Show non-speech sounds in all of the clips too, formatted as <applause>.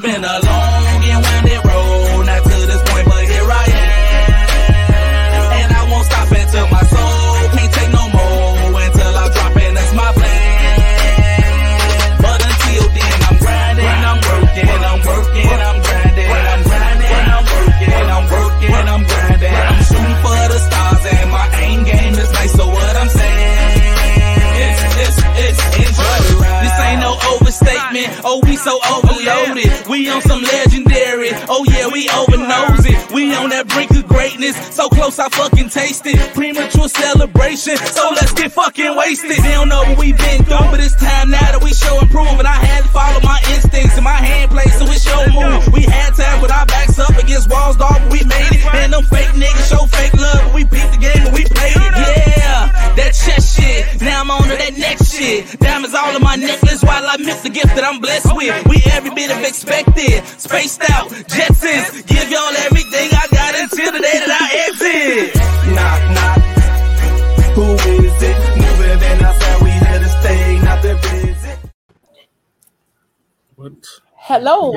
Been a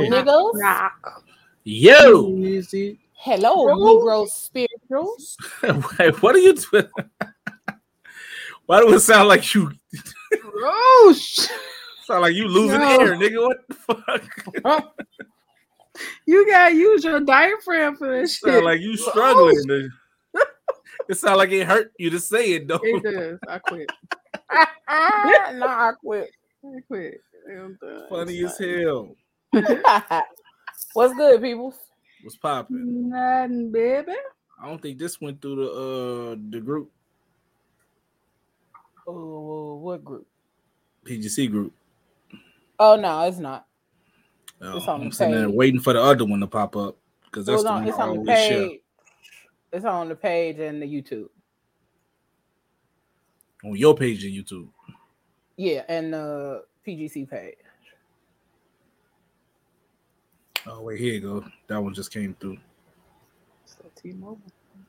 niggas. Rock. Yo, Easy. Hello, Bro. Negro spirituals. <laughs> Wait, what are you doing? <laughs> Why do it sound like you Oh, <laughs> sh- sound like you losing No. air, nigga? What the fuck? you gotta use your diaphragm for this shit. sound like you struggling. to- it sound like it hurt you to say it though. It does. I quit. no, I quit. I quit. I'm done. Funny as hell. <laughs> What's good, people? What's popping? Nothing, baby. I don't think this went through the uh the group Oh, what group? PGC group. Oh no, it's not. Oh, It's on the I'm sitting there page. waiting for the other one to pop up because that's It's the on, one it's I on the always share. It's on the page and the YouTube. on your page on YouTube. Yeah, and the PGC page. Oh wait, here you go. That one just came through. So T-Mobile.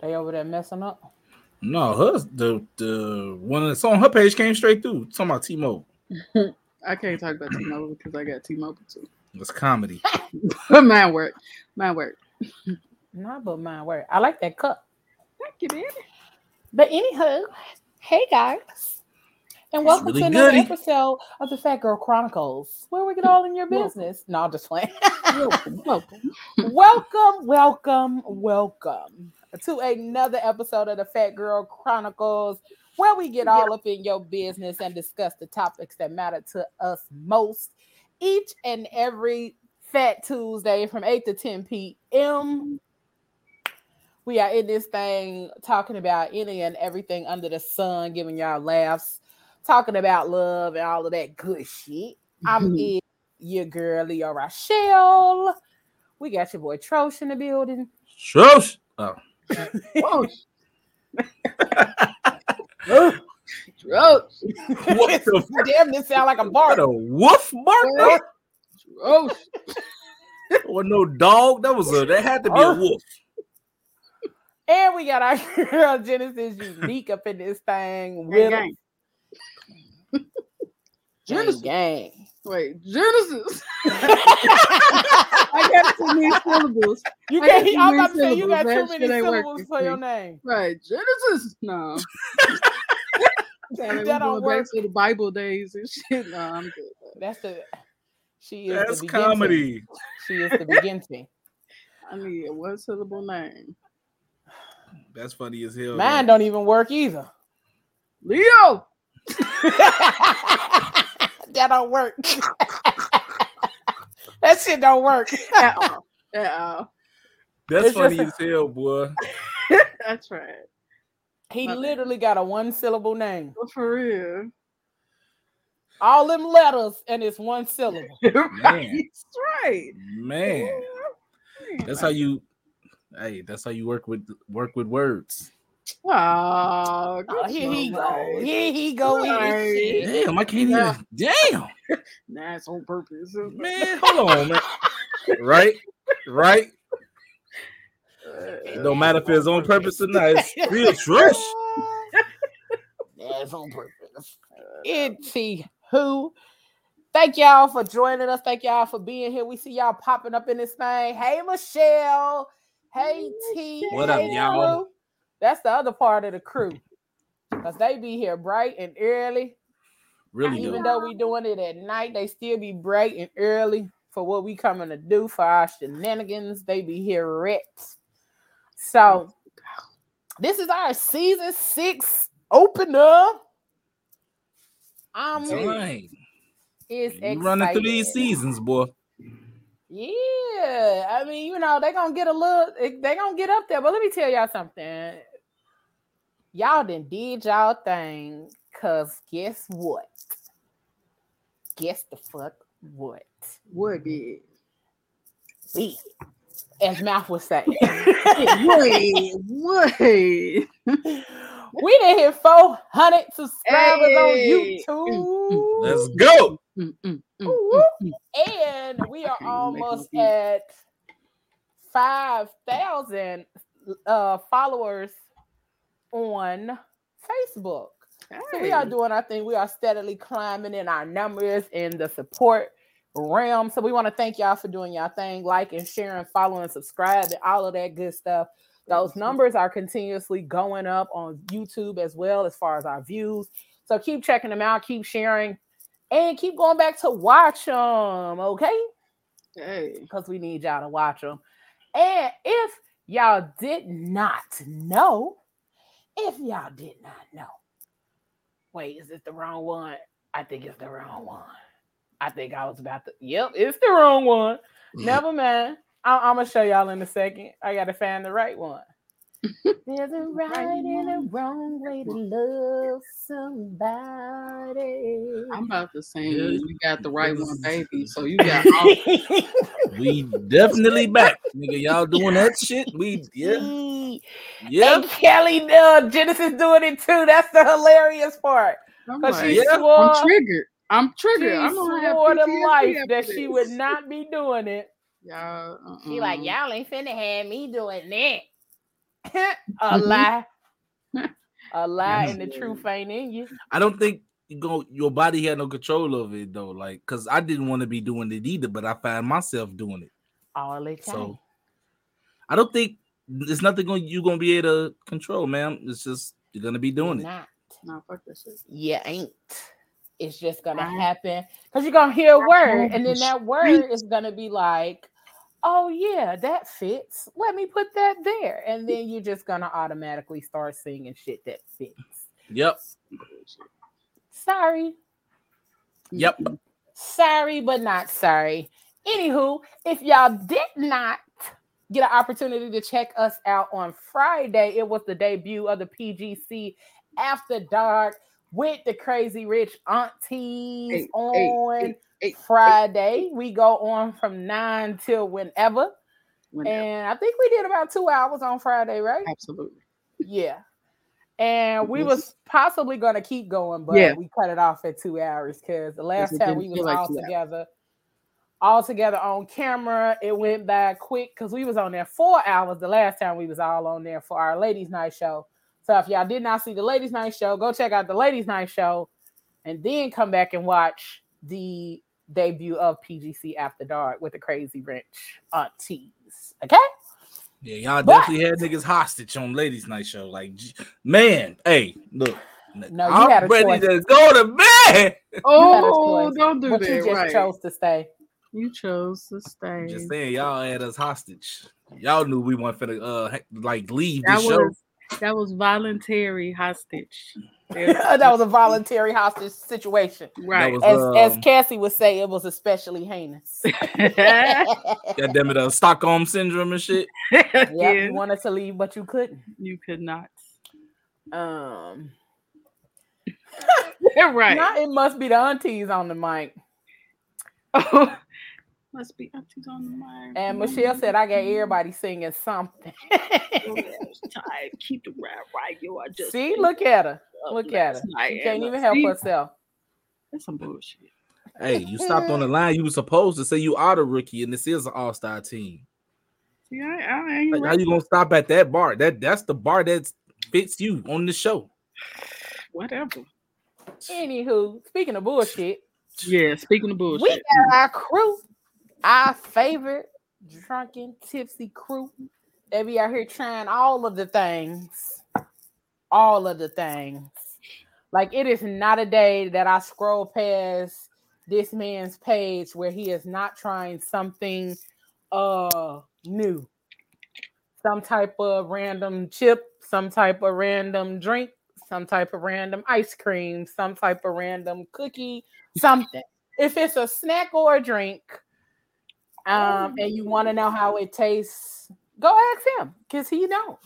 They over there messing up. No, her the the one that's on her page came straight through. Talking about T-Mobile. <laughs> I can't talk about T-Mobile because I got T-Mobile too. It's comedy. <laughs> Mine work. Mine work. Not but my work. I like that cup. Thank you, baby. But anywho, hey guys. And welcome really to another goody. episode of the Phat Girl Chronicles, where we get all in your business. No, I'm just playing. Welcome, welcome. <laughs> welcome, welcome, welcome to another episode of the Phat Girl Chronicles, where we get all up in your business and discuss the topics that matter to us most each and every Fat Tuesday from 8 to 10 p.m. We are in this thing talking about any and everything under the sun, giving y'all laughs, talking about love and all of that good shit. I'm Mhm. in your girl Leo Rochelle. We got your boy Trosh in the building. Shush. Oh, Whoa. Gross. <laughs> what the <laughs> Damn, this sound like a what bar. a woof bark? Gross. Or no dog? That was a that had to be a wolf. And we got our <laughs> girl Genesis Unique up in this thing Gang, with gang. Gang, Genesis. gang. Wait, Genesis. <laughs> <laughs> I got too many syllables. You can't. got too I'm many about to say you got syllables. too many syllables for for your name. Right, Genesis. No. <laughs> Damn it, That don't going back work. to the Bible days and shit. No, I'm good. That's the. She is That's the beginning. comedy. She is the beginning. I need a one syllable name. That's funny as hell. Mine though. don't even work either. Leo. <laughs> that don't work. <laughs> that shit don't work. At all. At all. That's It's funny just- as hell, boy. <laughs> That's right. He My bad. literally got a one syllable name. Oh, for real. All them letters and it's one syllable. right. That's right. Man, that's how you. Hey, that's how you work with work with words. Oh, Oh, here he go. Here he go Right. Damn, I can't Yeah. even. Damn, <laughs> Nah, it's on purpose. <laughs> man, hold on, man. Right, right. It don't matter if it's on purpose or not. It's <laughs> real trash. That's on purpose. It's he who Thank y'all for joining us. Thank y'all for being here. We see y'all popping up in this thing. Hey, Michelle. Hey, T. What up, y'all? That's the other part of the crew. Because they be here bright and early. Really Even do. though we doing it at night, they still be bright and early for what we coming to do for our shenanigans. They be here reps. So this is our season six opener. I'm Dang. is You running through these seasons, boy. Yeah, I mean, you know, they gonna get a little, they gonna get up there. But let me tell y'all something. Y'all done did y'all thing, cause guess what? Guess the fuck what? What did? We, as Mouth would say, <laughs> Wait, wait. we done hit 400 subscribers Hey. on YouTube. Let's go. Woo, and we are can't even make almost at 5,000 uh, followers on Facebook. So we are doing our thing. We are steadily climbing in our numbers in the support realm. So we want to thank y'all for doing y'all thing, liking, sharing, following, subscribing, all of that good stuff. Those numbers are continuously going up on YouTube as well as far as our views. So keep checking them out, keep sharing, and keep going back to watch them, okay? Hey. Because we need y'all to watch them. And if y'all did not know, if y'all did not know, wait, is it the wrong one? I think it's the wrong one. I think I was about to. Yep, it's the wrong one. <laughs> Never mind. I- I'm gonna show y'all in a second. I gotta find the right one. There's a <laughs> right and a wrong way to love somebody. I'm about to say Yeah. you got the right one, baby. So you got all <laughs> We definitely back, nigga. Y'all doing that shit? We <laughs> yeah, yeah. And Kelly uh, Genesis doing it too. That's the hilarious part. I'm, Because like, she Yeah, swore, I'm triggered. I'm she triggered. I'm gonna have swore to life after that she would not be doing it. Y'all, She like, uh-uh. y'all ain't finna have me doing that. <laughs> a Mhm. lie. <laughs> A lie, and the truth ain't in you. I don't think you go. Your body had no control of it though. Like, cause I didn't want to be doing it either, but I found myself doing it. All the time. So I don't think there's nothing going you're gonna be able to control, man. It's just you're gonna be doing it. Not. No, fuck that shit. You ain't. It's just gonna I- happen because you're gonna hear a word, and then that word is gonna be like, "Oh yeah, that fits. Let me put that there," and then you're just gonna automatically start singing shit that fits. Yep. Sorry, Yep. sorry, but not sorry. Anywho, if y'all did not get an opportunity to check us out on Friday, it was the debut of the PGC After Dark with the Crazy Rich Aunties Hey, on hey, hey, Friday. We go on from nine till whenever. Whenever. And I think we did about two hours on Friday, right? Absolutely. Yeah. And we Yes. was possibly gonna keep going, but Yeah. we cut it off at two hours because the last time we was like all two hours. together, all together on camera, it went by quick because we was on there four hours the last time we was all on there for our ladies' night show. So if y'all did not see the ladies' night show, go check out the ladies' night show, and then come back and watch the debut of PGC After Dark with the Crazy Rich Aunties. Okay. Yeah, y'all But- definitely had niggas hostage on ladies' night show. Like, man, hey, look. No, you I'm had a ready choice. to go to bed. Oh, don't do But that. you just right. chose to stay. You chose to stay. Just saying, y'all had us hostage. Y'all knew we weren't finna uh ha- like leave the show. that was voluntary hostage. <laughs> that was a voluntary hostage situation. right. was- As, as Um, Cassie would say, it was especially heinous. <laughs> God damn it, uh, Stockholm syndrome and shit. <laughs> yeah, yeah, you wanted to leave, but you couldn't. you could not. Um, right. now it must be the aunties on the mic. Oh, must be aunties on the mic. And Michelle said I got everybody singing something. Oh, I was tired. Keep the rap right, yo. I just See, look at her. Up Look at her. She can't uh, even help see- herself. That's some bullshit. Hey, you stopped on the line. You were supposed to say you are the rookie, and this is an all-star team. Yeah, I, I ain't Like, how you gonna stop at that bar? That that's the bar that fits you on the show. <sighs> Whatever. Anywho, speaking of bullshit, Yeah, speaking of bullshit. We got our crew, our favorite drunken, tipsy crew. They be out here trying all of the things, all of the things. Like it is not a day that I scroll past this man's page where he is not trying something uh new, some type of random chip, some type of random drink, some type of random ice cream, some type of random cookie, something. If it's a snack or a drink, um, and you want to know how it tastes, go ask him because he knows.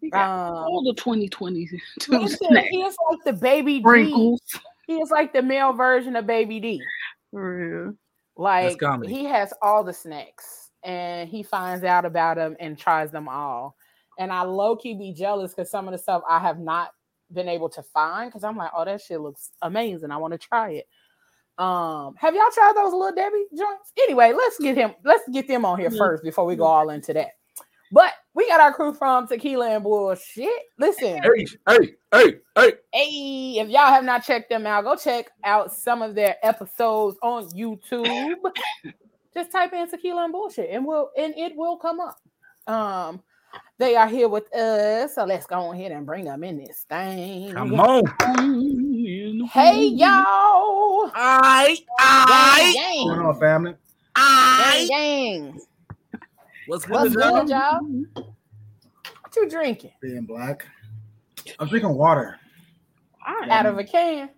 He got Um, all <laughs> the 2022 listen, snacks. he is like the baby D. Sprinkles. He is like the male version of baby D. For real. Like he has all the snacks and he finds out about them and tries them all. And I low key be jealous because some of the stuff I have not been able to find because I'm like, oh, that shit looks amazing. I want to try it. Um, have y'all tried those little Debbie joints? Anyway, let's get him, let's get them on here Yeah. first before we go all into that. But we got our crew from Tequila and Bullshit. Listen, Hey, hey, hey, hey. Hey, if y'all have not checked them out, go check out some of their episodes on YouTube. <laughs> Just type in tequila and bullshit and will and it will come up. Um, they are here with us, so let's go ahead and bring them in this thing. Come on. Hey y'all! I, Gang, I, gang, going on, family? gang, I. gang. What's What's good, good, y'all? Y'all? What you drinking? Being black. I'm drinking water. Out of a can.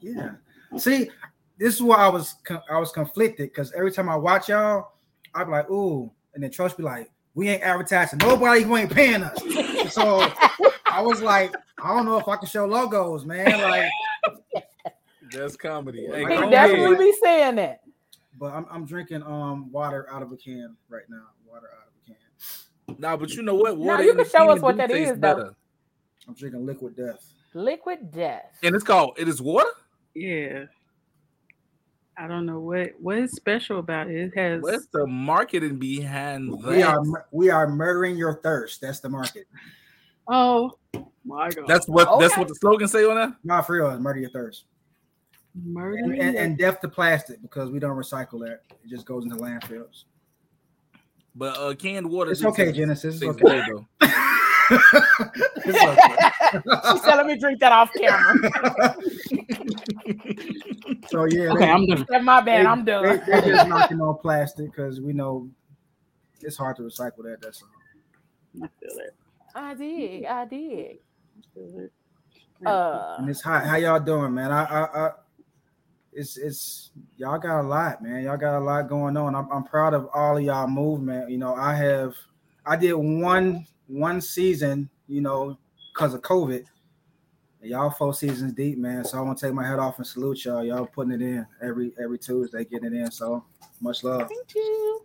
Yeah. See, this is why I was I was conflicted because every time I watch y'all, I'd be like, ooh, and then Trust be like, we ain't advertising nobody who ain't paying us. so I was like, I don't know if I can show logos, man. Like, That's comedy. He He definitely be saying that. but I'm, I'm drinking um water out of a can right now. Water out of a can. Nah, but you know what? Now, Water you can show us what do that taste is, though. better. I'm drinking liquid death. Liquid death. And it's called. It is water. Yeah. I don't know what what is special about it. It has What's the marketing behind We are that? mur- we are murdering your thirst. That's the market. oh my god. That's what. That's what the slogan say on that. Not for real, murder your thirst. murder. And, and, and death to plastic because we don't recycle that. It just goes into landfills. But uh, canned water. It's okay, taste- Genesis. It's okay. though. <laughs> She said, "Let me drink that off camera." <laughs> so yeah, okay, I'm done. That's my bad. they, I'm done. They, they're just knocking on plastic because we know it's hard to recycle that. That's all. I feel it. I did. I did. I feel it. Uh, And it's hot. How y'all doing, man? I, I, I it's it's y'all got a lot, man. Y'all got a lot going on. I'm, I'm proud of all of y'all movement. You know, I have I did one one season, you know, because of COVID. And y'all four seasons deep, man. So I want to take my head off and salute y'all. Y'all putting it in every every Tuesday, getting it in. So much love. thank you.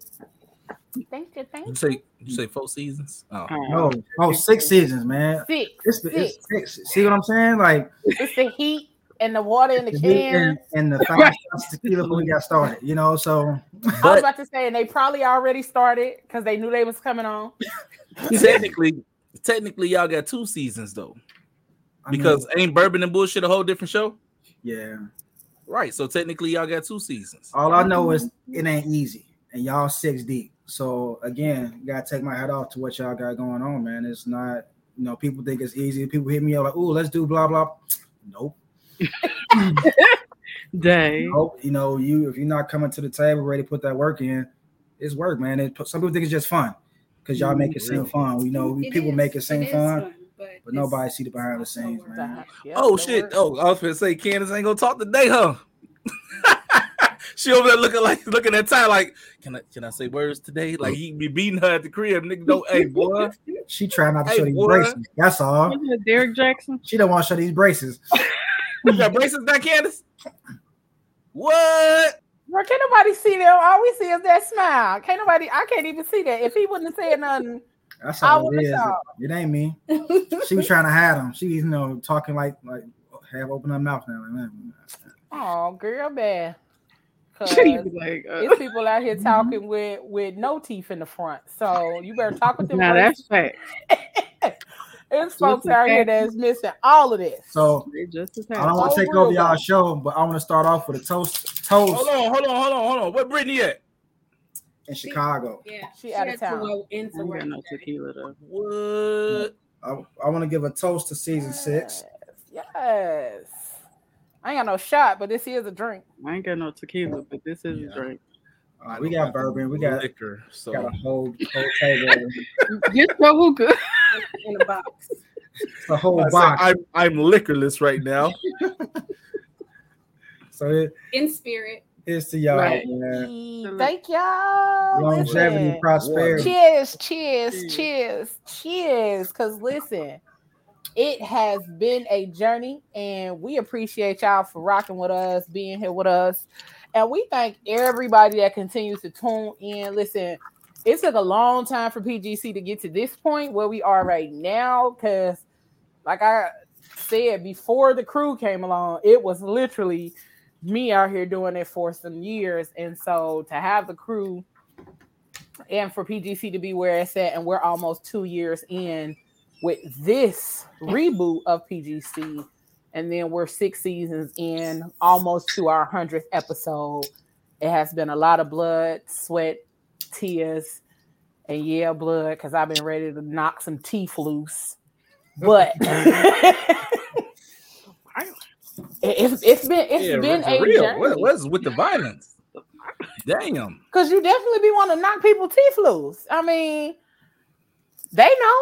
Thank you. Thank You you. say you say four seasons. Oh, uh, No, oh, six seasons, man. Six. It's, it's six. See what I'm saying? Like It's the heat and the water in the the can. and, and the <laughs> five shots tequila when we got started, you know. So I was about to say, and they probably already started because they knew they was coming on. <laughs> technically, technically, y'all got two seasons though. I mean, Because ain't bourbon and bullshit a whole different show? yeah, Right. So technically, y'all got two seasons. all I know is it ain't easy, and y'all six deep. So again, gotta take my hat off to what y'all got going on, man. It's not, you know, people think it's easy. People hit me up like, "Oh, let's do blah blah." Nope, <laughs> Day. nope. You know, you if you're not coming to the table ready to put that work in, it's work, man. It, some people think it's just fun because y'all make it seem mm-hmm. fun. We know It people is. make it seem is fun, but, but nobody see the behind the scenes, man. Yep, Oh shit! word. Oh, I was gonna say Candace ain't gonna talk today, huh? <laughs> she over there looking like looking at Ty like, can I can I say words today? Like he be beating her at the crib, nigga. Don't hey boy. <laughs> She trying not to Hey, show these boy. braces. That's all. Derek Jackson? She don't want to show these braces. You got braces now, Candace? What? Bro, can't nobody see them. All we see is that smile. Can't nobody. I can't even see that. If he wouldn't have said nothing, That's I all it wanna is. It ain't me. She was trying to hide them. She's you know, talking like like have open her mouth now. Like, oh girl, bad. Cause <laughs> She be like, uh, it's people out here <laughs> talking with with no teeth in the front. So you better talk with them. now that's fact. <laughs> There's folks Listen, out here fact. that's missing all of this. So just I don't want to take over y'all show, but I want to start off with a toast toast Hold on, hold on, hold on, hold on. Where Brittany at? in Chicago. Yeah, She out of had to town. go I into work. got no tequila though. What? I, I want to give a toast to season six. Yes. yes. I ain't got no shot, but this is a drink. I ain't got no tequila, but this is Yeah. a drink. Uh, we got bourbon. We got liquor. So got a whole whole table. Get your hookah. In a box. The whole I say box. I'm I'm liquorless right now. <laughs> So it, In spirit. it's to y'all, Right. man. Thank y'all. Longevity, Listen. prosperity. Cheers, cheers, cheers, cheers. Because listen, it has been a journey, and we appreciate y'all for rocking with us, being here with us. And we thank everybody that continues to tune in. Listen, it took a long time for PGC to get to this point where we are right now. Because, like I said before the crew came along, it was literally me out here doing it for some years. And so to have the crew and for PGC to be where it's at, and we're almost two years in with this reboot of PGC, and then we're six seasons in, almost to our hundredth episode. It has been a lot of blood, sweat, tears, and yeah, blood, because I've been ready to knock some teeth loose. <laughs> But <laughs> it's, it's been it's yeah, been a real. journey. What, what's with the violence? Damn. Cause you definitely be want to knock people teeth loose. I mean, they know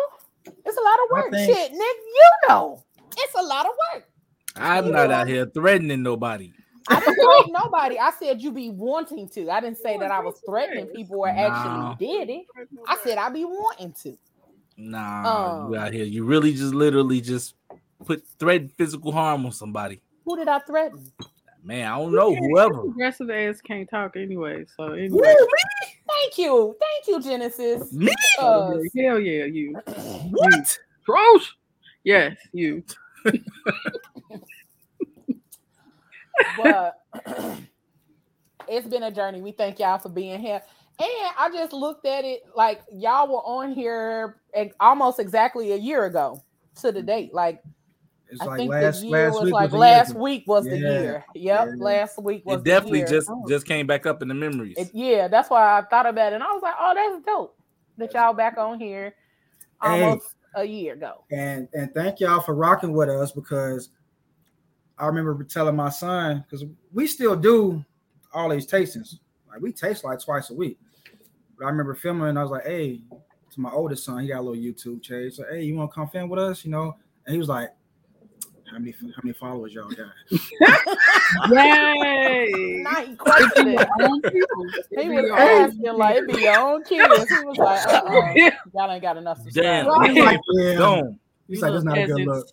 it's a lot of work. think- Shit, Nick, you know it's a lot of work. I'm not out here threatening nobody. I <laughs> didn't threaten nobody. I said you be wanting to. I didn't say that I was threatening people or No. actually did it. I said I'd be wanting to. Nah, Um, you out here. You really just literally just put threat physical harm on somebody. Who did I threaten? Man, I don't know. Whoever. Aggressive ass can't talk anyway. So Woo, anyway, me? Thank you, thank you, Genesis. Me? Because hell yeah, you. <clears throat> What? Trosh. Yes, you. <laughs> but <clears throat> it's been a journey. We thank y'all for being here. And I just looked at it like y'all were on here ex- almost exactly a year ago to the mm. date. Like It's I like think last the year last was week like was last year. week was the year. Yep, Yeah. last week was It the definitely year. just Oh. just came back up in the memories. It- yeah, that's why I thought about it. And I was like, oh, that's dope that y'all back on here Hey. almost a year ago. and and thank y'all for rocking with us because I remember telling my son because we still do all these tastings. Like we taste like twice a week. But I remember filming and I was like, hey, to my oldest son, he got a little YouTube channel. So hey, you want to come film with us? You know, and he was like, how many how many followers y'all got? <laughs> Yay. Now he questioned it. Own people. It He was asking like it be your own kids. He was like, <laughs> uh-uh, y'all ain't got enough Damn. subscribers. He's like, yeah. Don't. He's You like, that's not a good look.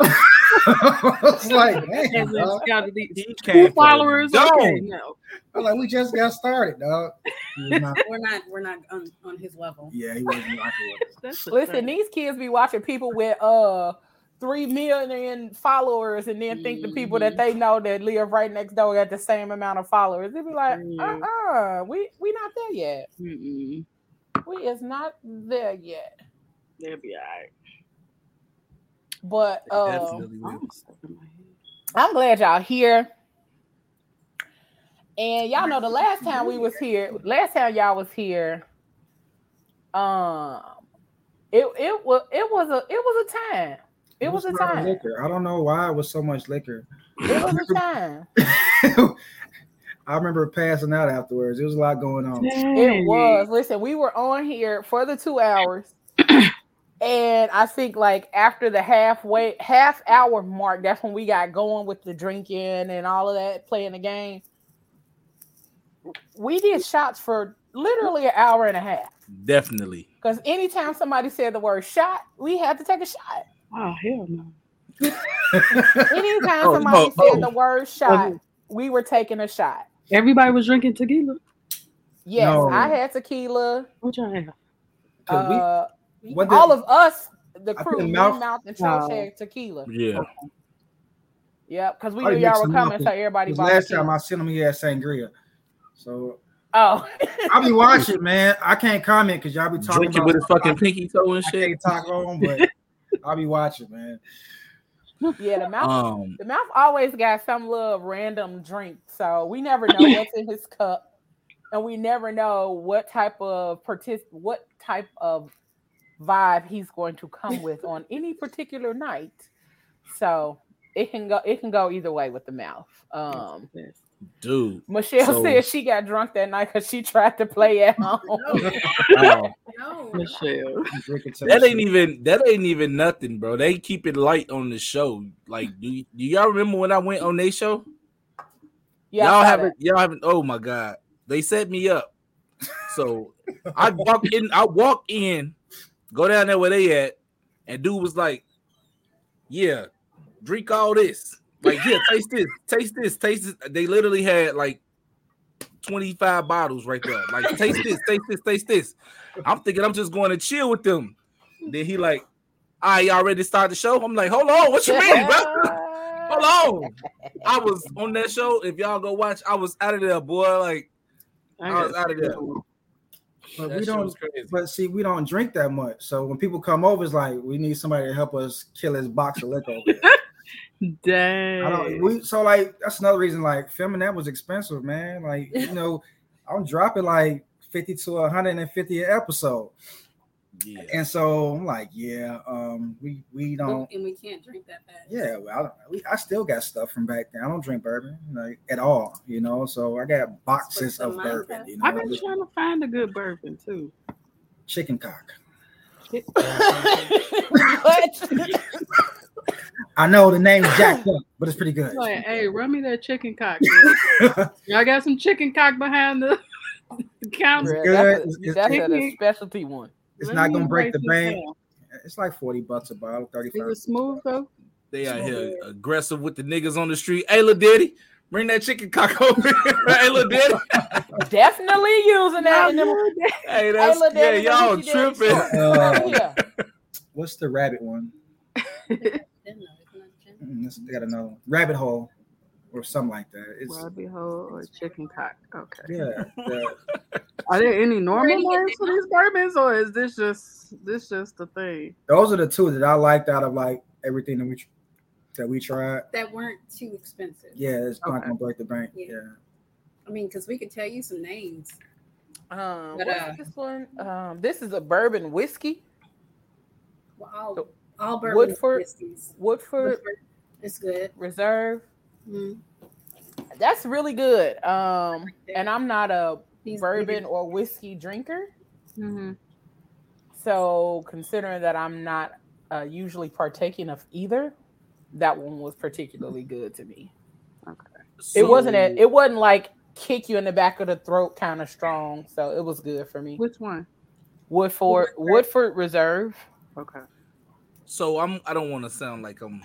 <laughs> <laughs> peasants. it's like, <laughs> man, dog. gotta be two <laughs> came for followers. the Okay, no. I'm like, we just got started, dog. He was not- We're not we're not on, on his level. yeah, he wasn't rocking with us. That's a Listen, shame. these kids be watching people with uh three million followers and then think the people that they know that live right next door got the same amount of followers. They be like, Mm. uh-uh, we we not there yet. Mm-mm. We is not there yet. They'll be all right. But uh, I'm stuck in my head. I'm glad y'all here. And y'all know the last time we was here, last time y'all was here, um, it it was it was a it was a time. It was a lot of time. Liquor. I don't know why it was so much liquor. It was a <laughs> time. I remember passing out afterwards. There was a lot going on. It was. Listen, we were on here for the two hours. <clears throat> and I think like after the halfway half hour mark, that's when we got going with the drinking and all of that, playing the game. We did shots for literally an hour and a half. Definitely. Because anytime somebody said the word shot, we had to take a shot. Oh hell no. <laughs> Anytime Oh, somebody oh, said oh. the word shot, we were taking a shot. Everybody was drinking tequila. Yes, No. I had tequila. What y'all have? 'Cause we- What the- all of us, the crew, Mouth- Mouth, and Troll Oh. had tequila. Yeah. Yep, because we knew y'all were coming, so everybody. bought last tequila. time I seen him, he had sangria. So Oh, I'll be <laughs> watching, man. I can't comment because y'all be talking Drinking about with his stuff fucking I, pinky toe and I shit. can't talk on, but <laughs> I'll be watching, man. Yeah, the mouth Um, the mouth always got some little random drink, so we never know what's in his cup, and we never know what type of partic- what type of vibe he's going to come with on any particular night. So it can go it can go either way with the mouth. Um, dude. Michelle So- said she got drunk that night because she tried to play at home. Oh, <laughs> No. Michelle. That ain't even that ain't even nothing, bro. They keep it light on the show. Like, do, y- do y'all remember when I went on their show? Yeah, y'all haven't y'all haven't oh my god. They set me up. So I walk in, I walk in, go down there where they at, and dude was like, Yeah, drink all this. Like, yeah, taste this, taste this, taste this. They literally had like 25 bottles right there. Like, taste this, taste this, taste this. I'm thinking I'm just going to chill with them. Then he like, all right, y'all ready to start the show? I'm like, hold on, what you mean, bro? <laughs> Hold on. I was on that show. If y'all go watch, I was out of there, boy. Like I was out of there. But that we don't. crazy. But see, we don't drink that much. So when people come over, it's like we need somebody to help us kill this box of liquor. <laughs> Dang. I don't. We so like that's another reason. Like filming that was expensive, man. Like you <laughs> know, I'm dropping like fifty to 150 an episode, Yeah. and so I'm like, yeah, um, we we don't. And we can't drink that fast. Yeah, well, I, don't- we, I still got stuff from back then. I don't drink bourbon like at all, you know. So I got boxes of bourbon, mindset. you know. I've been trying to find a good bourbon too. Chicken cock. <laughs> What? <laughs> I know the name's jacked <laughs> up, but it's pretty good. Like, hey, run me that chicken cock. man. Y'all got some chicken cock behind the counter. Bruh. That's, It's- a, that's a specialty one. It's Let not gonna break the bank. down. It's like 40 bucks a bottle, Is 35. it smooth though? They out here aggressive with the niggas on the street. Hey, Lil Diddy, bring that chicken cock over here. <laughs> hey, Lil Diddy. Definitely using that. in Hey, that's Lil yeah, Diddy, y'all let me see that tripping. Uh, <laughs> what's the rabbit one? Didn't know. Isn't that gin? Mm, this- They got another one. Rabbit hole or something like that. It's Rabbit hole or chicken cock? Okay. yeah. the- <laughs> Are there any normal Ready names for these bourbons, or is this just this just the thing? those are the two that I liked out of like everything that we that we tried. That weren't too expensive. Yeah, it's not Okay. gonna break the bank. Yeah. Yeah. I mean, because we could tell you some names. Um, But, what's uh, this one? Um, this is a bourbon whiskey. Well, all, all bourbon Woodford- whiskeys. Woodford Woodford is good. Reserve. Mm. That's really good. Um, and I'm not a These bourbon or whiskey drinker. Mm-hmm. So considering that I'm not uh, usually partaking of either, that one was particularly good to me. Okay, it wasn't a, it wasn't like kick you in the back of the throat kind of strong. So it was good for me. Which one? Woodford Woodford Reserve. Okay. So I'm I don't want to sound like I'm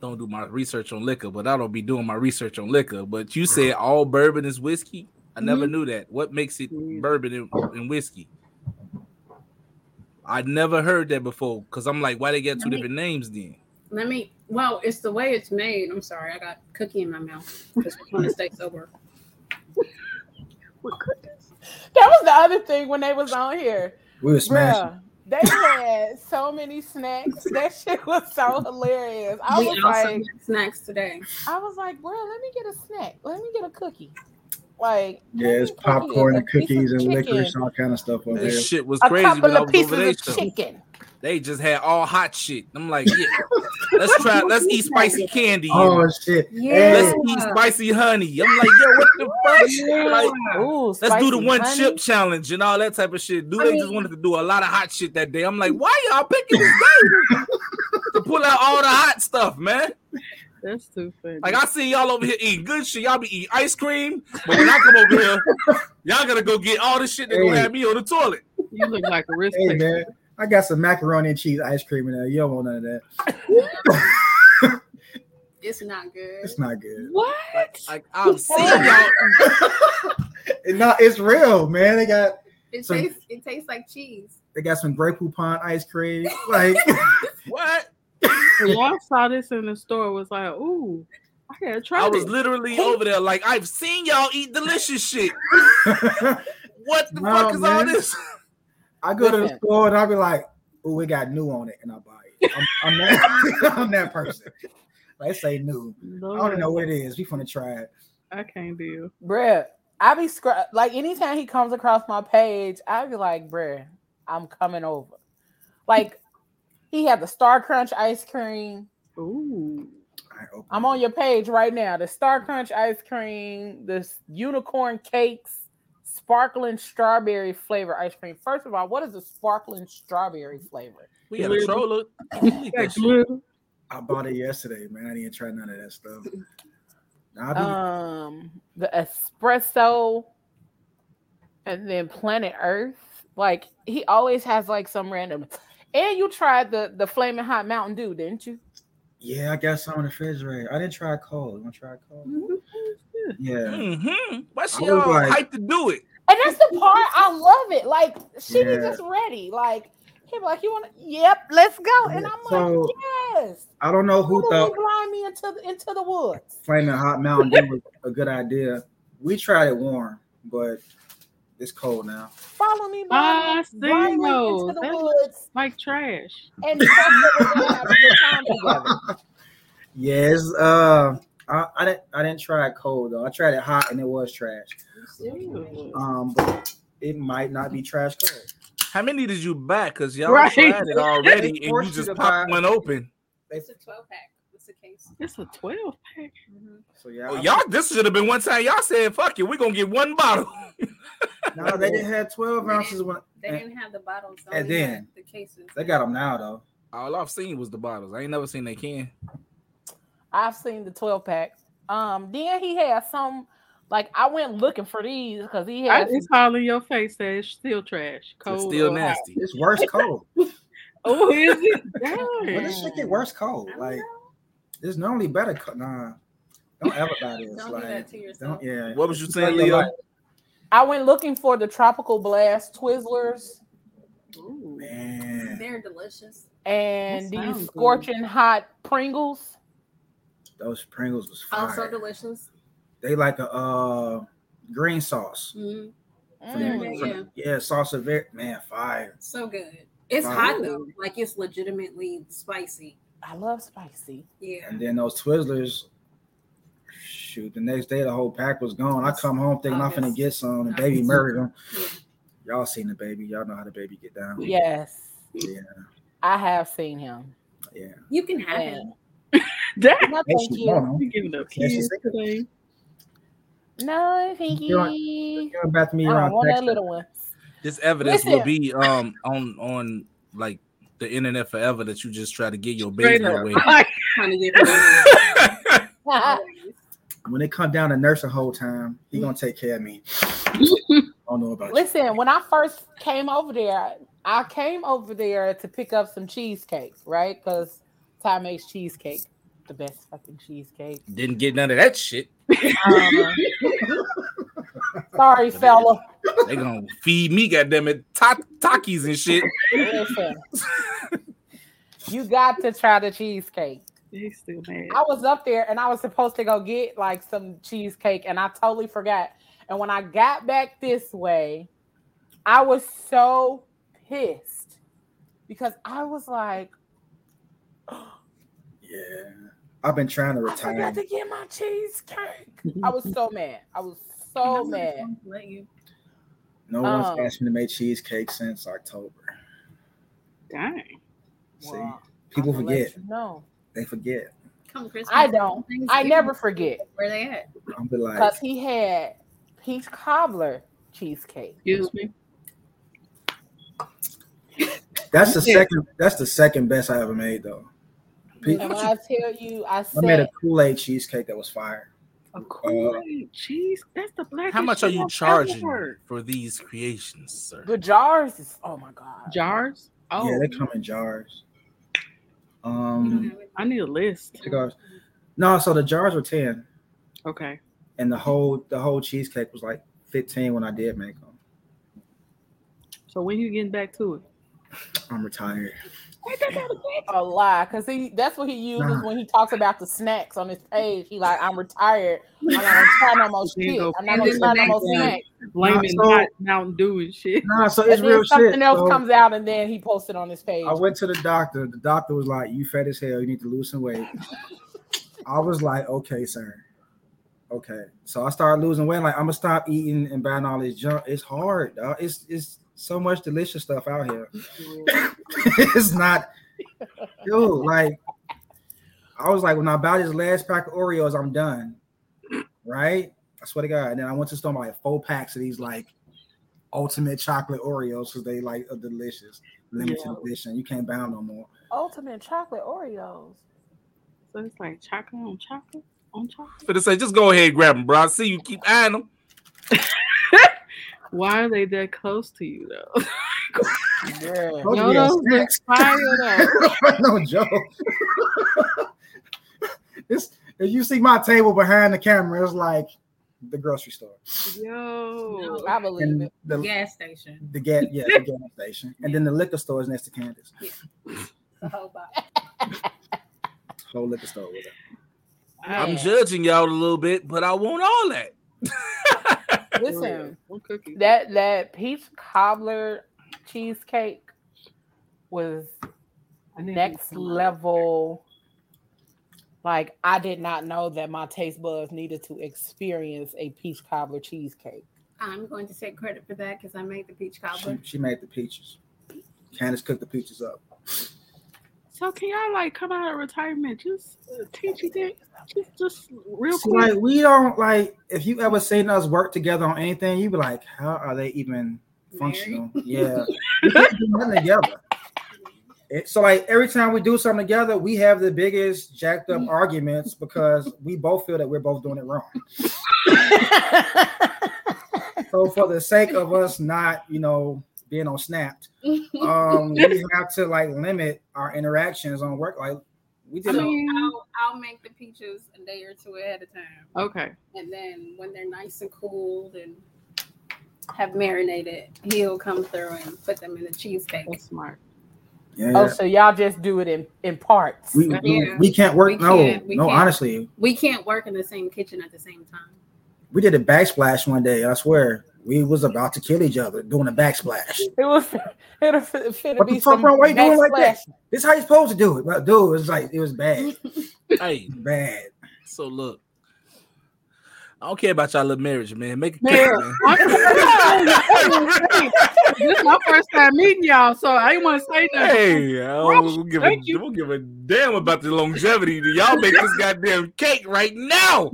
don't do my research on liquor, but I don't be doing my research on liquor. But you said all bourbon is whiskey. I never mm-hmm. knew that. What makes it bourbon and, and whiskey? I never heard that before because I'm like, why they got two me- different names then? Let me. Well, it's the way it's made. I'm sorry, I got cookie in my mouth because we're trying to stay sober. What cookies? That was the other thing when they was on here. We were smashing. Bruh, they had so many snacks. That shit <laughs> was so hilarious. I we was also like, had snacks today. I was like, bro, let me get a snack. Let me get a cookie. Like, Yeah, it's popcorn and cookies and chicken, licorice, all kind of stuff over This there. shit was A crazy when couple of pieces of chicken. They just had all hot shit. I'm like, yeah, let's try, <laughs> let's eat spicy candy. Oh shit! Yeah. Let's eat spicy honey. I'm like, yo, what the fuck? Like, Ooh, let's do the one honey. chip challenge and all that type of shit. Do I they mean- just wanted to do a lot of hot shit that day? I'm like, why y'all picking this day to pull out all the hot stuff, man? That's too funny. Like I see y'all over here eating good shit. Y'all be eating ice cream, but when I come over here, y'all gotta go get all the shit that gonna Hey. have me on the toilet. you look like a risk Hey taker. man, I got some macaroni and cheese ice cream in there. You don't want none of that. <laughs> It's not good. It's not good. What? Like I've seen y'all. It not. It's real, man. They got It So- tastes. It tastes like cheese. they got some Grey Poupon ice cream. Like What? <laughs> <laughs> When y'all saw this in the store, was like, ooh, I gotta try it. I was this. literally over there like I've seen y'all eat delicious shit. What the No, fuck is all this? I go to the store and I'll be like, oh, we got new on it, and I buy it. I'm, I'm that, <laughs> I'm that person. Like say new. I don't know what it is. We finna try it. I can't deal. Bruh, I be scr- like anytime he comes across my page, I be like, bruh, I'm coming over. Like he had the Star Crunch ice cream. Ooh. I open I'm on your page right now. The Star Crunch ice cream, this unicorn cakes, sparkling strawberry flavor ice cream. First of all, what is a sparkling strawberry flavor? We had a troller. Got glitter. I bought it yesterday, man. I didn't try none of that stuff. Nah, be, Um, the espresso, and then Planet Earth. Like he always has like some random. <sniffs> And you tried the the flaming hot Mountain Dew, didn't you? yeah, I got some in the refrigerator. I didn't try cold. You want to try cold? Yeah. Mm-hmm. Why she I was all like- hyped to do it? And that's the part I love it. Like she be Yeah. just ready. Like he be like, "You want to? Yep, let's go." And I'm So, like, "Yes." I don't know who Who thought blind me into the, into the woods? flaming hot Mountain Dew was a good idea. We tried it warm, but it's cold now. Follow me blind, seen blindly those. into the That's- woods Like trash. and trust <laughs> that we're gonna have a good time together. <laughs> Yes, uh, I, I didn't I didn't try it cold though. I tried it hot and it was trash. Um, but it might not be trash cold. How many did you buy? Because y'all Right. tried it <laughs> already, and you forced you just popped buy- one open. It's a 12 pack. What's the case? It's a 12 pack. So yeah, Oh, y'all, this should have been one time y'all said, "Fuck it, we're gonna get one bottle." <laughs> no, they didn't have twelve They ounces when They and didn't have the bottles. and then- the cases. they got them now though. All I've seen was the bottles. I ain't never seen they can. I've seen the 12 pack. Um, then he had some like I went looking for these because he I, had it's all in your face that it's still trash. It's still or hot. nasty. It's worse cold. <laughs> Oh, is it? Well, Dang. this shit get worse cold. Like there's normally better. Co- nah, don't ever buy this. Don't do that to yourself. Don't. Yeah. What was you saying, Leo? I went looking for the tropical blast Twizzlers Ooh. Man, They're delicious. and That these sounds good. scorching hot Pringles. Those Pringles was fire. Also delicious. they like a uh green sauce. Mhm. For the- Mm. for the- yeah, sauce of it. Man, fire. So good. It's Wow. hot though. Like it's legitimately spicy. I love spicy. Yeah. And then those Twizzlers. Shoot, the next day the whole pack was gone. I come home thinking I'm finna August. get some. The baby August. murdered them. Yeah. Y'all seen the baby. Y'all know how the baby get down. Yes, Yeah, I have seen him. yeah. You can have And- it. Dang. No, thank she you. want 'em. You giving up kids sick. today. No, thank You you. Coming back to me I want that little one. This evidence will be um on on like the internet forever that you just try to get your baby up. away. Like, <laughs> Trying to get rid of it. When it come down to nursing whole time, he gonna take care of me. <laughs> I don't know about you. Listen, when I first came over there, I came over there to pick up some cheesecake, right? Because Ty makes cheesecake, the best fucking cheesecake. Didn't get none of that shit. Um, sorry, <laughs> fella. They gonna feed me, goddamn it, ta- takis and shit. Listen, <laughs> you got to try the cheesecake. he's still mad. I was up there and I was supposed to go get like some cheesecake and I totally forgot. And when I got back this way, I was so pissed because I was like, <gasps> Yeah, I've been trying to retire. I retire. forgot to get my cheesecake. I was so <laughs> mad. I was so mad. Let. No one's Um, asked me to make cheesecake since October. Dang. See, Well, people I'ma forget. you know. They forget. Come Christmas. I don't. I never forget Where they at? I'm be like, because he had peach cobbler cheesecake. Excuse me. that's the <laughs> second. That's the second best I ever made though. Pe- And when I tell you, I I made a Kool Aid cheesecake that was fire. A Kool-Aid cheese. That's the blackest How much are you I've ever charging heard. for these creations, sir? the jars is, oh my God. Jars? Oh, Yeah, they come in jars. Um. I need a list. cigars. No, so the jars were ten, Okay. and the whole the whole cheesecake was like fifteen when I did make them. So when you getting back to it? I'm retired. A lie because he that's what he uses Nah. when he talks about the snacks on his page. He like, I'm retired. I'm not gonna try no more <laughs> shit. I'm not And gonna try the no more snacks. blaming so- hot Mountain Dew and shit. Nah, so it's then real something shit. else So, comes out, and then he posted on his page. I went to the doctor. The doctor was like, "You fat as hell. You need to lose some weight." <laughs> I was like, "Okay, sir." Okay, so I started losing weight. Like I'm gonna stop eating and buying all this junk. It's hard. Dog. It's it's so much delicious stuff out here. Mm-hmm. <laughs> it's not, dude. Like I was like, when I buy this last pack of Oreos, I'm done. Right? I swear to God. And then I went to store, buy like four packs of these like ultimate chocolate Oreos because they like are delicious, limited Yeah. edition. You can't buy them no more. Ultimate chocolate Oreos. So it's like chocolate on chocolate on chocolate. But to say, just go ahead and grab them, bro. I see you keep eyeing them. <laughs> Why are they that close to you though? <laughs> Yeah. Those no, be those look fire <laughs> though. no joke. <laughs> it's, if you see my table behind the camera, it's like the grocery store Yo, I believe and it. the Gas station. the gas, yeah, the gas station, and then the liquor store is next to Candace. Oh, the whole box. Whole liquor store with. I'm judging y'all a little bit, but I want all that. Listen, that that peach cobbler cheesecake was next level. Like I did not know that my taste buds needed to experience a peach cobbler cheesecake. I'm going to take credit for that because I made the peach She, cobbler. she made the peaches. Candace cooked the peaches up. So can y'all like come out of retirement? Just uh, teach you that. Just, just real See, quick. like we don't like if you ever seen us work together on anything, you be like, how are they even functional? <laughs> Yeah, we can't do nothing together. It, so like every time we do something together, we have the biggest jacked up arguments because we both feel that we're both doing it wrong. <laughs> So for the sake of us not, you know, being on snapped, <laughs> um, we have to like limit our interactions on work. Like we So did. a- I'll, I'll make the peaches a day or two ahead of time. okay. And then when they're nice and cooled and have marinated, he'll come through and put them in the cheesecake. That's smart. yeah. oh, so y'all just do it in, in parts. we, we, Yeah. we can't work. We no, can't- we no. can't. Honestly, We can't work in the same kitchen at the same time. we did a backsplash one day. I swear, we was about to kill each other doing a backsplash. It was it'll fit, fit What be the fuck, some bro? Why you doing like that? This how you supposed to do it, but dude, it's like it was bad, <laughs> Hey, bad. so look, I don't care about y'all little marriage, man. Make it Man, quick, man. <laughs> this is my first time meeting y'all, so I ain't want to say nothing. Hey, I don't give a, you. don't give a damn about the longevity. Y'all make this <laughs> goddamn cake right now.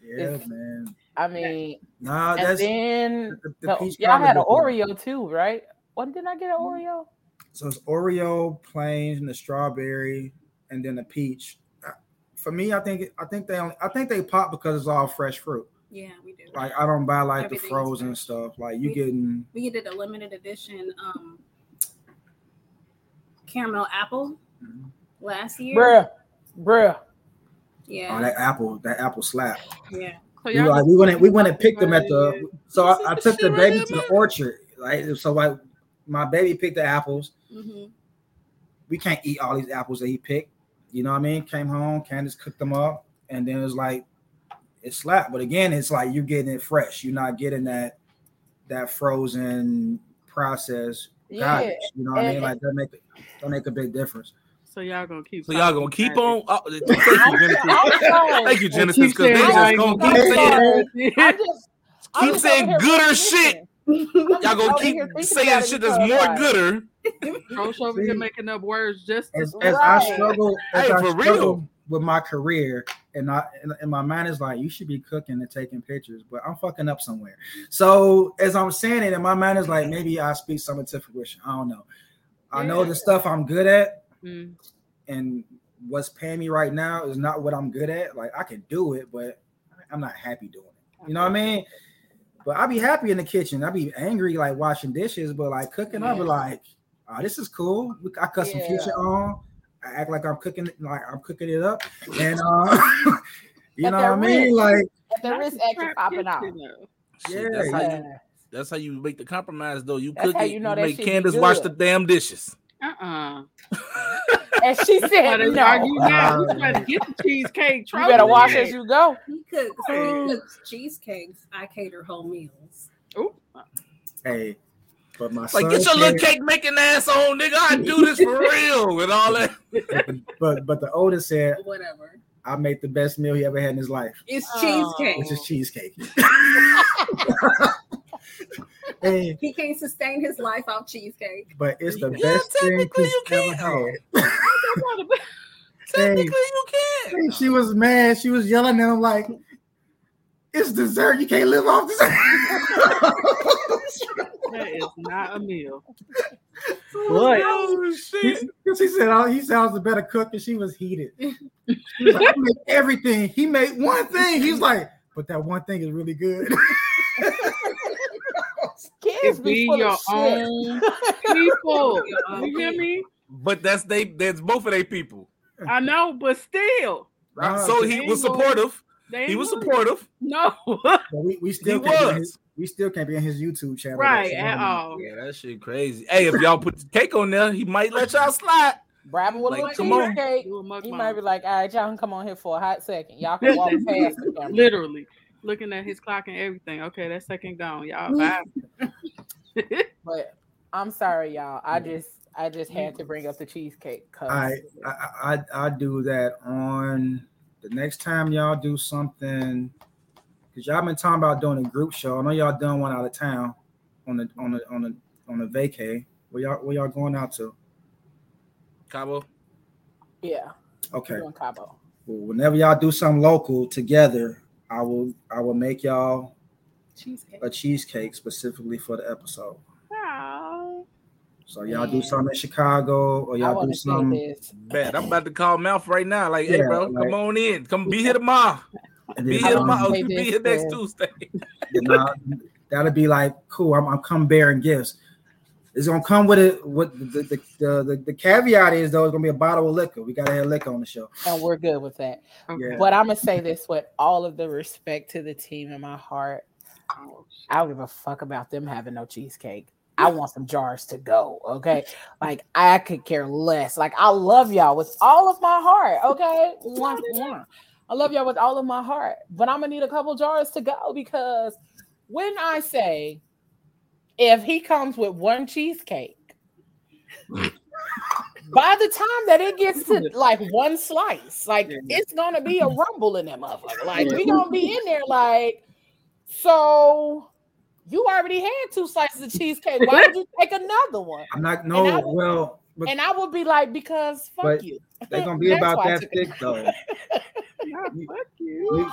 Yeah, man. I mean, Nah, and that's then the, the no, y'all had an cobbler good. Oreo too, right? When did I get an Oreo? So it's Oreo, plain, and the strawberry, and then the peach. Uh, For me, I think I think they only, I think they pop because it's all fresh fruit. Yeah, we do. Like I don't buy like the frozen stuff. Like you We- getting we did a limited edition um caramel apple Mhm. last year. Bruh, bruh. Yeah, oh, that apple, that apple slap. yeah. So We, like, we went and we went and picked them at the. So I, I took the baby to the orchard. Like so, like my baby picked the apples. hmm We can't eat all these apples that he picked. You know what I mean? Came home, Candace cooked them up, and then it was like it slapped. But again, it's like you're getting it fresh. You're not getting that that frozen process Yeah. garbage. You know what I mean? Like that make that make a big difference. So y'all gonna keep. So y'all gonna keep about on? Oh, thank you, Genesis. <laughs> Thank you. Genesis, Keep because they saying just <laughs> y'all gonna keep saying, keep I just I'm keep saying gooder shit. Y'all gonna keep saying shit that's because, more like, gooder. Roach over here See? making up words just to As, as I struggle, as Hey, I for struggle real. with my career, and I and, and my mind is like, you should be cooking and taking pictures, but I'm fucking up somewhere. So as I'm saying it, and my mind is like, maybe I speak something to fruition. I don't know. I know Yeah. the stuff I'm good at, Mm. and what's paying me right now is not what I'm good at. Like I can do it, but I'm not happy doing it. You know what I mean? But I be happy in the kitchen. I be angry like washing dishes, but like cooking, I be like, oh, this is cool. I cut some future on. I act like I'm cooking it, like I'm cooking it up, and uh, <laughs> you But know what they're I mean? Like, At the risk actually popping out. Yeah, that's how you. That's how you make the compromise, though. You That's cook it. you You, know that make shit be Candace wash the damn dishes. Uh uh And she Why said, they no. argue now? Uh, better get the cheesecake. You better watch as you go. He cooks, he cooks cheesecakes. I cater whole meals. Ooh. Hey, but my Like, son get your little cake making ass on, nigga. I do this for real with all that. <laughs> But but the oldest said Whatever. I made the best meal he ever had in his life, It's Oh. cheesecake. which is cheesecake. <laughs> <laughs> hey, He can't sustain his life off cheesecake. but it's the Yeah, best thing technically he's you ever can. had. <laughs> Technically, you can. Hey, she was mad. She was yelling at him like, "It's dessert. You can't live off dessert." <laughs> That is not a meal. What? Oh shit! Because he said oh, he sounds a better cook, and she was heated. She was like, I made everything. He made one thing. He's like, but that one thing is really good. <laughs> Kids It be be your own <laughs> people. You hear me? But that's they. That's both of they people. I know, but still, Nah, so he was supportive. they He was ain't supportive. No, <laughs> but we, we still He can't be on was. his, we still can't be on his YouTube channel. right That's at all. Yeah, that shit crazy. Hey, if y'all put the cake on there, he might let y'all slide. Brab him with Like, a little come on. cheesecake. Do. He might be like, all right, y'all can come on here for a hot second. Y'all can <laughs> walk past the camera. literally looking at his clock and everything. Okay, that second gone, y'all. <laughs> Bye. <laughs> But I'm sorry, y'all. I just I just had to bring up the cheesecake. 'cause- I, I I I do that on the next time y'all do something because y'all been talking about doing a group show. I know y'all done one out of town on the on the on the on the vacay. Where y'all where y'all going out to? Cabo. yeah, Okay. doing Cabo. Well, whenever y'all do something local together, I will I will make y'all Cheesecake. a cheesecake specifically for the episode. Aw. So y'all do Man. something in Chicago or y'all do to something. this. Bet I'm about to call Mouth right now. Like, hey, bro, like- come on in. Come be here <laughs> tomorrow. Be here I wanna oh, tomorrow. Be here next Tuesday. you know, that'll be like cool. I'm, I'm come bearing gifts. It's gonna come with it. What the the, the the the caveat is though, it's gonna be a bottle of liquor. We gotta have liquor on the show. And we're good with that. Yeah. But I'm gonna say this with all of the respect to the team in my heart. Oh, I don't give a fuck about them having no cheesecake. I want some jars to go. Okay. Like I could care less. Like I love y'all with all of my heart. Okay. Mwah, mwah. I love y'all with all of my heart. But I'm gonna need a couple jars to go because when I say if he comes with one cheesecake, by the time that it gets to like one slice, like Yeah. it's gonna be a rumble in that motherfucker. Like we gonna be in there like, so you already had two slices of cheesecake. Why would you <laughs> take another one? I'm not no would- well, but And I would be like, because fuck But you. they're gonna be <laughs> about that thick though. <laughs> nah, You- fuck you.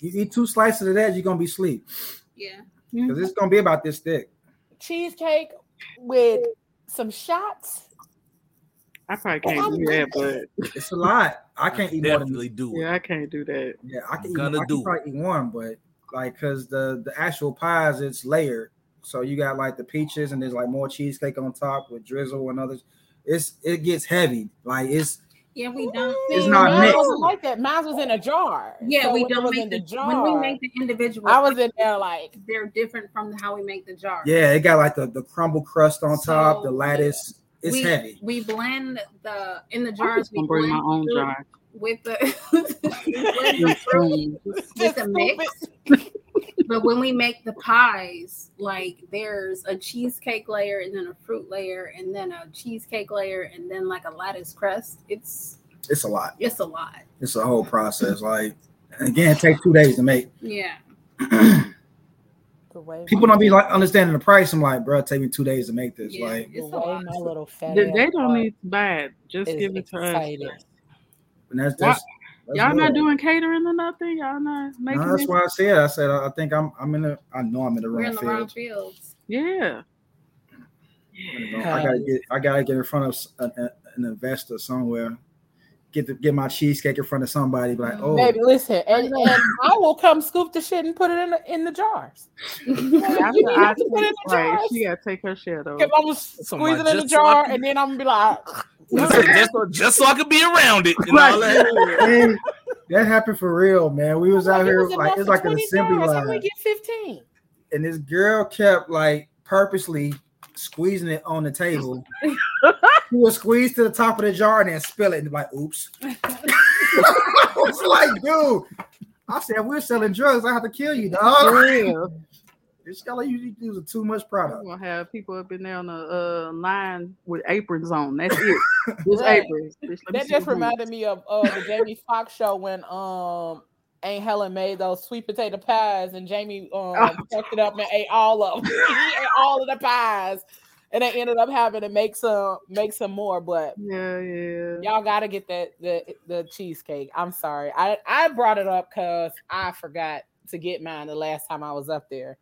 You, you eat two slices of that, you're gonna be asleep Yeah. Because it's mm-hmm. gonna be about this thick. Cheesecake with some shots. I probably can't do that, but <laughs> It's a lot. I can't eat more than Definitely do it. yeah, I can't do that. yeah. I can eat, Gonna I do can it. probably eat one, but like because the the actual pies it's layered. So you got like the peaches and there's like more cheesecake on top with drizzle and others. It's it gets heavy. Like it's Yeah, we don't. It's See, not mine mixed. wasn't like that. Mine was in a jar. Yeah, So we don't was make the, the jar. when we make the individual. I was in there like, they're different from how we make the jar. yeah, it got like the, the crumble crust on top, the So, lattice. It's we, heavy. We blend the in the I'm jars. We gonna bring my own jar. with the <laughs> we the with the mix. <laughs> But when we make the pies, like there's a cheesecake layer and then a fruit layer and then a cheesecake layer and then like a lattice crust. It's It's a lot. it's a lot. It's a whole process. Like again, it takes two days to make. Yeah. the way People don't be like understanding the price. I'm like, bro, take me two days to make this. Yeah. Like, the It's a way my little fat They, they don't need to buy it. Just give it to us. and that's that's, that's Y'all not doing catering or nothing. Y'all not making. No, that's it? why I said. I said I think I'm I'm in the. I know I'm in the We're wrong in the wrong field. fields. Yeah. I gotta get I gotta get in front of s- a- a- an investor somewhere. Get the, get my cheesecake in front of somebody. Like, mm. oh, Baby, listen, and, and I will come scoop the shit and put it in the in the jars. <laughs> After You I have to put it in the right, jars. she gotta take her share though. I'm gonna squeeze it in the just so I jar, and then I'm gonna be like, just, so, just so I could be around it. And all that. <laughs> Hey, that happened for real, man. We was out "It here was like it's like an assembly jars. How we line, get 15? and this girl kept like purposely squeezing it on the table <laughs> he would squeeze to the top of the jar and then spill it and be like, oops. <laughs> I was like, dude. I said, we're selling drugs. I have to kill you, dog. Real. This guy you using too much product. We're gonna have people up in there on the uh, line with aprons on. That's it. <laughs> Just Right. aprons. Bitch, That just reminded me of uh, the Jamie Foxx show when um Aunt Helen made those sweet potato pies and Jamie um <laughs> fucked it up and ate all of them. <laughs> he ate all of the pies, and they ended up having to make some make some more. But Yeah, yeah. y'all gotta get that the the cheesecake. I'm sorry, I I brought it up because I forgot to get mine the last time I was up there,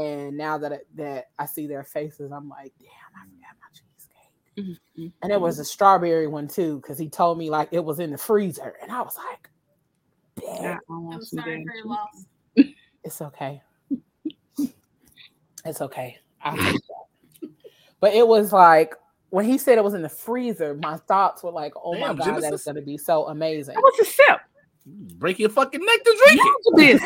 and now that it, that I see their faces, I'm like, damn, I forgot my cheesecake. Mhm. And it was a strawberry one too, because he told me like it was in the freezer, and I was like, damn, I want I'm sorry damn for your loss. it's okay. <laughs> It's okay. I'll take that. But it was like when he said it was in the freezer, my thoughts were like, oh Damn, my god, that is gonna be so amazing. What's a sip. Break your fucking neck to drink it.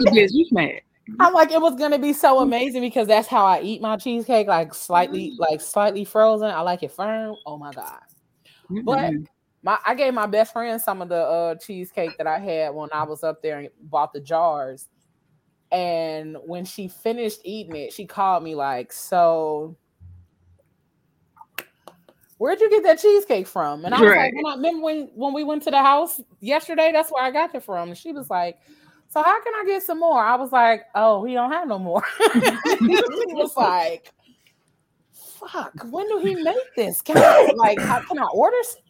You bitch. You mad. I'm like, it was gonna be so amazing because that's how I eat my cheesecake, like slightly, like slightly frozen. I like it firm. Oh my god. But Mhm. my I gave my best friend some of the uh cheesecake that I had when I was up there and bought the jars. And when she finished eating it, she called me like, "So, where'd you get that cheesecake from?" And I was Right. like, when I, "Remember when when we went to the house yesterday? That's where I got it from." And she was like, "So how can I get some more?" I was like, "Oh, we don't have no more." <laughs> he was like, "Fuck, when do he make this? Can I like how can I order?" some?"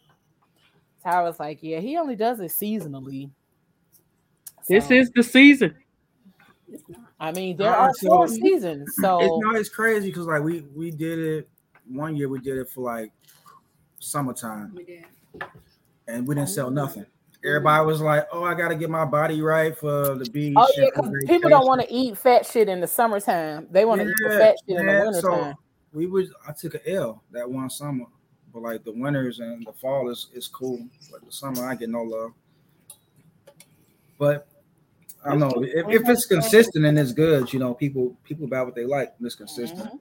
So I was like, "Yeah, he only does it seasonally." This So, is the season. I mean, there are four so- seasons, It's so not it's crazy because like we we did it one year we did it for like summertime We did. and we didn't sell nothing. Everybody was like, "Oh, I got to get my body right for the beach." oh yeah, because people don't want to eat fat shit in the summertime. They want to eat the fat shit in the yeah, wintertime. so we was I took an L that one summer, but like the winters and the fall is is cool, but the summer I get no love. But I don't know if, if it's consistent and it's good, you know, people people buy what they like. and It's consistent. Mhm.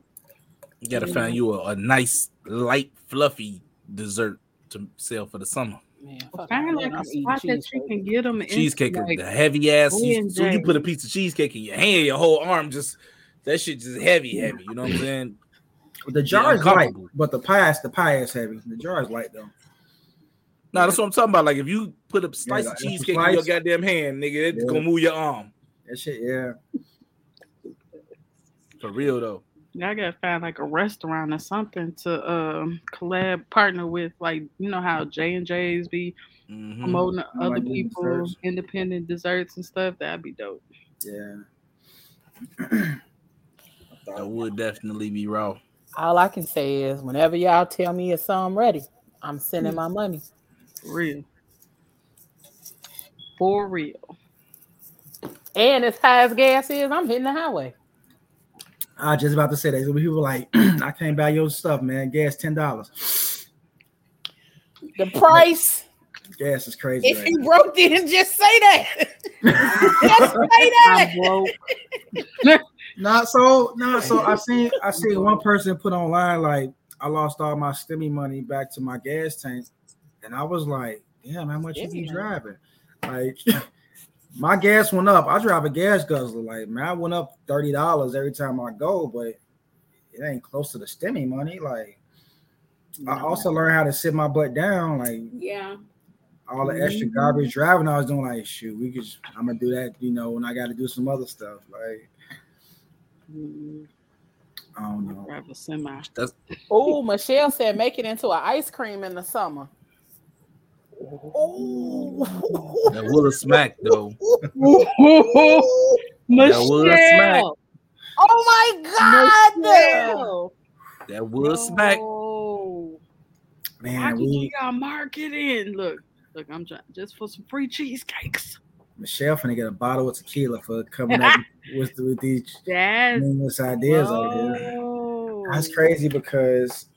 You gotta find you a, a nice, light, fluffy dessert to sell for the summer. Man, fuck Find like a a I'm eating spot that you can get them. In. Cheesecake, like, the heavy ass. me You, so you put a piece of cheesecake in your hand, your whole arm just that shit just heavy, heavy. You know what I'm saying? But the jar is light, but the pie is the pie is heavy. The jar is light though. No, that's what I'm talking about. Like if you put a slice like, of that's a cheesecake in your goddamn hand, nigga, it's Yeah. gonna move your arm. That shit, yeah. For real though. I gotta find like a restaurant or something to um collab partner with, like you know how J and J's be Mhm. promoting I other like them people, desserts. independent desserts and stuff. That'd be dope. Yeah. <clears throat> That would definitely be raw. All I can say is, whenever y'all tell me it's something ready, I'm sending my money. For real. For real. And as high as gas is, I'm hitting the highway. I was just about to say that. So people like, <clears throat> I can't buy your stuff, man. Gas ten dollars. The price. Gas is crazy. if Right you broke it, just say that. <laughs> just say that. I'm broke. <laughs> Not so, not so. I <laughs> seen, I seen one person put online like, I lost all my stimmy money back to my gas tank, and I was like, damn, how much you be Stimmy money. driving? Like, my gas went up. I drive a gas guzzler. Like, man, I went up thirty dollars every time I go, but it ain't close to the stimmy money. Like, I also learned how to sit my butt down. Like, Yeah. all the extra garbage driving I was doing, like, shoot, we could. I'm gonna do that, you know, when I got to do some other stuff. Like, Mm, I don't know. Drive a semi. Oh, Michelle said make it into an ice cream in the summer. Oh, That would have smacked though. <laughs> That would smack. Michelle. oh my God! Michelle. That would smack. No. Why Man, can you we got marketing? Look, look, I'm trying just for some free cheesecakes. Michelle finna get a bottle of tequila for coming up <laughs> with, with these That's meaningless ideas out here. That's crazy because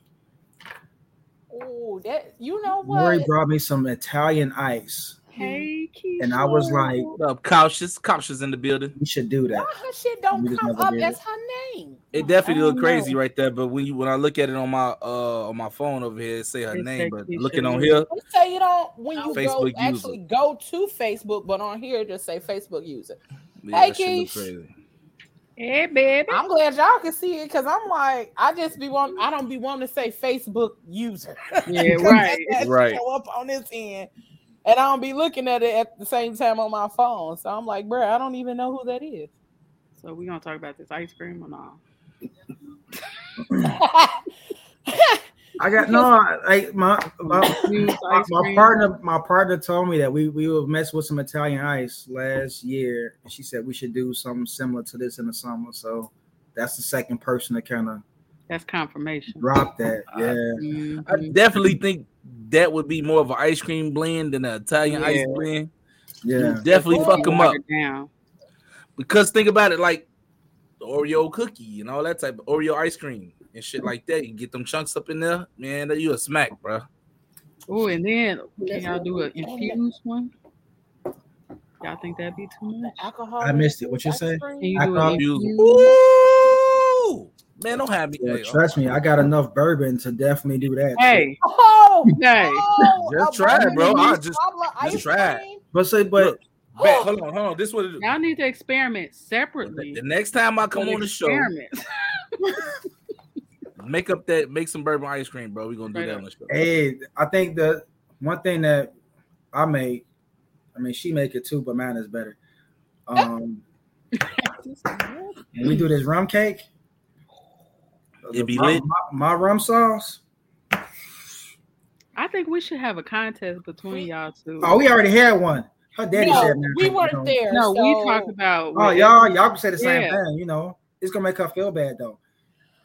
that you know Lori brought me some Italian ice. Hey, Keisha. And I was like- up, cautious? Cautious in the building. We should do that. Why her shit don't We come up did as it. her name? It definitely I look crazy know. right there, but when you when I look at it on my uh on my phone over here, it say her It name, but Keisha looking on here, Let's say you don't when you go Facebook user. actually go to Facebook, but on here just say Facebook user. yeah, Hey, that shit look Keish. crazy. Hey, baby. I'm glad y'all can see it because I'm like, I just be want I don't be wanting to say Facebook user. <laughs> Yeah, right. that shit Right. Show up on this end, and I don't be looking at it at the same time on my phone. So I'm like, bro, I don't even know who that is. So we gonna talk about this ice cream or not? <laughs> <laughs> I got no, like my my, <laughs> my, my partner. My partner told me that we we were messing with some Italian ice last year, and she said we should do something similar to this in the summer. So that's the second person to kind of That's confirmation. drop that. Uh, Yeah, Mhm. I definitely think that would be more of an ice cream blend than an Italian ice blend. yeah. Definitely Ooh. fuck them up Water Down. because think about it, like the Oreo cookie and all that type of Oreo ice cream and shit like that. You get them chunks up in there, man. You a smack, bro. Oh, and then can y'all do an infused one? Y'all think that'd be too much? Alcohol. I missed it. What you ice say? Can you I do thought- Infused. infused? Ooh, man, don't have me. Yeah, trust me, I got enough bourbon to definitely do that. Hey, Oh, hey. oh, <laughs> Just a try it, bro. I just- cobbler just ice try it. cream? but say, but Look, bet, hold on, hold on. This what it is. Y'all need to experiment separately. The next time I come on the show, experiment. <laughs> make up that make some bourbon ice cream, bro. We gonna do Straight that up. on the show. hey, I think the one thing that I make, I mean, she make it too, but mine is better. Um, we do this rum cake, It be my, lit. My, my rum sauce. I think we should have a contest between y'all two. Oh, we already had one. Her daddy No, said, man, we weren't know. there. no, we so- talked about. Oh, y'all, y'all can say the same Yeah. thing. You know, it's gonna make her feel bad though,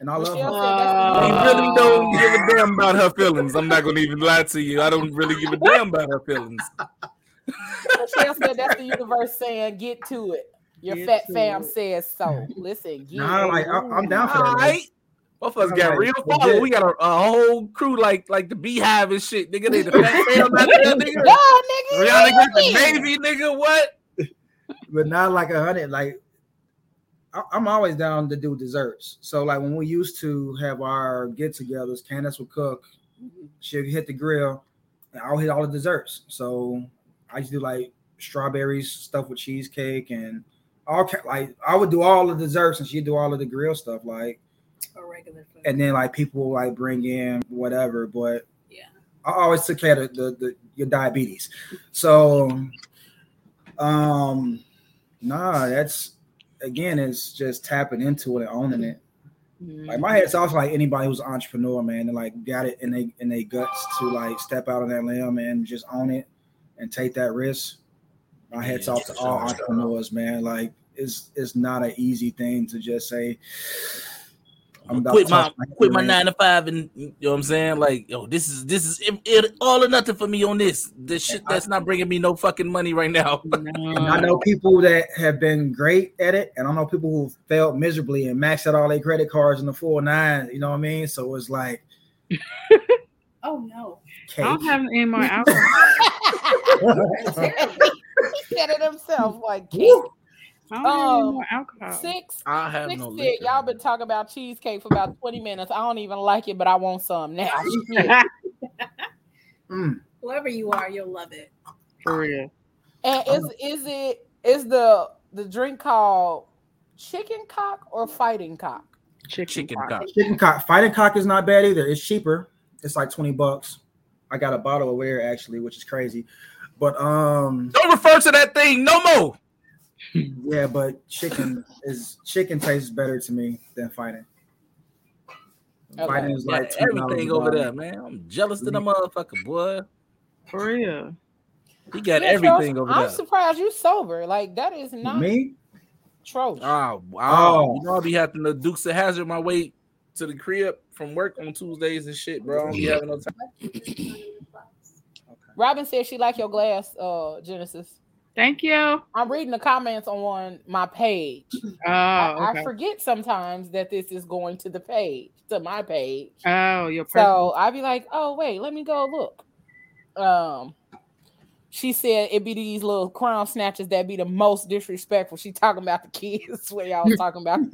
and I love Michelle her. said Uh, We the- really don't <laughs> give a damn about her feelings. I'm not gonna even lie to you. I don't really give a damn about her feelings. Michelle said that's the universe saying, "Get to it." Your Get fat fam it. says so. <laughs> Listen, get Nah, like I, I'm down for All that. right. Motherfuckers got real legit. follow. We got a, a whole crew like like the beehive and shit. Nigga, they the fat <laughs> fam out there, nigga. Go, nigga. Rihanna got the yeah. Navy, nigga. What? but not like a hundred. Like I, I'm always down to do desserts. So like when we used to have our get-togethers, Candace would cook. She'd hit the grill, and I'll hit all the desserts. So I used to do like strawberries stuff with cheesecake and all like I would do all the desserts, and she'd do all of the grill stuff. Like or regular food. and then like people will, like bring in whatever, but Yeah. I always took care of the, the your diabetes. So um nah, that's again it's just tapping into it and owning it. Mhm. Like my head's off like anybody who's an entrepreneur, man, and like got it in they in their guts to like step out on that limb and just own it and take that risk. My head's Yeah, off to all entrepreneurs, man. Like it's it's not an easy thing to just say I'm about quit to my toss quit my nine to five and you know what I'm saying? Like, yo, this is this is it, it- all or nothing for me on this. This shit that's not bringing me no fucking money right now. <laughs> And I <laughs> know people that have been great at it, and I know people who failed miserably and maxed out all their credit cards in the full nine. You know what I mean? So it's like <laughs> Oh no. I don't have any more alcohol. he said it himself. Like, cake. I don't have any more alcohol. six. I have Six no said, y'all been talking about cheesecake for about 20 minutes. I don't even like it, but I want some now. <laughs> Mm. Whoever you are, you'll love it. For real. and is is it is the the drink called chicken cock or fighting cock? Chicken, chicken cock. cock. Chicken cock, fighting cock is not bad either. It's cheaper. It's like twenty bucks. I got a bottle of wear actually, which is crazy. But um, Don't refer to that thing no more. Yeah, but chicken is chicken tastes better to me than fighting. Okay. Fighting is like $2 everything over there, man. I'm jealous to the motherfucker, boy. For real. He got Yeah, everything Charles, over I'm there. surprised you sober. Like that is not Me? atrocious. Oh, wow. Oh. You know, I'll be having the Dukes of Hazzard my way to the crib from work on Tuesdays and shit, bro. I don't be having no time. Robin said she like your glass, uh, Genesis. Thank you. I'm reading the comments on my page. Oh, I, okay. I forget sometimes that this is going to the page, to my page. oh, your person. So I'd be like, oh wait, let me go look. Um she said it be these little crown snatchers that be the most disrespectful. She talking about the kids where y'all was talking about. <laughs>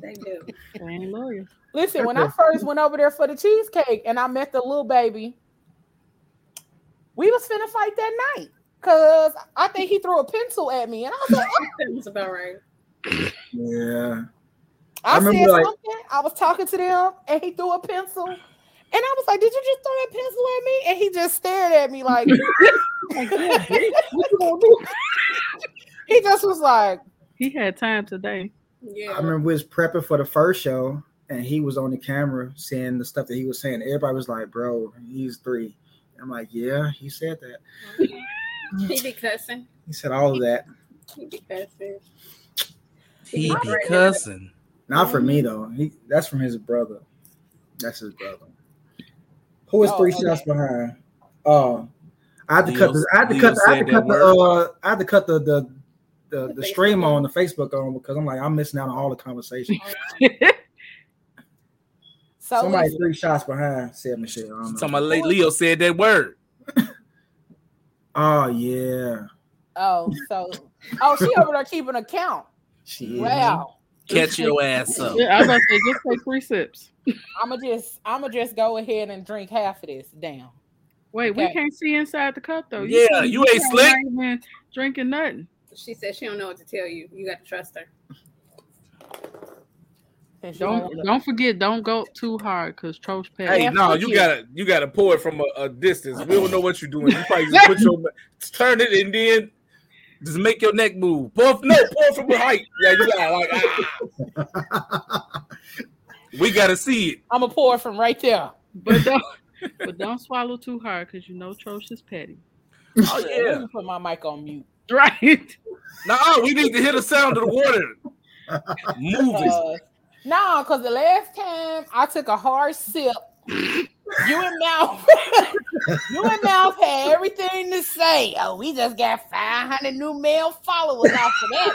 They do. They ain't. Listen, when I first went over there for the cheesecake and I met the little baby, we was finna fight that night. Cause I think he threw a pencil at me, and I was like, oh, That was about right. Yeah. I, I remember, said like- something. I was talking to them, and he threw a pencil, and I was like, "Did you just throw that pencil at me?" And he just stared at me like, Like, yeah, you gonna do? he just was like, He had time today. Yeah. I remember we was prepping for the first show, and he was on the camera saying the stuff that he was saying. Everybody was like, "Bro, he's three. I'm like, "Yeah, he said that. <laughs> <laughs> he be cussing. He said all of that. He be cussing. He be cussing. Not for me though. He that's from his brother. That's his brother. Who is Oh, three okay. shots behind? Oh, I had to cut. Leo- The, I had to Leo cut. The, I had to cut the. Uh, I had to cut the the the, The the stream on. on the Facebook on because I'm like I'm missing out on all the conversation. <laughs> "So Somebody three shots behind said Michelle. I don't. Talking about Leo said that word. <laughs> Oh yeah, oh, so oh, she over there keeping a count. she is. Wow, Catch your ass up. Yeah, I was gonna say, just take three sips. I'ma just, I'ma just go ahead and drink half of this down. Wait, we can't see inside the cup though. Yeah, can't- you ain't can't slick. not drinking nothing. She said she don't know what to tell you. You got to trust her. And she Don't like, don't forget, don't go too hard because Trosh Hey, no, you you. gotta you gotta pour it from a, a distance. We don't know what you're doing. You probably just put your <laughs> turn it and then just make your neck move. Pour no, pour from a height. Yeah, you gotta like ah. <laughs> We gotta see it. I'ma pour it from right there. but don't <laughs> but don't swallow too hard because you know Trosh is petty. Oh Let yeah. me put my mic on mute. Right. Nah, we need to hear the sound of the water moving. Uh, no, because the last time I took a hard sip, you and Mouth, <laughs> you and Mouth had everything to say. Oh, we just got 500 new male followers off of that,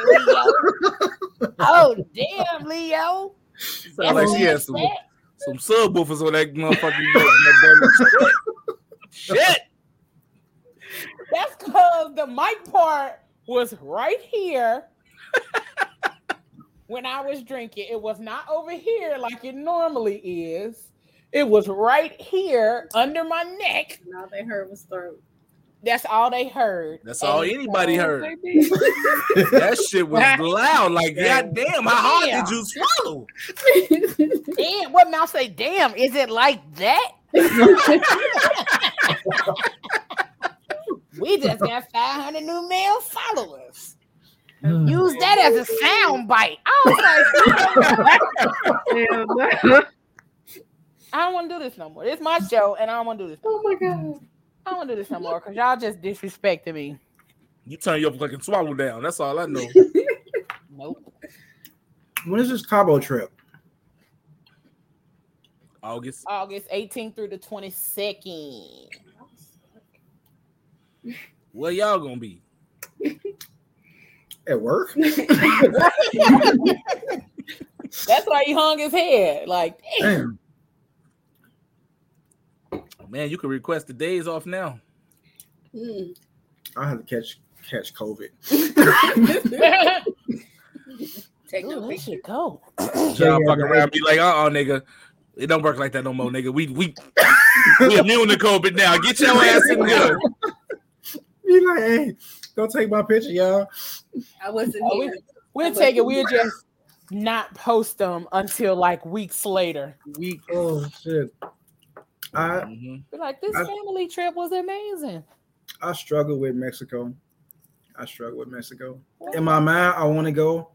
Leo. oh, damn, Leo. Sound like That's she had you some said. some subwoofers on that motherfucking boat. goddamn. Shit. That's because the mic part was right here <laughs> when I was drinking. It was not over here like it normally is. It was right here under my neck. And all they heard was throat. That's all they heard. That's all anybody so- heard. <laughs> That shit was loud. Like, goddamn, how hard Damn. did you swallow? Damn, what mouth say? Damn, is it like that? <laughs> we just got 500 new male followers. Mm. Use that as a sound bite. I was like, <laughs> I don't want to do this no more. It's my show, and I don't want to do this. oh my god. I don't want to do this no more because y'all just disrespecting me. You turn your fucking swallow down. That's all I know. <laughs> Nope. When is this Cabo trip? August. August 18th through the 22nd. Where y'all gonna be? <laughs> At work? <laughs> That's why he hung his head. Like, damn. Damn. Man, you can request the days off now. Mm. I had to catch catch COVID. <laughs> Take Ooh, no that picture. should go. Y'all yeah, fucking right. around be like, uh uh nigga. It don't work like that no more, nigga. We we we <laughs> immune to COVID now. Get your ass in there. Be like, hey, don't take my picture, y'all. I wasn't Oh, we- here. We'll take it. We'll just not post them until like weeks later. Weak. Oh shit. I Mhm. Be like, this I- family trip was amazing. I struggle with Mexico. I struggle with Mexico. In my mind, I want to go,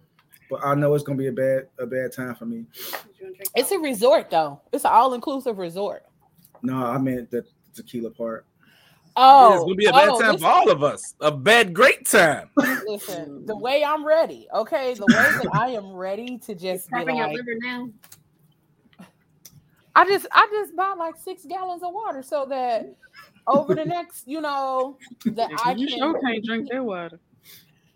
but I know it's gonna be a bad a bad time for me. You wanna drink It's a resort though. It's an all-inclusive resort. No, I meant the tequila part. Oh, Yeah, it's gonna be a bad oh, time listen, for all of us. A bad, great time. Listen, the way I'm ready, okay, the way that I am ready to just be Popping your like, liver now. I just, I just bought like six gallons of water so that over the next, you know, that I you can, sure can't drink that water.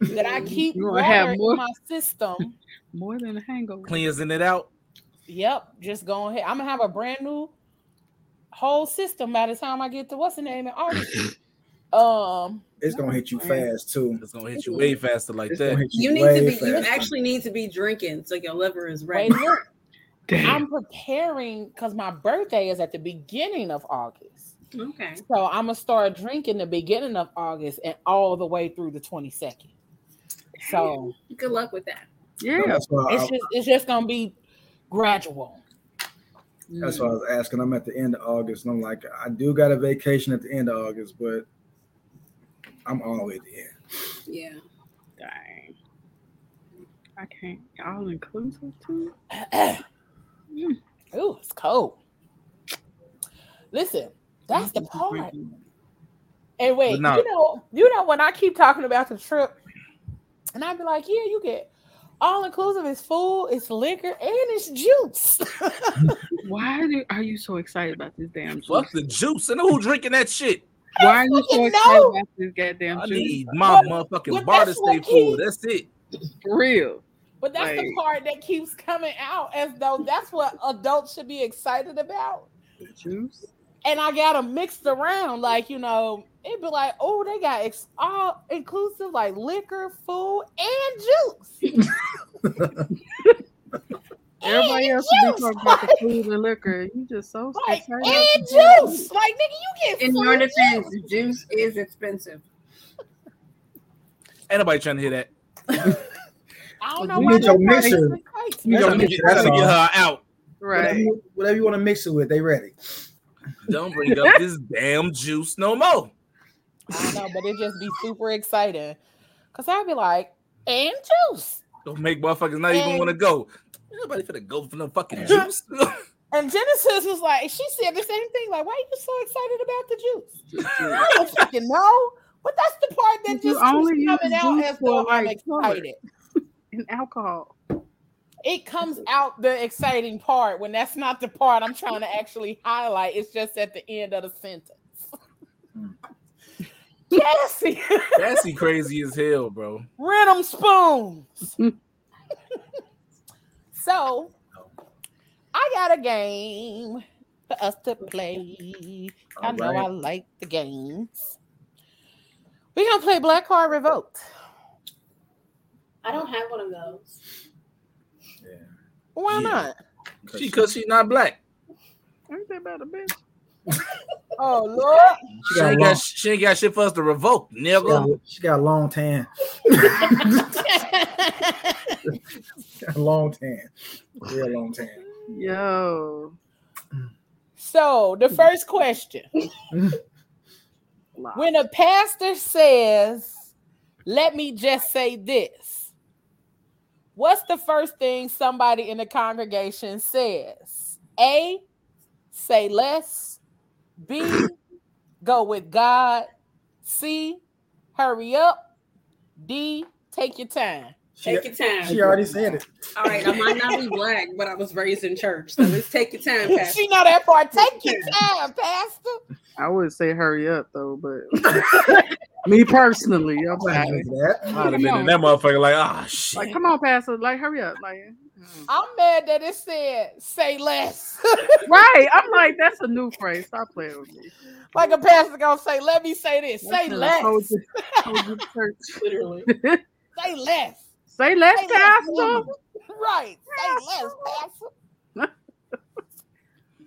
that I keep You water have more? in my system. <laughs> More than a hangover. Cleansing it out. Yep, just go ahead. I'm gonna have a brand new whole system by the time I get to what's the name in August. <laughs> Um, It's gonna hit you fast too. It's gonna hit you way faster like It's that. you, You need to be. You actually need to be drinking so your liver is wait, ready. look, <laughs> I'm preparing because my birthday is at the beginning of August. Okay. So I'm gonna start drinking the beginning of August and all the way through the 22nd. So Good luck with that. yeah. It's just it's just gonna be gradual. That's mm. why I was asking. I'm at the end of August, and I'm like, I do got a vacation at the end of August, but I'm all the way at the end. Yeah. Dang. I can't. All inclusive too. <clears throat> Ooh, it's cold. Listen, that's the part. And wait, But now- you know, you know when I keep talking about the trip, and I'd be like, yeah, you get all inclusive. It's food, it's liquor, and it's juice. <laughs> Why do, are you so excited about this damn juice? Fuck the juice. And who drinking that shit? Why are you so excited know. about this goddamn I juice? need my But- motherfucking but bar to stay full. That's it. For real. but that's the part that keeps coming out as though that's what adults should be excited about. Juice. And I got them mixed around, like you know, it'd be like, oh, they got ex- all inclusive, like liquor, food, and juice. <laughs> <laughs> Everybody And else should be juice, talking about the food and liquor. You just so <laughs> Like, excited. about and the juice. Like, nigga, you get In your juice. defense, juice is expensive. Ain't nobody trying to hear that. I don't You know need your mixer. person You me. need your Trying to mixer, get, trying to that's get her out. Whatever Right. you, whatever you want to mix it with, they ready. Don't bring up this damn juice no more. I don't know, but it just be super exciting. Cause I'd be like, and juice. Don't make motherfuckers not even want to go. Ain't Nobody finna go for no fucking juice. <laughs> And Genesis was like, she said the same thing. Like, why are you so excited about the juice? I don't fucking know. But that's the part that You just only keeps coming out as for, though I'm excited. <laughs> And alcohol. It comes out the exciting part when that's not the part I'm trying to actually highlight. It's just at the end of the sentence. Hmm. Cassie, <laughs> Cassie crazy as hell, bro. rent 'em spoons. <laughs> so, I got a game for us to play. I All know I like the games. We're gonna play Black Card Revoked. I don't have one of those. Yeah. Why Yeah. not? She cause she not black. Ain't that about a bitch? <laughs> Oh Lord. She She got, a ain't long, got she ain't got shit for us to revoke, she, got, nigga. she got a long tan. <laughs> A long tan. Real long tan. Yo. so the first question. When a pastor says, let me just say this, what's the first thing somebody in the congregation says? A, say less. B, go with God. C, hurry up. D, take your time. She, Take your time. she already said it. All right, I might not be black, but I was raised in church, so let's take your time, Pastor. <laughs> She know that part. Take your time, Pastor. I would say hurry up though, but <laughs> me personally, I'm I'm like, that. I'd have been in that motherfucker like, ah, shit. like, come on, Pastor, like, hurry up, like. I'm mad that it said say less. <laughs> right? I'm like, that's a new phrase. Stop playing with me. like a pastor gonna say, let me say this. Say That's a less. whole di- whole different church. Literally. <laughs> Say less. Say less, Say Pastor. woman. Right. Say less, Pastor. <laughs>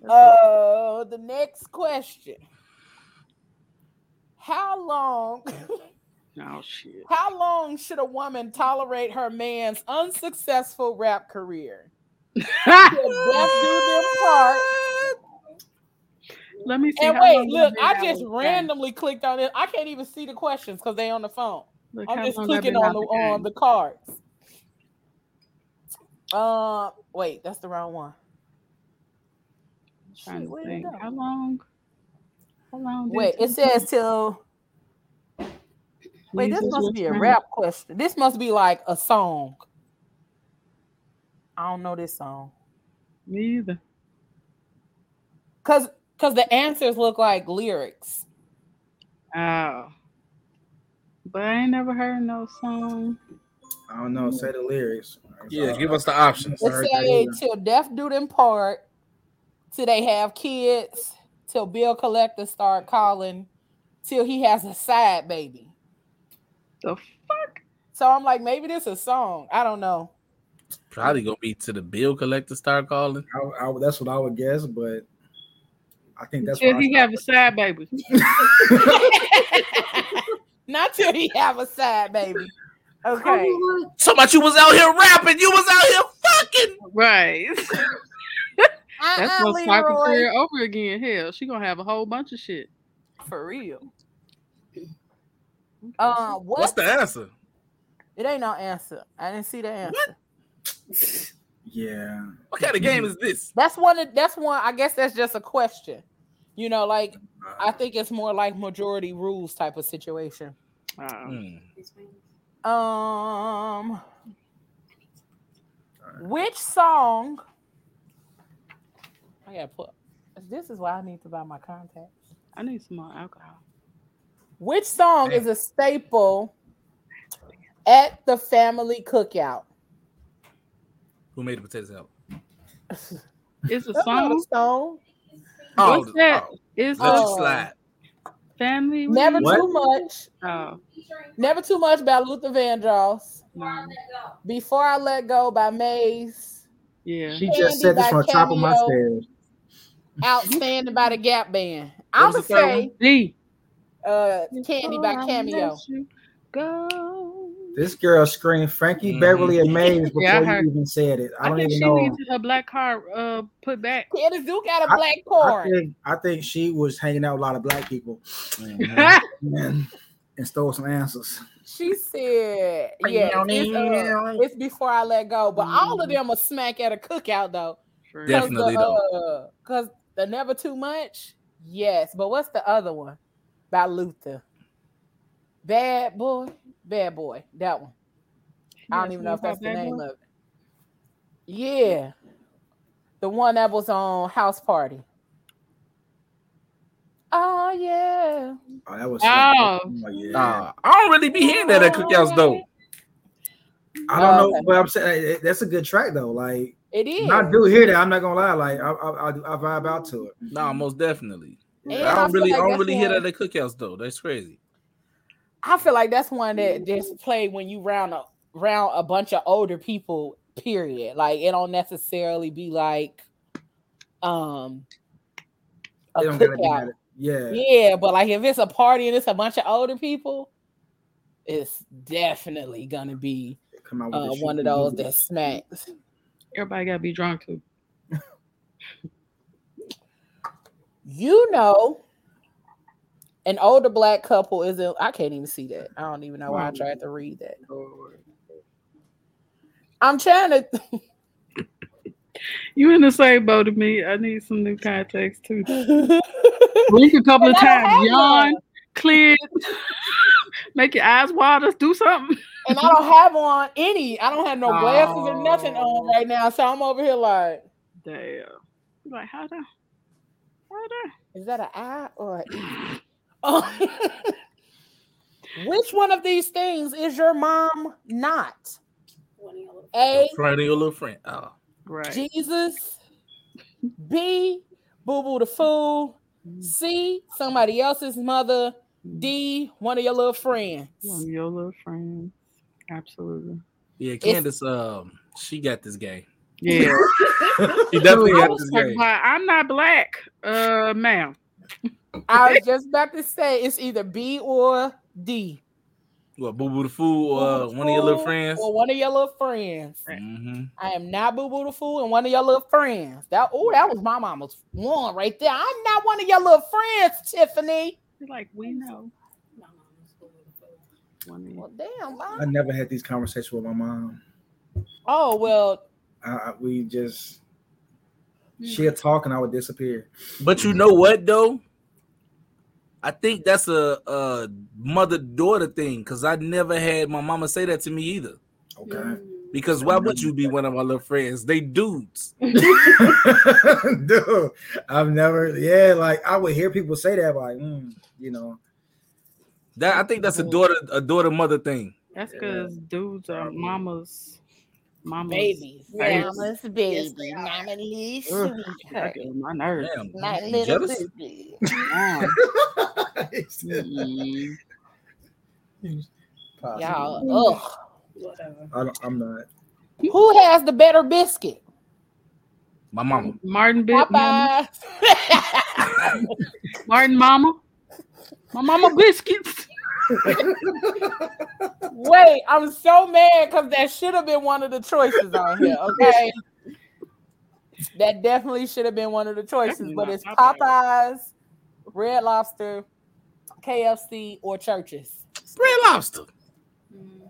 Uh, the next question. How long Oh shit. how long should a woman tolerate her man's unsuccessful rap career? Till death do them part. Let me see. And wait, look, I just randomly clicked on it. I can't even see the questions because they on the phone. Look I'm just clicking on the the on the cards. Uh, wait, that's the wrong one. trying Shit, to think. How long? How long? Wait, it says till. Wait, this this must be a rap question. This must be like a song. I don't know this song. Me either. Cause cause the answers look like lyrics. Oh. But I ain't never heard no song. I don't know. Say the lyrics. Yeah, give us the options. It Sorry, say till death do them part, till they have kids, till bill collectors start calling, till he has a side baby. The fuck? So I'm like, maybe this is a song. I don't know. Probably gonna be to the bill collector start calling. I, I, that's what I would guess, but I think that's Till what he I have a side baby. <laughs> Not till he have a side baby. Okay. So much you was out here rapping, you was out here fucking. Right. <laughs> That's Uh-uh, gonna start the Leroy. career over again. Hell, she gonna have a whole bunch of shit. For real. Uh, what? What's the answer? It ain't no answer. I didn't see the answer. yeah. What kind of game is this? That's one. Of, that's one. I guess that's just a question. You know, like I think it's more like majority rules type of situation. Uh, Hmm. Um, which song? I gotta put. This is why I need to buy my contacts. I need some more alcohol. Which song is a staple at the family cookout? Who made the potato salad? <laughs> It's a That's not a song. song. Oh, What's oh. that? oh, It's let a you Oh. slide. family. Never What? too much. Oh, Never too much by Luther Vandross. no. Before I Let Go by Maze. yeah. She Candy just said this by from the top of my stairs. Outstanding by the Gap Band. I'm was gonna say D. uh, Candy by Cameo. Go. This girl screamed Frankie Mhm. Beverly and Maze before <laughs> Yeah, I you even said it. I I, don't think even she know. needs her black car uh put back. Candace do got a I- black I card. think, I think she was hanging out with a lot of black people Mhm. <laughs> and, and stole some answers. She said, "Yeah, it's, uh, it's before I let go." But all of them are smack at a cookout though. For real. Definitely. though. uh, Cause the never too much. Yes, but what's the other one? By Luther. Bad boy, bad boy. That one. I don't Yes, even know if that's the name boy? of it. Yeah, the one that was on House Party. Oh yeah. Oh, that was Oh. oh, yeah. Nah, I don't really be hearing that at cookouts though. I don't know, Okay. but I'm saying eh, that's a good track though. Like It is. I do hear that, I'm not gonna lie. Like I, I, I, I vibe out to it. Nah, most definitely. And I I don't feel really, like I don't that's really hear that at the cookouts though. That's crazy. I feel like that's one that just play when you round a round a bunch of older people. Period. Like it don't necessarily be like um a They don't cookout. that. Yeah. Yeah, but like if it's a party and it's a bunch of older people, it's definitely gonna be Come out with uh, one of those that smacks. Everybody gotta be drunk too. You know, an older black couple is in, I can't even see that. I don't even know why I oh, tried to read that. I'm trying to <laughs> You in the same boat as me. I need some new contacts too. Blink a couple <laughs> of But I don't times, have yawn, one. clear, <laughs> make your eyes water, do something. and I don't have on any. I don't have no glasses or nothing Oh. on right now. So I'm over here like, Damn. Like how the how is that an I or an E? <laughs> Oh. <laughs> Which one of these things is your mom not? A. Friend of your little friend. Oh, right. Jesus. B. Boo Boo the Fool. C. Somebody else's mother. D. One of your little friends. One of your little friends. Absolutely. yeah, Candace. Um, she got this game. Yeah. <laughs> She definitely I got was this like, game. "Why, I'm not black, uh, ma'am. I was <laughs> just about to say it's either B or D. What, Boo Boo the Fool or uh, one of your little friends? Or one of your little friends. hmm I am not Boo Boo the Fool and one of your little friends. That oh, that was my mama's one right there. I'm not one of your little friends, Tiffany. You're like, we know. Well, damn, I never had these conversations with my mom. Oh well, I, I, we just Hmm. she'll talk and I would disappear. But you know what though? I think that's a, a mother daughter thing because I never had my mama say that to me either. Okay. Because why would you be one of my little friends? They dudes. <laughs> <laughs> Dude, I've never, yeah, like I would hear people say that, like, mm, you know, That I think that's a daughter, a daughter mother thing. That's because dudes are mamas. Mama, Babies. Yes. Mama's baby. they. Mama Lee's sweetheart. that get on my nerves. Damn, My little baby. Damn. <laughs> Mm-mm. Y'all, mm. ugh. Whatever. I I'm not. Who has the better biscuit? My mama. Martin bit mama. <laughs> Martin mama. My mama <laughs> biscuits. Wait, I'm so mad because that should have been one of the choices on here. <laughs> Okay, that definitely should have been one of the choices, Definitely but it's Popeye. Popeyes, Red Lobster, KFC, or Church's. Red Lobster. Mm-hmm.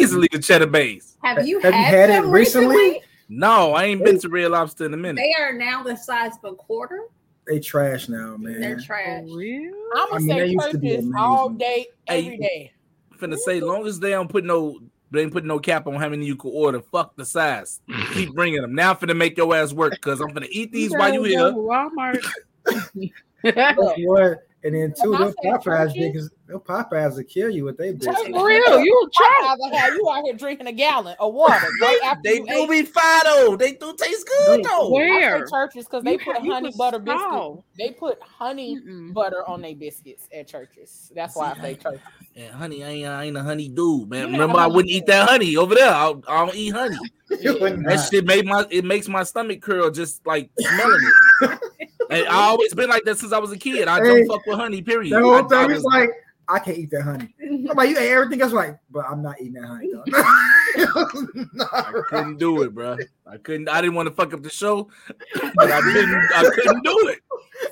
Easily the cheddar base. Have you Have you had, had it recently? recently? No, I ain't been to Red Lobster in a minute. They are now the size of a quarter. They trash now, man. They're trash. I'm gonna mean, they say used to be Church's all amazing. day, Hey, every day. finna say, long as they don't put no, they ain't put no cap on how many you could order. Fuck the size. <laughs> Keep bringing them. Now I'm finna make your ass work because I'm finna eat these while you here. Walmart. <laughs> <laughs> What? And then two, When I them say Popeyes, Church's- because them Popeyes will kill you with they Church's- biscuits. For real, you a try. Popeyes will have you out here drinking a gallon of water. right after They do ate. be fine though. They do taste good Wait, though. where? I Church's because they put honey butter biscuits. They put honey Mm-mm. butter on their biscuits at Church's. That's why I say Church's. Yeah, honey, I ain't, I ain't a honey dude, man. You Remember, I not wouldn't honey eat that honey over there. I, I don't eat honey. <laughs> You That shit made my it makes my stomach curl just like smelling it. <laughs> and I always been like that since I was a kid. I Hey, don't fuck with honey. Period. The whole I- I thing is like, I can't eat that honey. I'm like, you ate everything else, like, but I'm not eating that honey. Though. <laughs> I couldn't do it, bro. I couldn't. I didn't want to fuck up the show, <laughs> but I didn't. I couldn't do it.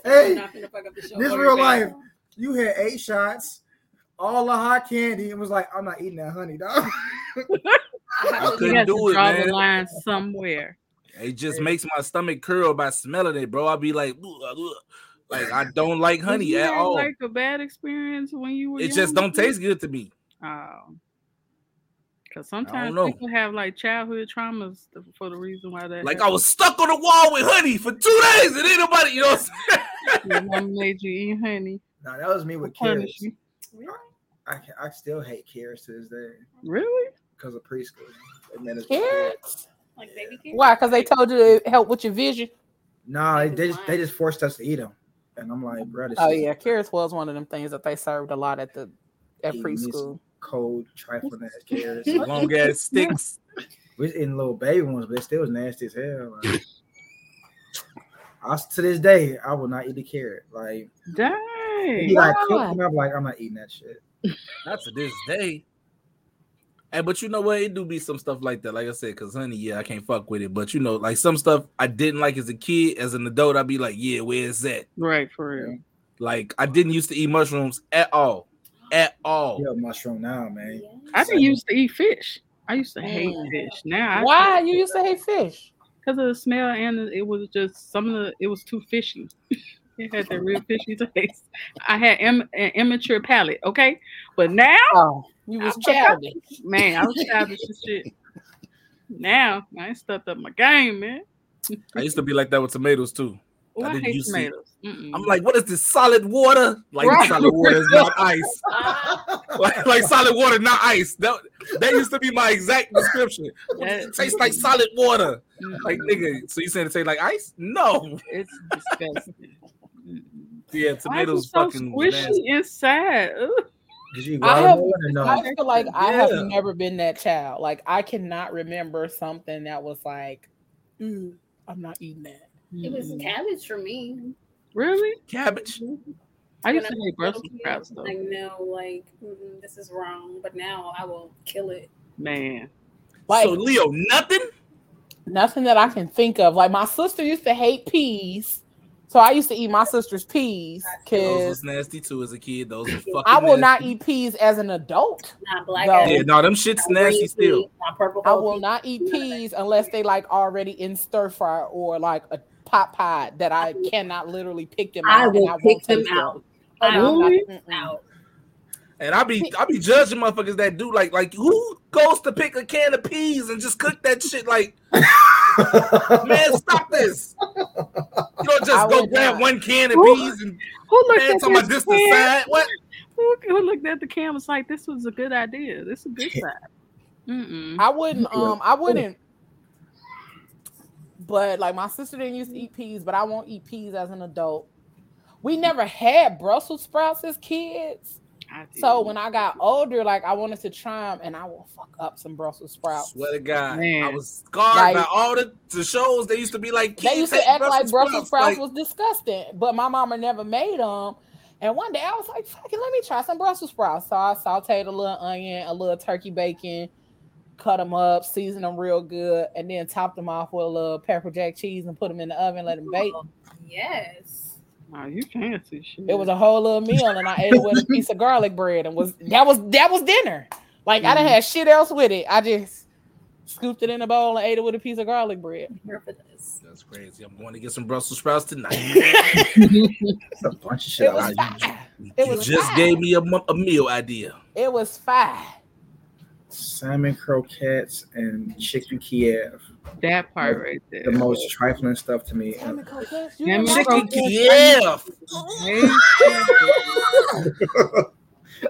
hey, Not gonna fuck up the show this real life. babe. You had eight shots, all the hot candy, and was like, I'm not eating that honey, dog. <laughs> I have I to couldn't You have do to it, draw man. the line somewhere. It just makes my stomach curl by smelling it, bro. I'll be like, "Ugh, ugh." like I don't like honey you at have, all. Like a bad experience when you were. It just don't taste good to me. Oh. Because sometimes people have like childhood traumas for the reason why that. Like I was stuck on the wall with honey for two days, and ain't nobody, you know. What I'm <laughs> saying? Your mom made you eat honey. nah, that was me with Punish carrots. I, I still hate carrots to this day Really? because of preschool. They made us- Carrots? Like baby carrots? Why? Because they told you to help with your vision. Nah, they, they just they just forced us to eat them, and I'm like, bro, this Oh yeah, carrots was one of them things that they served a lot at the at Eating this- preschool. cold, trifling ass carrots. Long ass <laughs> sticks. We was eating little baby ones, but it still was nasty as hell. Like, I to this day, I will not eat a carrot. Like, Dang. he like Why? cooked, and I'm like, I'm not eating that shit. Not to this day. Hey, but you know what? It do be some stuff like that. Like I said, because honey, yeah, I can't fuck with it. But you know, like some stuff I didn't like as a kid, as an adult, I'd be like, yeah, where's that? Right, for real. Like I didn't used to eat mushrooms at all. At all. Yeah, mushroom now, man. I didn't used to eat fish. I used to hate Mm. fish. Now I Why you used to hate fish? because of the smell and it was just some of the it was too fishy. <laughs> it had that real fishy taste. I had Im- an immature palate, okay, but now, Oh, you was I- childish. Oh, man, I was childish as shit. Now I ain't stepped up my game, man. I used to be like that with tomatoes too. Oh, I, I didn't hate use tomatoes. I'm like, what is this solid water? Like Right. solid water is not <laughs> ice. like, <laughs> like solid water, not ice. That that used to be my exact description. That- It tastes like solid water. Mm-mm. Like nigga, so you saying it tastes like ice? No. it's disgusting. Yeah, is tomatoes so fucking squishy nasty. inside. Ugh. Did you I have- no? I feel like I have never been that child. Like I cannot remember something that was like, "Mm, I'm not eating that. It was cabbage for me. really. Cabbage. I used to When hate was Brussels sprouts though. I know, like mm, this is wrong, but now I will kill it. Man, Like so Leo, nothing? nothing that I can think of. Like my sister used to hate peas, so I used to eat my sister's peas Those because was nasty too as a kid. Those were fucking I will not eat peas as an adult. Not black No. Yeah, no, them shit's not nasty still. purple. I will peas. not eat peas unless they like already in stir fry or like a pot pie that I cannot literally pick them out. I will won't pick them out. I no, will I'm pick them out. And I be I be judging motherfuckers that do like like who goes to pick a can of peas and just cook that shit like <laughs> man stop this. You don't I just go grab not. one can of Who- peas and who looked man at talking about this this can? side. What? Who, who looked at the can was like, "This was a good idea. This is a good side." Mm-mm. I wouldn't um I wouldn't but like my sister didn't used to eat peas, but I won't eat peas as an adult. We never had Brussels sprouts as kids. I did. So when I got older, like I wanted to try them, and I will fuck up some Brussels sprouts. Swear to God, Man. I was scarred Like- by all the, the shows. They used to be like, They used to hate act like Brussels sprouts Like, was disgusting, but my mama never made them. And one day I was like, "Fucking, let me try some Brussels sprouts." So I sauteed a little onion, a little turkey bacon, cut them up, seasoned them real good, and then topped them off with a little pepper jack cheese and put them in the oven, let them bake. Yes. Wow, you fancy shit. It was a whole little meal, and I ate it with a piece of garlic bread, and was that was that was dinner. Like I didn't mm-hmm. have shit else with it. I just scooped it in a bowl and ate it with a piece of garlic bread. I'm here for this. That's crazy. I'm going to get some Brussels sprouts tonight. <laughs> It's a bunch of shit. It was like. fire. you It was just fire. gave me a, a meal idea. It was fire. Salmon croquettes and chicken Kiev. That part right there. The most trifling stuff to me. Salmon croquettes, you Chicken croquettes? Kiev.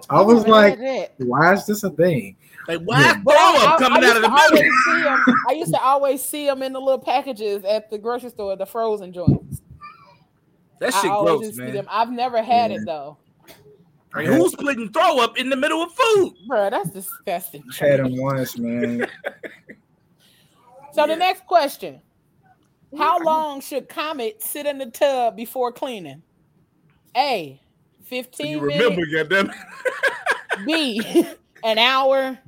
I was like, why is this a thing? Like, why Yeah. throw up coming I out of the used to always I used to always see them in the little packages at the grocery store, the frozen joints. That I shit always gross, used to see man. them. I've never had Yeah. it though, Like, who's putting throw up in the middle of food? bro. That's disgusting. I had them once, man. <laughs> So the next question: How long should Comet sit in the tub before cleaning? A. So Fifteen you minutes. remember, goddamn. B. <laughs> An hour.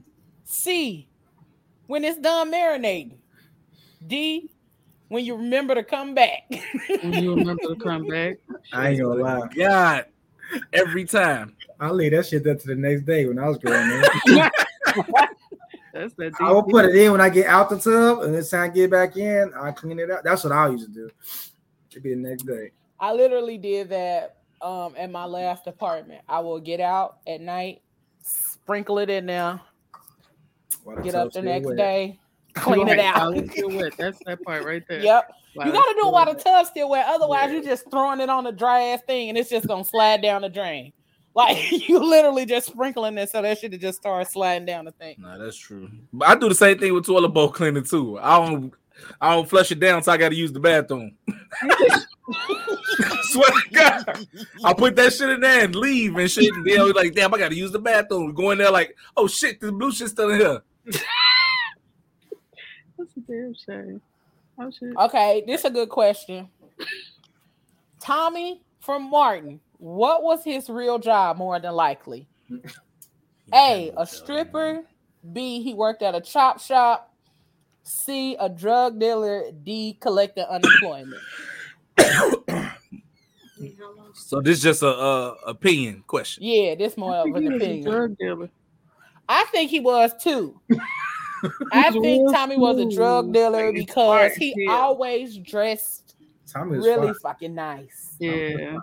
C. When it's done marinating. D. When you remember to come back. When you remember to come back. <laughs> I ain't gonna lie. God, every time. I leave that shit there to the next day when I was growing up. <laughs> That's that. I will put it in when I get out the tub, and this time I get back in, I clean it up. That's what I used to do. It'd be the next day. I literally did that um at my last apartment. I will get out at night, sprinkle it in there, While get tub up the next wet. day, <laughs> clean it out. still wet. That's that part right there. Yep. While You gotta do still it while the wet. tub's still wet. Otherwise, you're just throwing it on a dry ass thing and it's just gonna slide down the drain. Like <laughs> you literally just sprinkling it so that shit just start sliding down the thing. Nah, that's true. But I do the same thing with toilet bowl cleaning too. I don't I don't flush it down, so I gotta use the bathroom. <laughs> Swear to God. I put that shit in there and leave and shit. And then I was like, damn, I gotta use the bathroom. Go in there like, oh shit, the blue shit's still in here. That's a damn shame. Oh shit. Okay, this is a good question. Tommy from Martin, what was his real job more than likely? A, a stripper. B, he worked at a chop shop. C, a drug dealer. D, collecting unemployment. So this is just a, a opinion question. Yeah, this more of an a opinion. drug dealer. I think he was too. <laughs> I think Tommy was a drug dealer because he always dressed Tommy was really fine. fucking nice. Yeah.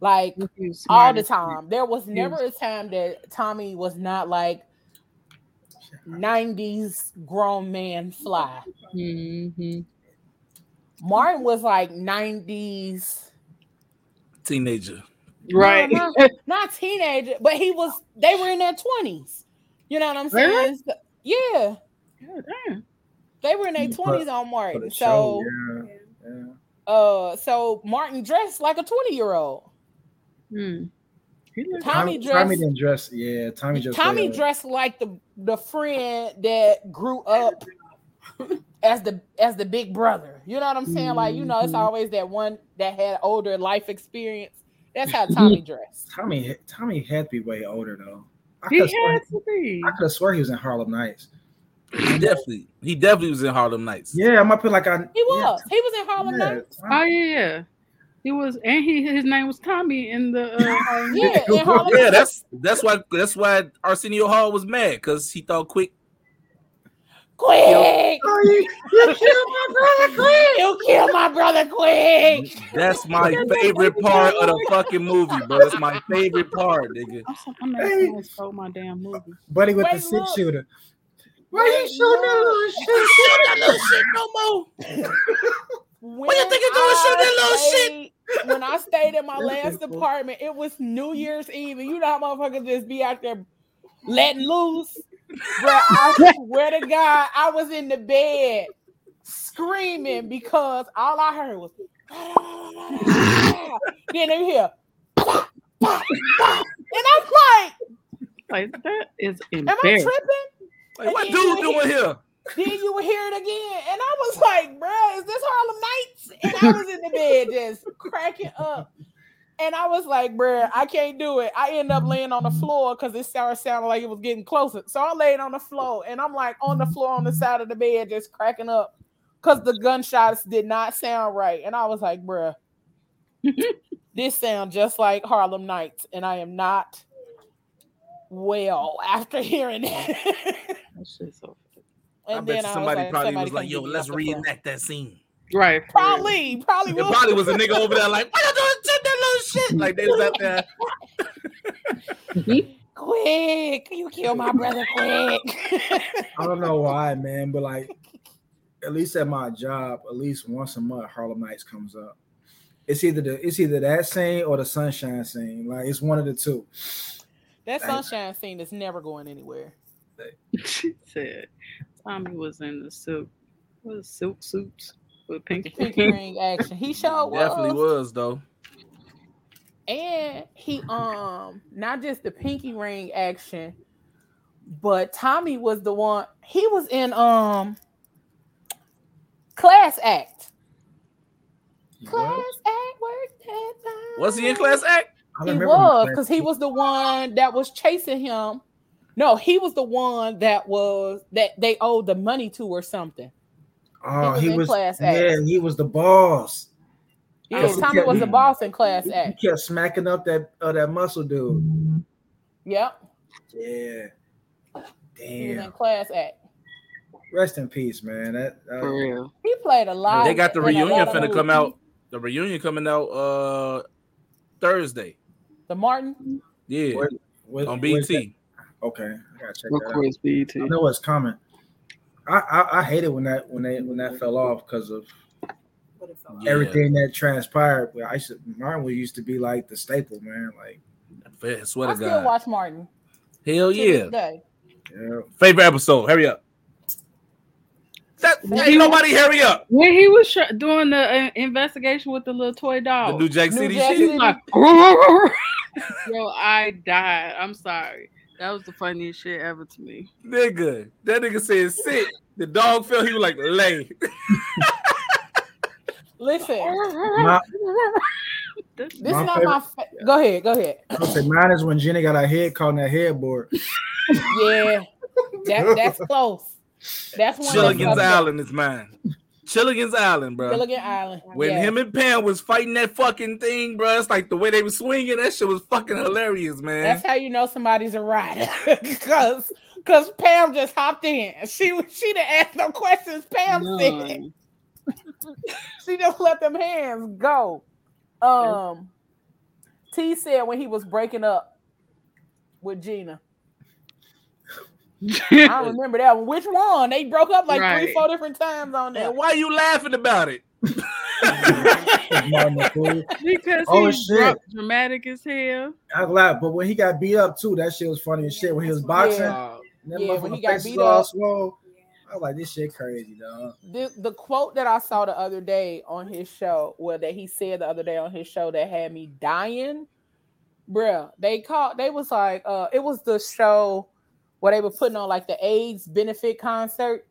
Like all the time. There was never a time that Tommy was not like 90s grown man fly. Mhm. Martin was like 90s, Teenager. Right. No, not, not teenager, but he was, they were in their 20s. You know what I'm saying? Really? So- yeah, God damn. they were in their 20s on Martin. So, show, yeah, yeah. uh, so Martin dressed like a 20 year old. Hmm. Tommy Tommy, dressed- Tommy didn't dress. Yeah, Tommy just. Tommy uh, dressed like the the friend that grew up as the as the big brother. You know what I'm saying? Like you know, it's Mhm. always that one that had older life experience. That's how <laughs> Tommy dressed. Tommy, Tommy had to be way older though. I He could have had to be. I could have sworn he was in Harlem Nights. He definitely, he definitely was in Harlem Nights. Yeah, I might put like I. He was. He was in Harlem Yeah, Nights. Oh yeah, yeah. He was, and he his name was Tommy in the. Uh, <laughs> Yeah, in Yeah, that's that's why that's why Arsenio Hall was mad because he thought quick. Quick! Oh, you, you killed my brother quick. You kill my brother quick! That's my favorite part of the fucking movie, bro. That's my favorite part, nigga. I'm, so, I'm not gonna stole my damn movie. Buddy with the six look. shooter. Why Wait, you shooting that little shit? Shoot that little shit no more. <laughs> When you think you're doing, shoot that little shit? Shit? When I stayed in my last cool. apartment, it was New Year's Eve, and you know how motherfuckers just be out there letting loose. Bro, I <laughs> swear to God, I was in the bed screaming because all I heard was <laughs> then they hear <laughs> and I'm like, Like that is am I tripping? Like, what dude doing here? Then you would hear it again. And I was like, bruh, is this Harlem Nights? And I was in the bed just cracking up. And I was like, bruh, I can't do it. I end up laying on the floor because it started sounding like it was getting closer. So I laid on the floor and I'm like on the floor on the side of the bed, just cracking up because the gunshots did not sound right. And I was like, bruh, this sounds just like Harlem Nights. And I am not well after hearing that. That shit's so I and bet then you I somebody like, probably somebody was like, "Yo, let's off the floor. reenact that scene." right. Probably, probably There will. probably was a <laughs> nigga over there like, "Why you doing shit, that little shit?" Like they was out there. <laughs> quick, you kill my brother quick. I don't know why, man, but like at least at my job, at least once a month, Harlem Nights comes up. It's either the it's either that scene or the sunshine scene. Like it's one of the two. that sunshine scene is never going anywhere. <laughs> she said Tommy was in the silk, what is silk suits with pinky Pinky ring. ring action. He showed Definitely was. was though. and he um not just the pinky ring action, but Tommy was the one. He was in um class act. Class act work that time. Was he in class act? I He was because he was the one that was chasing him. No, he was the one that was that they owed the money to or something. Oh, was he in was. Class Yeah, he was the boss. Yeah, Yes, he Tommy kept- was the boss in class He, he act. kept smacking up that uh, that muscle dude. Yep, Yeah. he was in class act. Rest in peace, man. That, that For real. He played a lot. They got the reunion finna come out. The reunion coming out uh Thursday. The Martin. Yeah, What- what- on what's that? BT. Okay, I gotta check Of that out. course, BET. I know what's coming. I, I I hate it when that when they when that fell off because of Yeah. everything that transpired. But I used to, Martin was used to be like the staple, man. Like, I swear I to still watch Martin. Hell yeah. day. yeah, Favorite episode. Hurry up. That ain't nobody hurry up. When he was sh- doing the uh, investigation with the little toy The dog, New Jack New City Jack shit. City. like, <laughs> yo, I died. I'm sorry. That was the funniest shit ever to me. Nigga. That nigga said sit. The dog fell. He was like lay. Listen, my, this is My not my. Fa- go ahead, go ahead. I say mine is when Jenny got her head caught in that headboard. Yeah, that, that's close. That's one. Chilligan's Island is mine. Chilligan's Island, bro. Gilligan Island. When yeah. him and Pam was fighting that fucking thing, bro, it's like the way they was swinging. That shit was fucking hilarious, man. That's how you know somebody's a rider. <laughs> Cause cause Pam just hopped in. She she didn't ask no questions. Pam said <laughs> she just let them hands go. Um T said when he was breaking up with Gina. I <laughs> remember that one. Which one? They broke up like three, four different times on that. And why you laughing about it? Martin <laughs> McFly. because Oh, he's shit. dra- dramatic as hell. I laughed, but when he got beat up too, that shit was funny as shit. When he was boxing, Yeah. That Yeah, when motherfucker he got beat up. swole. I was like, this shit crazy, dog. the, the quote that I saw the other day on his show, well, that he said the other day on his show that had me dying, bruh. They called, they was like, uh, it was the show where they were putting on like the AIDS benefit concert,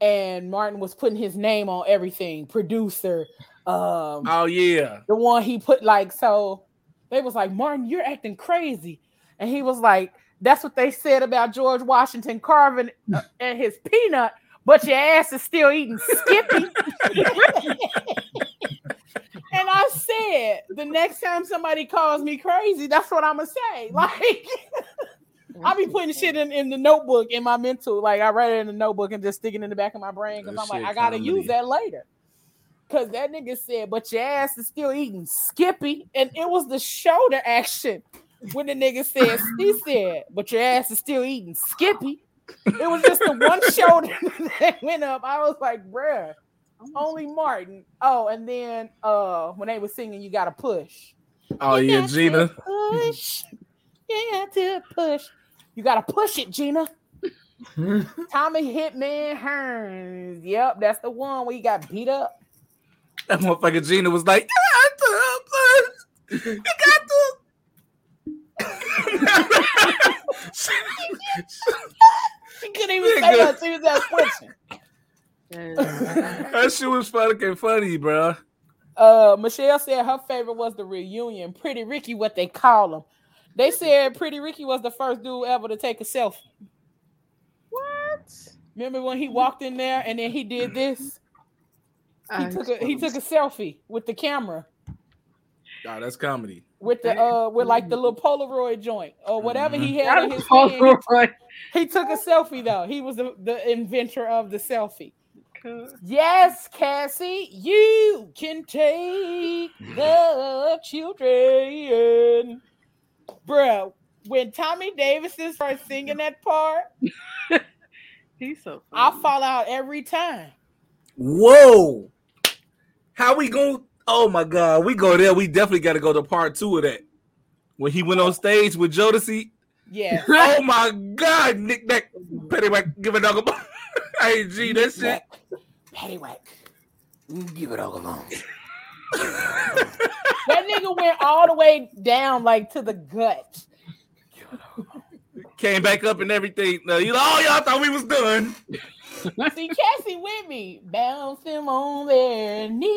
and Martin was putting his name on everything, producer, um, oh yeah. the one he put like so they was like martin you're acting crazy. And he was like that's what they said about george washington carving uh, and his peanut but your ass is still eating skippy. <laughs> And i said the next time somebody calls me crazy that's what i'm gonna say. <laughs> Like I be putting shit in, in the notebook in my mental, like I write it in the notebook and just stick it in the back of my brain because I'm like, I gotta comedy. use that later. Cause that nigga said, but your ass is still eating Skippy, and it was the shoulder action when the nigga said, he said, but your ass is still eating Skippy. It was just the one <laughs> shoulder <laughs> that went up. I was like, bruh, only Martin. Oh, and then uh when they were singing, you gotta push. Oh You yeah, Gina. Push. You got to push. You gotta push it, Gina. <laughs> Tommy Hitman Hearns. Yep, that's the one where he got beat up. That motherfucker Gina was like, "You got to, you got to. She couldn't even say that. She was just switching. that shit was fucking funny, bro. Uh, Michelle said her favorite was the reunion. Pretty Ricky, what they call him. They said Pretty Ricky was the first dude ever to take a selfie. What? Remember when he walked in there and then he did this? He I took a he took a selfie with the camera Nah, that's comedy. with the uh with like the little Polaroid joint or whatever he had Got in a his hand. He, took a selfie though. He was the, the inventor of the selfie. Yes, Cassie, you can take the children. Bruh, when Tommy Davis starts singing that part, <laughs> He's so I fall out every time. Whoa, how we going? Oh my god, we go there. We definitely got to go to part two of that. When he went on stage with Jodeci. Yeah. <laughs> Oh my god, Nick Nack, Pettywhack, <laughs> give a dog a bone. hey, G, that shit. Paddywhack. Give it all alone. That nigga went all the way down like to the gut. Came back up and everything. No, you know, oh, y'all thought we was done. See, Cassie with me. Bounce them on their knees.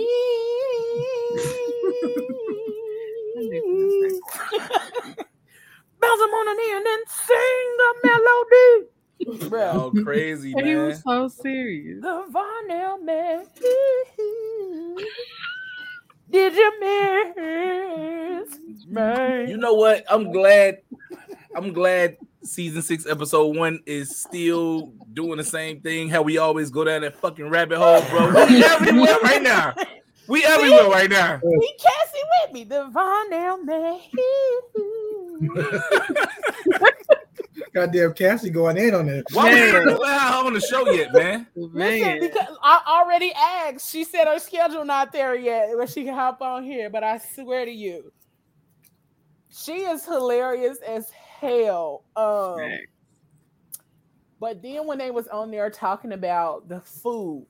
Bounce them on the knee and then sing the melody. Bro, Oh, crazy, He man. was so serious. the Varnell <laughs> man. Did you miss me? You know what? I'm glad. I'm glad season six, episode one is still doing the same thing. How we always go down that fucking rabbit hole, bro. We <laughs> everywhere right now. We everywhere right now. He Cassie with me. The Varnell man. Goddamn Cassie going in on it. Why we Man. not allowed her on the show yet, man? Listen, because I already asked. She said her schedule not there yet, where she can hop on here. But I swear to you, she is hilarious as hell. Um, Right. but then when they was on there talking about the food,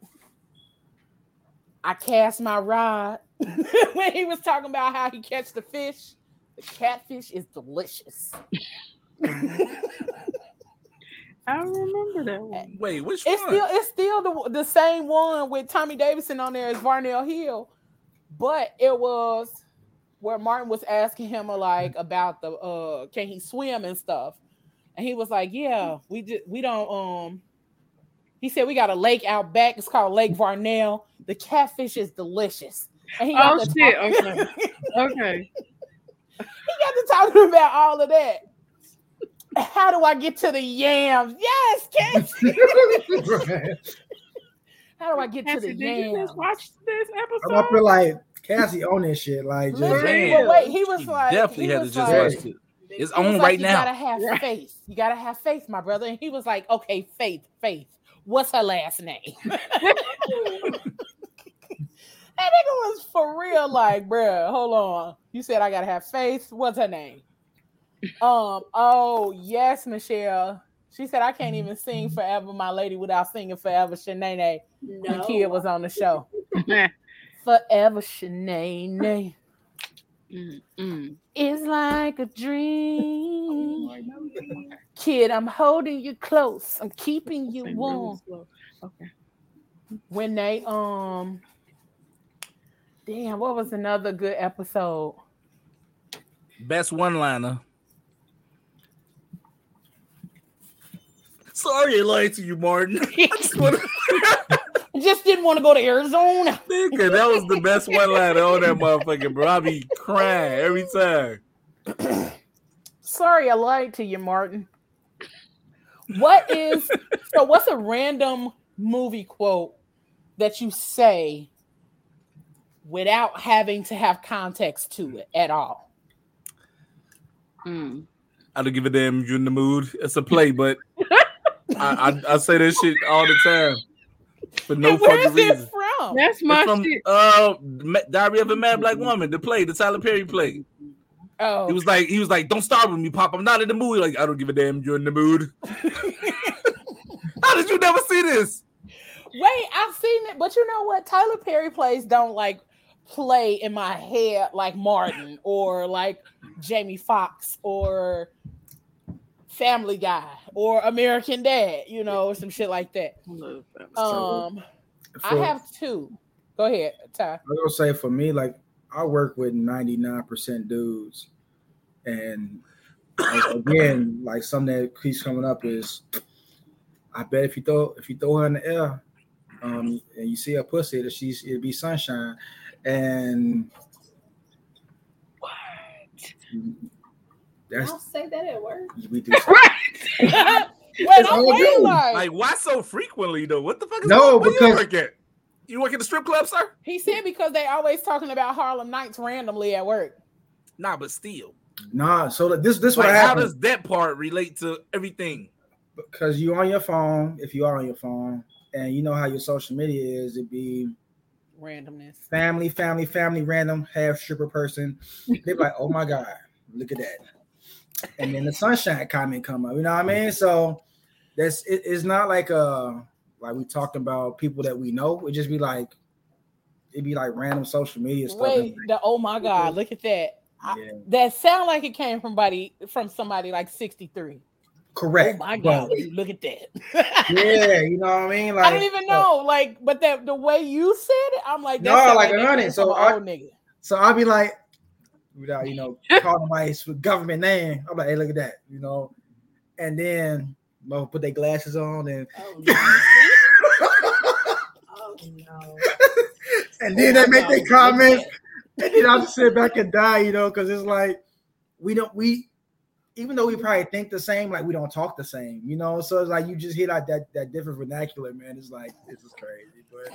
I cast my rod <laughs> when he was talking about how he catch the fish. The catfish is delicious. <laughs> I remember that one. Wait, which It's one? still it's still the, the same one with Tommy Davidson on there as Varnell Hill, but it was where Martin was asking him uh, like about the uh can he swim and stuff, and he was like, yeah, we just we don't um. He said we got a lake out back. It's called Lake Varnell. The catfish is delicious. And he got Oh, shit, talk- okay. <laughs> Okay. he got to talking about all of that. How do I get to the yams? Yes, Cassie. <laughs> How do I get to the did you yams? just watch this episode. I episode? feel like Cassie on this shit. Like just Literally, wait, he was He like, definitely he had to just like- watch it. It's on like, right you now. You gotta have Right. faith. You gotta have faith, my brother. And he was like, okay, faith, faith. What's her last name? <laughs> that nigga was for real, like, bruh, hold on. You said I gotta have faith. What's her name? Um, oh yes, Michelle. She said I can't even sing forever, my lady, without singing forever. Shanae when No. Kid was on the show. <laughs> Forever, Shanae. It's like a dream. Kid, I'm holding you close. I'm keeping you warm. Okay. When they um damn, what was another good episode? Best one liner. Sorry I lied to you, Martin. <laughs> I just wanna- <laughs> just didn't want to go to Arizona. <laughs> Nigga, that was the best one liner on that motherfucker, bro. I be crying every time. <clears throat> Sorry, I lied to you, Martin. What is so what's a random movie quote that you say without having to have context to it at all? Mm. I don't give a damn you're in the mood. It's a play, but I, I, I say that shit all the time for no And where fucking is it reason. from? That's my It's from shit. uh, Diary of a Mad Black Woman, the play, the Tyler Perry play. Oh, He was like, he was like, "Don't start with me, Pop. I'm not in the mood." Like, I don't give a damn. You're in the mood. <laughs> How did you never see this? Wait, I've seen it, but you know what? Tyler Perry plays don't like play in my head like Martin or like Jamie Foxx or Family Guy or American Dad, you know, or some shit like that. Um, I have two. Go ahead, Ty. I was gonna say for me, like I work with 99% dudes. And like, again, like something that keeps coming up is I bet if you throw if you throw her in the air, um, and you see her pussy, that she's it'd be sunshine. And that's I'll say that at work. <laughs> we do <laughs> Wait, I'm all waiting like, Like, why so frequently though? What the fuck is No, Where because- you work at? You work at the strip club, sir? he said because they always talking about Harlem Nights randomly at work. Nah, but still. nah. So like, this this what Like, how does that part relate to everything? because you on your phone. If you are on your phone, and you know how your social media is, it'd be Randomness. family, family, family, random half stripper person. They're like, oh my god, look at that. And then the sunshine comment come up. You know what I mean? So that's it, it's not like uh like we talked about people that we know. It just be like it'd be like random social media stuff. Wait, the oh my god, look at that. I- That sound like it came from somebody from somebody like 63. Correct. Oh my But, god, look at that. yeah, you know what I mean? Like <laughs> I don't even know, like, but that the way you said it, I'm like, No, like a hundred, so I- nigga. So I'll be like, without you know, <laughs> calling my government name. I'm like, hey, look at that, you know. And then mother put their glasses on and Oh no. <laughs> oh no. and then Oh they make their comments, and then I'll just sit back and die, you know, because it's like we don't we even though we probably think the same, like we don't talk the same, you know. So it's like you just hear like that that different vernacular, man. It's like this is crazy, but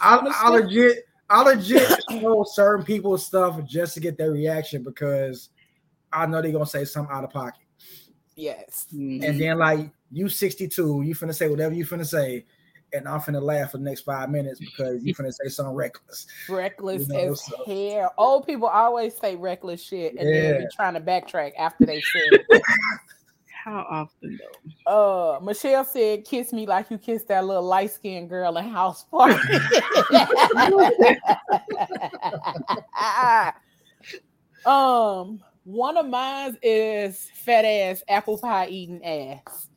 <laughs> I, I legit I legit know certain people's stuff just to get their reaction because I know they're gonna say something out of pocket. Yes. And mm-hmm. then like you 62, you finna say whatever you finna say, and I'm finna laugh for the next five minutes because you finna say something reckless. Reckless You know, as so- hell. Old people always say reckless shit and then be trying to backtrack after they said it. <laughs> How often though? Uh, Michelle said, "Kiss me like you kissed that little light skinned girl in house party." <laughs> um, one of mine is fat ass apple pie eating ass.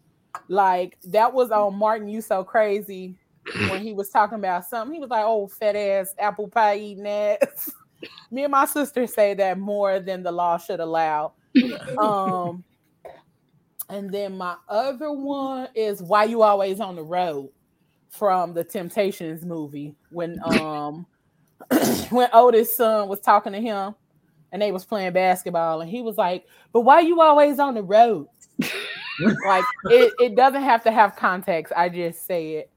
Like that was on Martin. You so crazy when he was talking about something. He was like, "Oh, fat ass apple pie eating ass." <laughs> Me and my sister say that more than the law should allow. <laughs> Um, and then my other one is why you always on the road from the Temptations movie when um <clears throat> when Otis' son was talking to him and they was playing basketball and he was like, "But why you always on the road?" <laughs> like it, it doesn't have to have context. I just say it.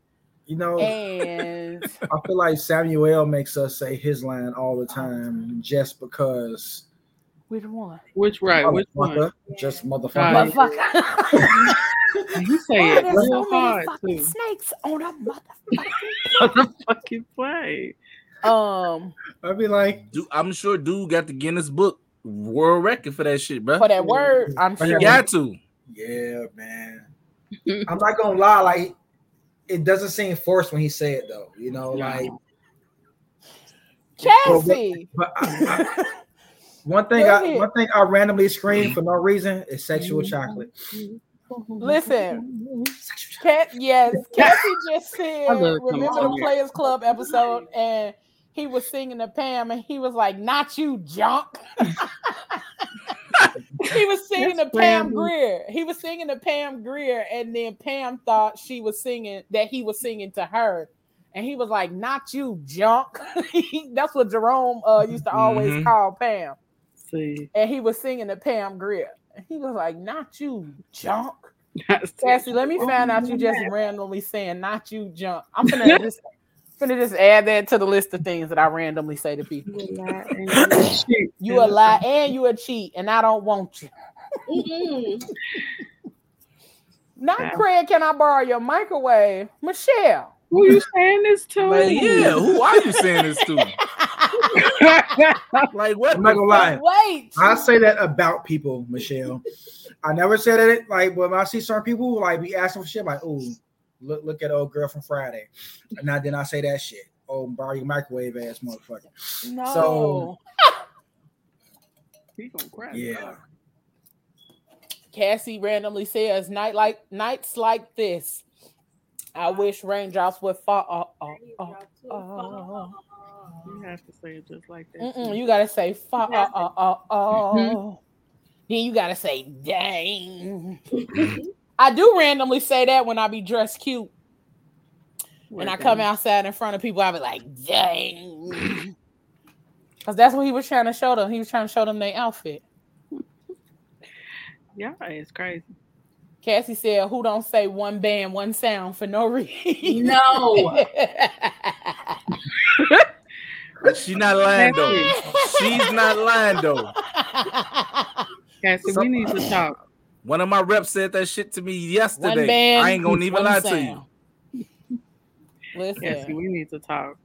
You know, And I feel like Samuel makes us say his line all the time just because which one? Which right? Which one? just motherfucker. Motherfucker. <laughs> You say it real so hard too. snakes on a <laughs> motherfucking Motherfucking play. um I'd be like, Dude, I'm sure dude got the Guinness Book World Record for that shit, bro. for that word. I'm sure. You got to. yeah, man. <laughs> I'm not gonna lie, like it doesn't seem forced when he say it though. You know, like Cassie. but I, I, one thing Go I ahead. one thing I randomly scream for no reason is sexual chocolate. Listen, Cat, yes, <laughs> Cassie just said, remember the Thomas. Players Club episode, and he was singing to Pam, and he was like, "Not you, junk." <laughs> he was singing That's to Pam random. Grier. He was singing to Pam Greer, and then Pam thought she was singing that he was singing to her, and he was like, "Not you, junk." <laughs> That's what Jerome uh, used to always Mhm. call Pam, See, and he was singing to Pam Grier. And he was like, "Not you, junk." <laughs> that's Cassie, let me oh, find out you just randomly saying not you junk. I'm gonna <laughs> just gonna just add that to the list of things that I randomly say to people. You a lie <laughs> and you a cheat, and I don't want you. Mm-mm. Not Yeah. Craig, can I borrow your microwave? Michelle. Who you saying this to? Like, yeah, who are you saying this to? <laughs> Like what? I'm not gonna lie. Wait. I say that about people, Michelle. I never said it like when I see certain people like be asking for shit, like, oh, look, look at old girl from Friday. And now then I say that shit. Oh, borrow your microwave ass motherfucker. no. So- <laughs> He gonna cry. Yeah. Cassie randomly says, "Night like nights like this, I wish raindrops would fall." Oh, oh, oh, oh. You have to say it just like that. Mm-mm, you gotta say fall. Oh, oh, oh. Then you gotta say dang. <laughs> I do randomly say that when I be dressed cute When I come outside in front of people. I be like, dang, <laughs> because that's what he was trying to show them. He was trying to show them their outfit. <laughs> Yeah, it's crazy. Cassie said, "Who don't say one band, one sound for no reason?" No. She's not lying though. <laughs> She's not lying though. Cassie, Some- we need to talk. One of my reps said that shit to me one yesterday. band, I ain't gonna even one lie to you. Listen, Cassie, we need to talk.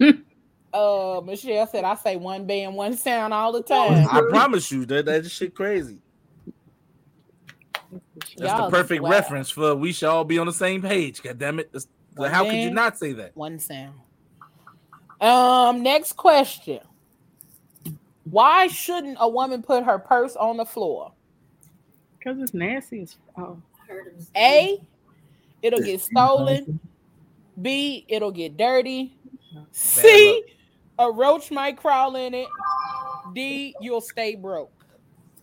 <laughs> uh, Michelle said, "I say one band, one sound all the time." I promise you that that shit crazy. That's Y'all the perfect wow. reference for we should all be on the same page. God damn it. That's- One how could you not say that? One sound. Um, next question. Why shouldn't a woman put her purse on the floor? Because it's nasty as oh. A, it'll get stolen. B, it'll get dirty. C, a roach might crawl in it. D, you'll stay broke.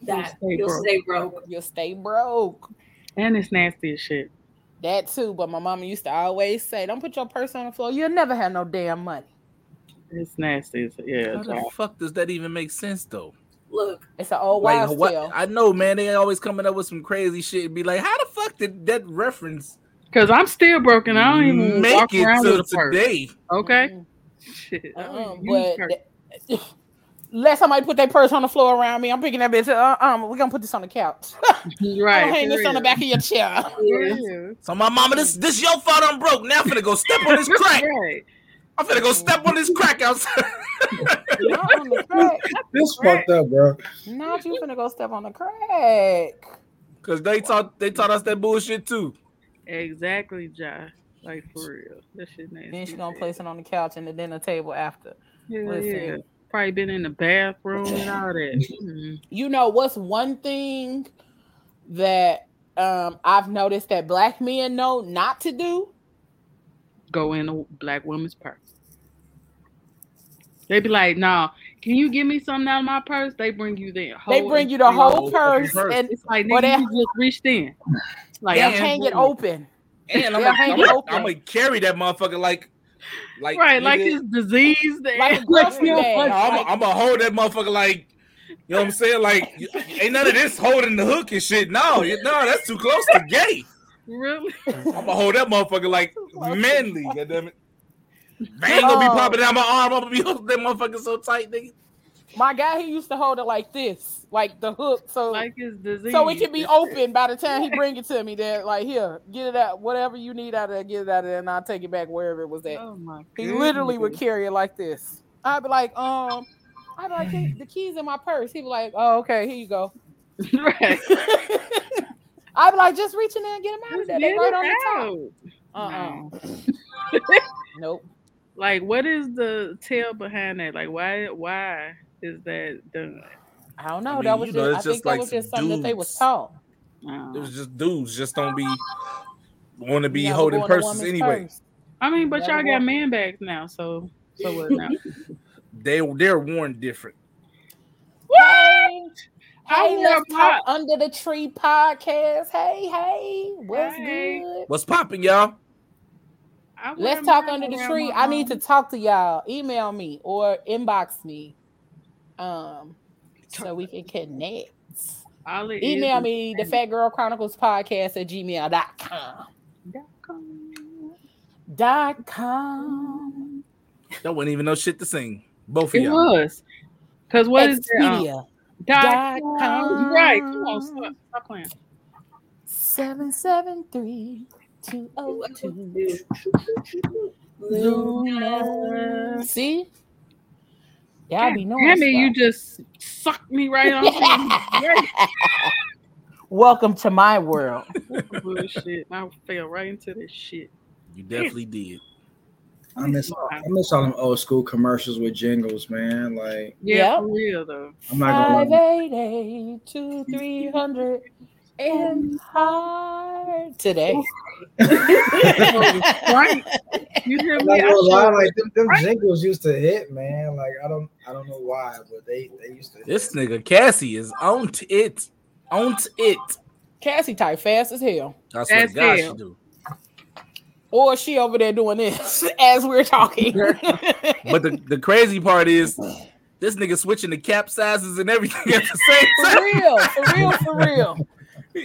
That Stay you'll broke. stay broke. You'll stay broke. And it's nasty as shit. That too, but my mama used to always say, "Don't put your purse on the floor. You'll never have no damn money." It's nasty. As, yeah. How it's the awful. fuck does that even make sense though? Look, It's an old Like wives' what? tale. I know, man. They always coming up with some crazy shit and be like, "How the fuck did that reference Because I'm still broken. I don't even make walk it to with a purse. today?" Okay. Mhm. Shit. I Uh-uh, but th- let somebody put their purse on the floor around me. I'm picking that bitch. up. Uh, um, we're gonna put this on the couch. <laughs> right. I'm hang for this on the back of your chair. <laughs> Yeah. So my mama, this this your fault. I'm broke. Now I'm finna go step on this <laughs> crack. Right. I'm finna go step on this crack outside. <laughs> Not on the crack. This fucked up, bro. Not you finna go step on the crack. Cause they taught they taught us that bullshit too. Exactly, Josh. Like for real. That shit nasty. Then she gonna place it on the couch and the dinner table after. Hell listen. yeah. Probably been in the bathroom and all that. <laughs> Mhm. You know what's one thing that um I've noticed that black men know not to do? Go in a black woman's purse. They be like, "No, can you give me something out of my purse?" They bring you the whole. They bring you the whole whole purse purse. and It's like Or nigga, they- you just reached in. Like they'll I'm hang it open. And I'm They'll gonna hang I'm it. I'm gonna carry that motherfucker like like right, like nigga, it's disease. That, Like a <laughs> grocery you bag. know, I'm like- gonna hold that motherfucker like you know what I'm saying? Like ain't none of this holding the hook and shit. No, you- no, that's too close to gay. Really. <laughs> I'm gonna hold that motherfucker like manly. <laughs> Goddamn it. I ain't gonna be popping down my arm. I'm gonna be holding that motherfucker so tight, nigga. My guy, he used to hold it like this, like the hook, so Like it's disease. so it can be open by the time he bring it to me. <laughs> There, like here, get it out, whatever you need out of there, get it out of there, and I'll take it back wherever it was at. Oh my He literally would carry it like this. I'd be like, um, I'd be like, the keys in my purse. He'd be like, oh, okay, here you go. right. I'd be like, just reach in there and get them out of there. They get right it on the top. out. Uh-uh. No. <laughs> Nope. Like, what is the tale behind that? Like, why? Why is that done? I don't know. I mean, that was you just, know, I it's think just that was just some something that they was dudes. taught. Uh, It was just dudes just don't be want to be You never holding go in a purses anyway. purse. I mean, but Never y'all got man bags now, so so what now? <laughs> They they're worn different. Hey, I hey, let's a talk under the tree podcast. Hey, hey, what's Hey. good? What's popping, y'all? Let's talk under the tree. I need to talk to y'all. Email me or inbox me, um, so we can connect. Email me the Phat Girl Chronicles Podcast at gmail.com. is- Dot com. That wasn't even no shit to sing. Both of It y'all. was. Cause what is that? Um, Expedia. Dot dot com. com. Right. Come on, stop, stop playing. 773 202 Luna. See? Y'all be knowing Damn it, you just sucked me right off. Welcome to my world. Bullshit. I fell right into this shit. You definitely did. I miss I miss all them old school commercials with jingles, man. Like Yeah, Yep. for real though. I'm not Five gonna eight eight two three hundred and hard today. <laughs> Right? You hear I'm me? not I gonna lie, should- like them, them jingles used to hit, man. Like I don't I don't know why, but they they used to. This nigga Cassie is on t- it. On t- it. Cassie type fast as hell. I swear As to God, hell. she do. Or she over there doing this <laughs> as we're talking. <laughs> But the, the crazy part is this nigga switching the cap sizes and everything at the <laughs> same time. For real, for real, for real.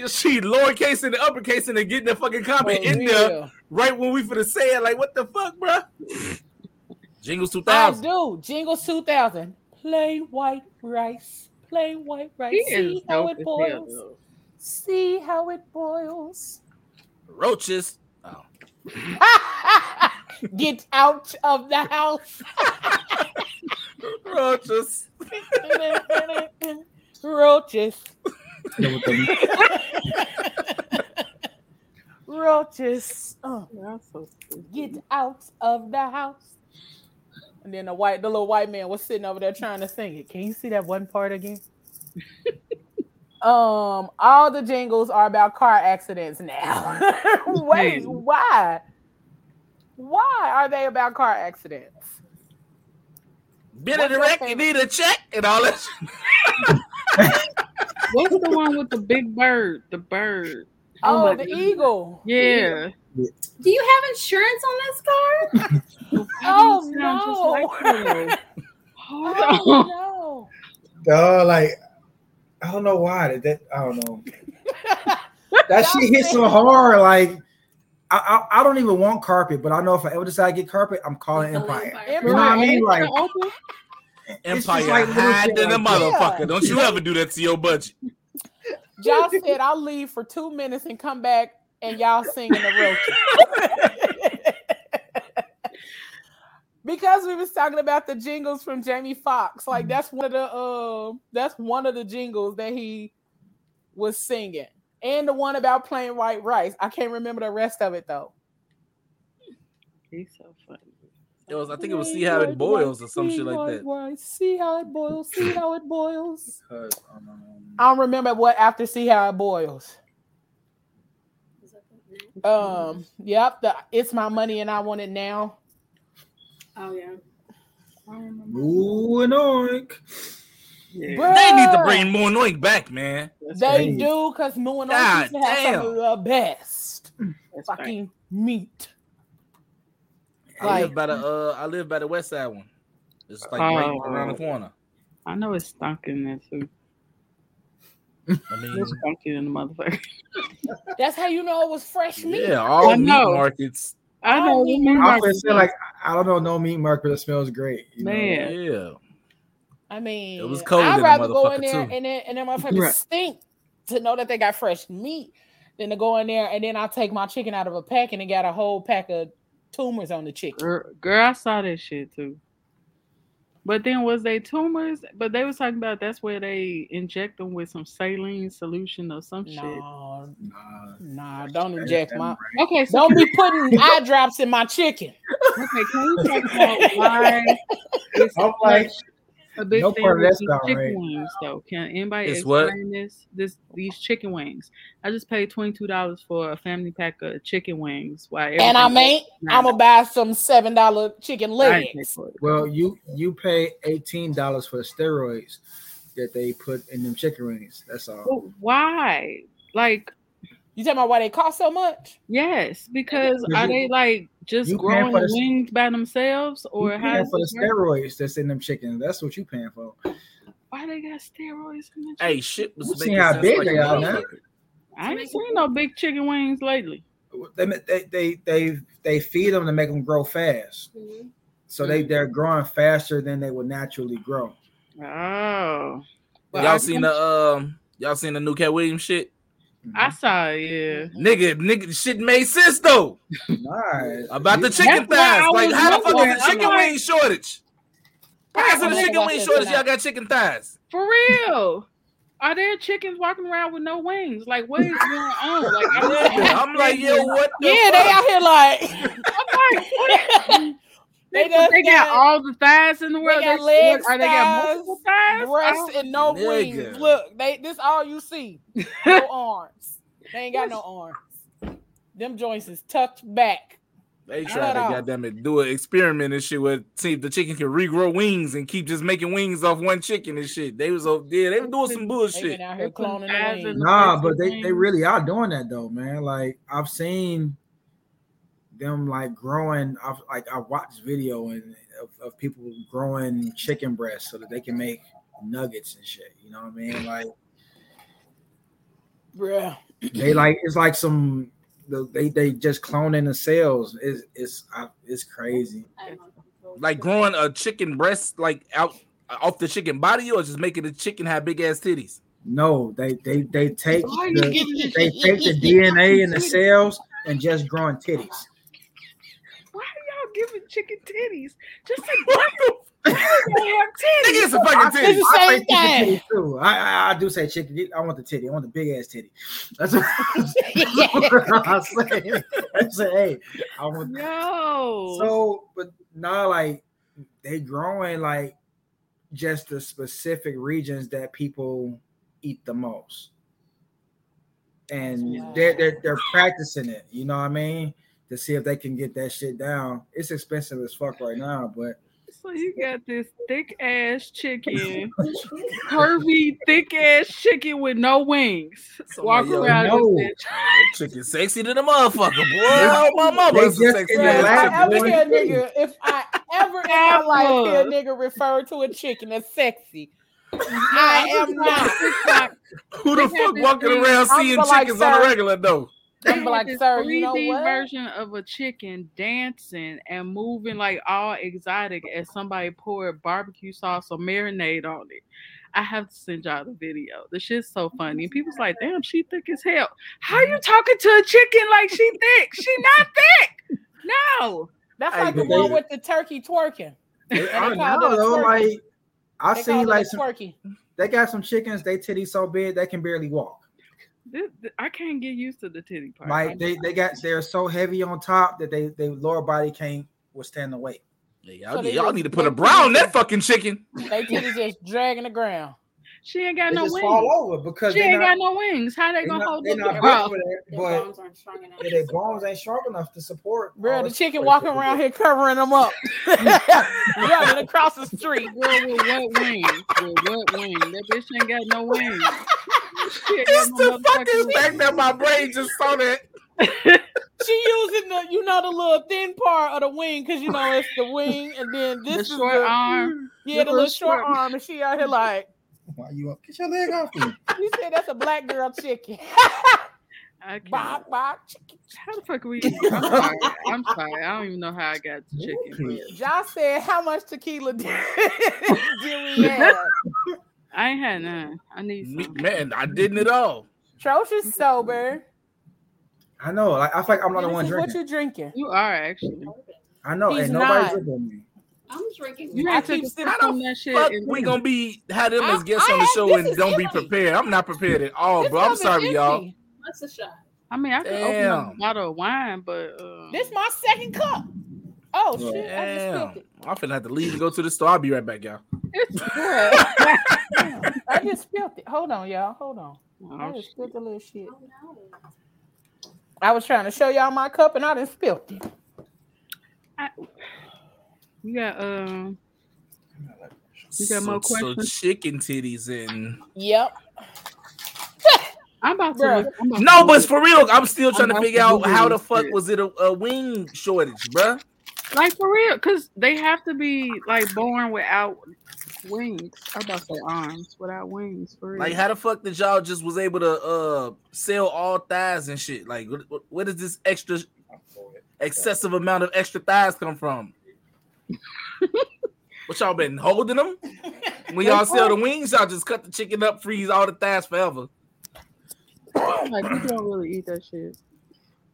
She lowercase and the uppercase and then getting the fucking For comment in there right when we finna say it. Like, what the fuck, bro? Jingles I 2000. do. Jingles 2000. Plain white rice. Plain white rice. He See how it as hell, boils. though. See how it boils. Roaches. <laughs> Get out of the house. Roaches. <laughs> Roaches. Roaches. Oh, so get out of the house. And then the white, the little white man was sitting over there trying to sing it. Can you see that one part again? Um, all the jingles are about car accidents now. <laughs> <laughs> Wait, Damn. why? Why are they about car accidents? Been What's a your direct, you need a check and all that. What's the one with the big bird? The bird. Oh, my the God. eagle. Yeah. Do you have insurance on this car? <laughs> Oh, You sound just no. like her. Oh on. no. Dog, like I don't know why that, that I don't know. <laughs> That shit hit so hard. Like I, I I don't even want carpet, but I know if I ever decide to get carpet, I'm calling Empire. Empire. You know what I mean? Like that open? It's just Empire like hide shit than like that. motherfucker. Yeah. Don't you ever do that to your budget. Y'all said I'll leave for two minutes and come back and y'all singing in the roaches. <laughs> because we was talking about the jingles from Jamie Foxx. Like that's one of the uh that's one of the jingles that he was singing. And the one about plain white rice. I can't remember the rest of it though. He's so funny. It was, I think it was see how it boils or some shit like that. See how it boils. See how it boils. Um, I don't remember what after see how it boils. Um, yep, the it's my money and I want it now. Oh yeah. Ooh, and oink. Yeah. They need to Bruh. bring more Noik back, man. That's They right. do because Moon God used to have some of the best That's right. fucking meat. I Like- live by the uh I live by the west side one. It's like right Oh. around the corner. I know it's stunk in there too. I mean It's stunky in the motherfucker. That's how you know it was fresh meat. yeah, all I meat know. markets. I know. The meat I market say like I don't know no meat market that smells great. You know? Man. Yeah. I mean, It was cold I'd rather go in there too. and then and then motherfuckers Right. stink to know that they got fresh meat than to go in there and then I take my chicken out of a pack and it got a whole pack of tumors on the chicken. Girl, girl, I saw that shit too. But then was they tumors? But they was talking about that's where they inject them with some saline solution or some shit. No, Nah, nah, don't inject my. right. Okay, so Don't be putting eye drops in my chicken. okay, can you talk about why <laughs> it's I'm like, such a big no thing part of with that these chicken right. wings though? Can anybody It's what? explain this? This these chicken wings. I just paid twenty two dollars for a family pack of chicken wings. Why? And I ain't. I'm gonna buy some seven dollar chicken $9. I ain't pay legs. Well, you you pay eighteen dollars for the steroids that they put in them chicken wings. That's all. But why? Like You talking about why they cost so much? Yes, because are they like just growing the- wings by themselves, or you how? paying for the this work? steroids that's in them chickens. That's what you paying for. Why they got steroids in the chicken? Hey, shit was You making how big like they are now? I ain't seen no big chicken wings lately. They they they they, they feed them to make them grow fast. Mhm. So they they're growing faster than they would naturally grow. Oh, Well, y'all I seen the um y'all seen the new Katt Williams shit? I mm-hmm. saw it. Yeah, Nigga, nigga, shit made sense though. Nice. About the chicken That's thighs. Like, how the fuck is the chicken like- wing shortage? Why is it I'm a gonna chicken wing shortage? tonight. Y'all got chicken thighs. For real. Are there chickens walking around with no wings? Like what is going on? Like <laughs> I'm, Yeah, I'm like, yo, what? The Yeah, they out here like I'm like, what? <laughs> They They, they got got- all the thighs in the world. They got They- legs, are they got thighs, multiple thighs? breasts and no Nigga. wings. Look, they this all you see. No <laughs> arms. They ain't got no arms. Them joints is tucked back. They Not tried to all. goddamn it do an experiment and shit with see if the chicken can regrow wings and keep just making wings off one chicken and shit. They was over yeah, they were doing some They bullshit. been out here cloning the wings. Nah, but they, they really are doing that though, man. Like I've seen them like growing. I've like I watched video and of, of people growing chicken breasts so that they can make nuggets and shit. You know what I mean? Like Bruh. they like it's like some they they just cloning the cells. It's it's it's crazy. Like growing a chicken breast like out off the chicken body or just making the chicken have big ass titties. No, they they they take the, they take the DNA in the cells and just growing titties. Why are y'all giving chicken titties? Just say what the why they have Nigga, titties? it's a fucking It's titty. the I same say chicken thing. titty too. I, I I do say chicken. I want the titty. I want the big ass titty. That's what I say. I say, hey, I want. No. So, but now like they growing like just the specific regions that people eat the most, and Wow. they're they're they're practicing it. You know what I mean? To see if they can get that shit down. It's expensive as fuck right now, but So you got this thick ass chicken, curvy, thick ass chicken with no wings. So Walk yo, around no. this bitch. That chicken sexy to the motherfucker, boy. Oh, my mama is sexy in the If ass lab I ever hear a nigga, if I ever in my life hear a nigga refer to a chicken as sexy, I am not. TikTok. Who the fuck walking around I'm seeing like, chickens on a regular though? They I'm had like, this sir, you know 3D what? version of a chicken dancing and moving like all exotic as somebody poured barbecue sauce or marinade on it. I have to send y'all the video. The shit's so funny. And people's like, damn, she thick as hell. How you mm-hmm. talking to a chicken like she thick? She not thick. No. That's Hey, like the one they- with the turkey twerking. They, they I know though. Like I They see like a some, twerky. they got some chickens. They titties so big they can barely walk. This, I can't get used to the titty part. Like they, they got they're so heavy on top that they they lower body can't withstand the weight. Yeah, y'all, So y'all just- need to put a brow on that fucking chicken. They titties just dragging the ground. She ain't got They no just wings. fall over because She they're ain't not, got no wings. How they they gonna not, hold they up not the built brow? that, Their but bones aren't strong enough. yeah, their bones ain't strong enough to support. Bro, the chicken walking around here covering them up. <laughs> <laughs> Running across the street. <laughs> Girl with what wings? With what wings? That bitch ain't got no wings. She ain't no the fucking motherfucking fact that my brain just saw that. She using the, you know, the little thin part of the wing because you know it's the wing, and then this The is short the, arm. Yeah, the the little short short- arm, and she out here like <laughs> Why you up? Get your leg off me. <laughs> you said that's a black girl chicken. <laughs> Okay. Bop, bop, chicken. How the fuck are we? I'm sorry. I'm sorry. I don't even know how I got to chicken. Josh said, "How much tequila did, did we have?" I ain't had none. I need Me- some. Mm, man, I didn't at all. Trosh is sober. I know. Like I feel like I'm not the one drinking. what you drinking. You are actually. I know. He's Ain't nobody not. drinking me. I'm drinking. You I ain't took keep sipping sip from that shit. Fuck, and- we gonna be had them as guests I on the have- show and don't be prepared. I'm not prepared at all, This bro. I'm cup is sorry, y'all. empty. What's a shot? I mean, I could open Damn. up a bottle of wine, but uh, This my second cup. Oh shit! I just spilled it. I'm finna have to leave and go to the store. I'll be right back, y'all. it's <laughs> good. I just spilled it. Hold on, y'all. Hold on. I Oh, just spilled a little shit. Oh no. I was trying to show y'all my cup, and I just spilled it. You got um. You got so, more so questions? chicken titties and Yep. <laughs> I'm about to. Look- I'm about to no, look. but for real, I'm still trying I'm to figure to out how the fuck shit. was it a, a wing shortage, bruh? like for real, because they have to be like born without wings. I'm about to say arms without wings. For real. Like, how the fuck did y'all just was able to uh sell all thighs and shit? Like, what, what, where does this extra excessive amount of extra thighs come from? <laughs> what y'all been holding them? <laughs> When y'all sell the wings, y'all just cut the chicken up, freeze all the thighs forever. like you don't really eat that shit.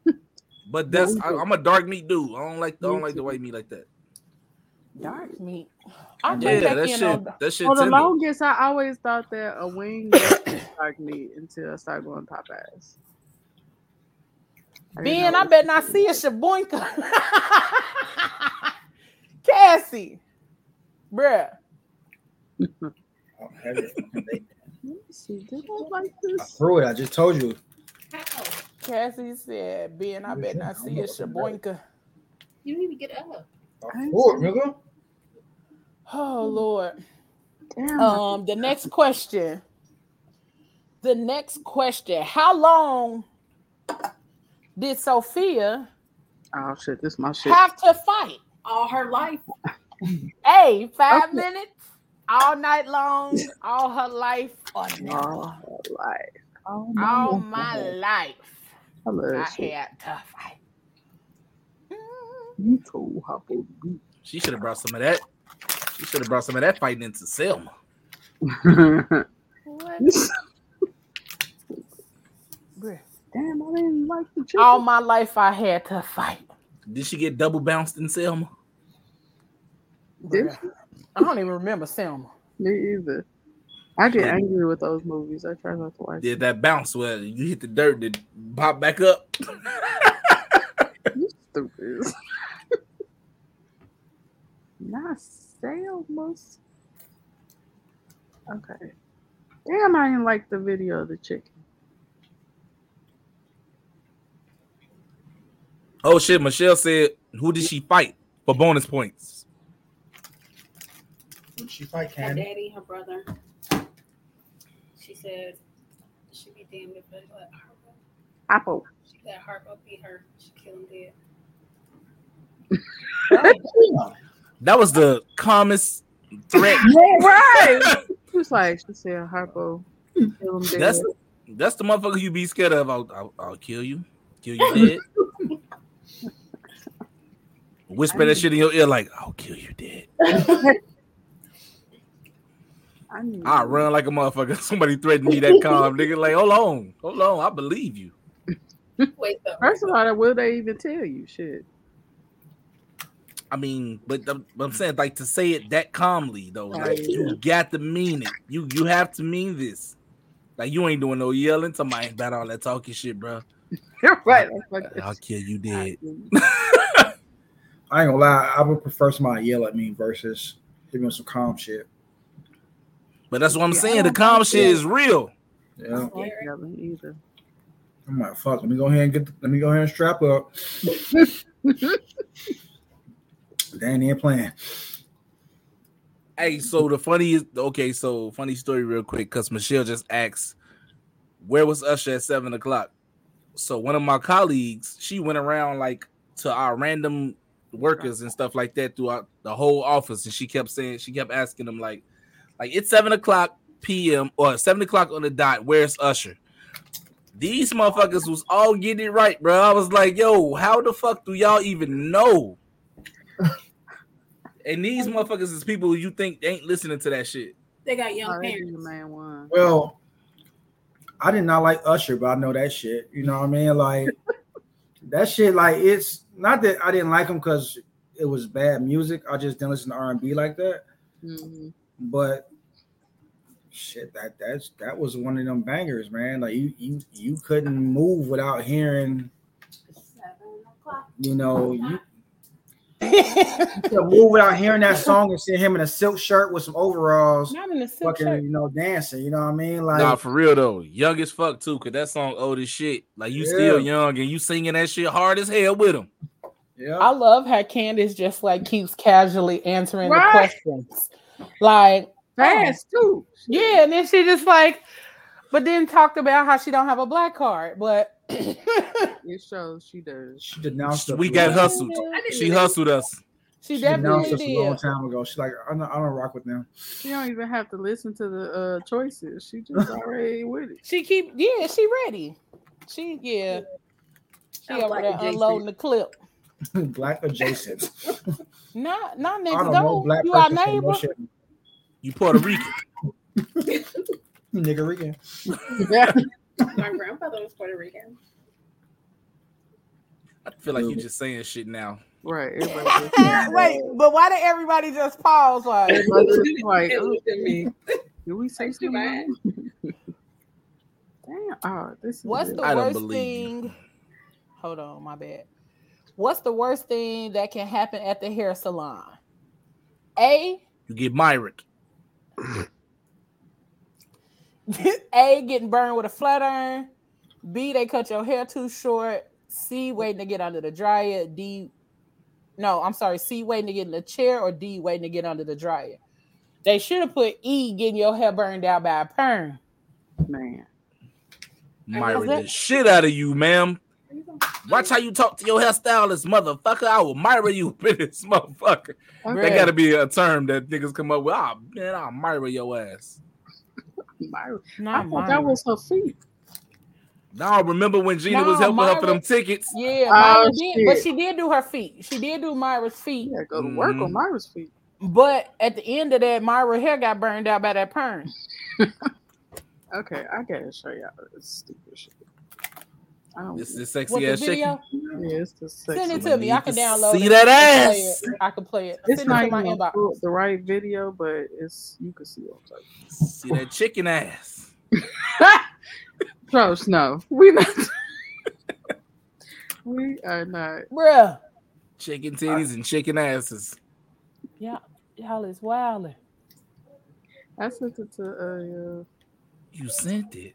<laughs> But that's I, I'm a dark meat dude. I don't like I don't like the white meat like that. Dark meat. I Yeah, think that that shit. on That shit. For the tender. longest, I always thought that a wing was <coughs> dark meat until I started going Popeyes. I didn't Ben, know I it bet not see a shaboinka. Cassie, bruh. Oh, heavy fucking bacon. Let me see. Did I like I threw it. I just told you. How? Cassie said, Ben, I bet not see a shaboinka. You need to get up. I threw it, nigga. Oh Lord. Damn. Um, the next question. The next question. How long did Sofia oh shit, this my shit. have to fight? All her life. <laughs> Hey, five Okay. minutes, all night long, all her life, or? All her life. All all my my life. life. I love I had to fight. You too, Harpo. She should have brought some of that. She should have brought some of that fighting into Selma. What? <laughs> Damn, I didn't like the chicken. All my life, I had to fight. Did she get double bounced in Selma? Did I don't even remember Selma. Me either. I get angry with those movies. I try not to watch. Did that bounce where you hit the dirt, did pop back up? You stupid. <laughs> Not Selma. Okay. Damn, I didn't like the video of the chicken. oh shit! Michelle said, "Who did she fight for bonus points?" Did she fight Her Candy? daddy, her brother. She said she'd be damned if they let Harpo. Apple. She let Harpo beat her. She killed him dead. <laughs> That was the calmest threat. <laughs> right. It's like she said, Harpo. kill him dead. That's that's the motherfucker you be scared of. I'll, I'll, I'll kill you, kill you dead. <laughs> Whisper that shit in your ear like, "I'll kill you dead." I I run like a motherfucker. <laughs> Somebody threatened me that calm, nigga. Like, hold on, hold on, I believe you. Wait, though. First of all, will they even tell you shit? I mean, but, the- but I'm saying like to say it that calmly though. Like you got to mean it. You you have to mean this. Like you ain't doing no yelling. Somebody ain't about all that talking shit, bro. You're <laughs> right. That's I'll kill you dead. <laughs> I ain't gonna lie. I would prefer somebody yell at me versus hit me some calm shit. But that's what I'm saying. The calm shit is real. Yeah. I don't like yelling either. I'm like, fuck. Let me go ahead and get. The, let me go ahead and strap up. <laughs> they ain't playing. Hey, so the funniest okay, so funny story real quick, because Michelle just asked, where was Usher at seven o'clock? So one of my colleagues, she went around like to our random workers and stuff like that throughout the whole office, and she kept saying, she kept asking them like, like it's seven o'clock p.m. or seven o'clock on the dot. Where's Usher? These motherfuckers was all getting it right, bro. I was like, yo, how the fuck do y'all even know? And these motherfuckers is people you think ain't listening to that shit. They got young Oh, parents. nigga man won. Well, I did not like Usher, but I know that shit. You know what I mean? Like <laughs> that shit. Like it's not that I didn't like him because it was bad music. I just didn't listen to R and B like that. Mhm. But shit, that that's that was one of them bangers, man. Like you you you couldn't move without hearing. Seven o'clock. You know you. You couldn't move without hearing that song and seeing him in a silk shirt with some overalls, Not in the silk fucking, shirt. you know, dancing. You know what I mean? Like, nah, for real though, young as fuck too, cause that song old as shit. Like you still young and you singing that shit hard as hell with him. yeah. I love how Candace just like keeps casually answering Right. the questions. Like, Fast too. yeah, and then she just like, but then talked about how she don't have a black card, but <laughs> It shows she does. She denounced us. We got hustled. She hustled us. she She denounced definitely us a long time ago. She's like, I don't, I don't rock with them. She don't even have to listen to the uh, choices. She just <laughs> already with it. She keep, yeah, she ready. She, yeah, she Sounds over there unloading the clip. <laughs> black adjacent. Not, not I next don't door. black You our person neighbor. shit. You Puerto Rican. <laughs> Nigga Rican. Yeah, my grandfather was Puerto Rican. I feel like you're just saying shit now. Right. <laughs> Wait, but why did everybody just pause? Like, everybody like, It <laughs> oh, looked at me. Oh, did we say Thank you, something? Damn. Oh, this is what's good. the I worst believe you. thing? Hold on, my bad. What's the worst thing that can happen at the hair salon? A, You get Myrick. <laughs> A, getting burned with a flat iron. B, they cut your hair too short. C, waiting to get under the dryer. D, no, I'm sorry. C, waiting to get in the chair, or D, waiting to get under the dryer. They should have put E, getting your hair burned out by a perm. man. Myrick the shit out of you, ma'am. Watch how you talk to your hairstylist, motherfucker. I will myra you, <laughs> this motherfucker. That gotta be a term that niggas come up with. Ah, man, I'll myra your ass. Myra. I thought mine. that was her feet. Now remember when Gina was No, helping her for them tickets? Yeah, Oh, did, but she did do her feet. She did do Myra's feet. Yeah, go to work on Mhm. Myra's feet. But at the end of that, Myra hair got burned out by that perm. <laughs> Okay, I gotta show y'all this stupid shit. I don't. This is What sexy ass chicken. yeah, it's the Send it to me. I can You download see it. that and play ass? it. I can play it. It's Send not it my inbox. the- the right video, but it's you can see what I'm See that chicken ass. talking. Trust <laughs> no, we not. <laughs> we are not. Bruh. Chicken titties and chicken asses. Yeah, y'all is wilding. I sent it to uh You sent it.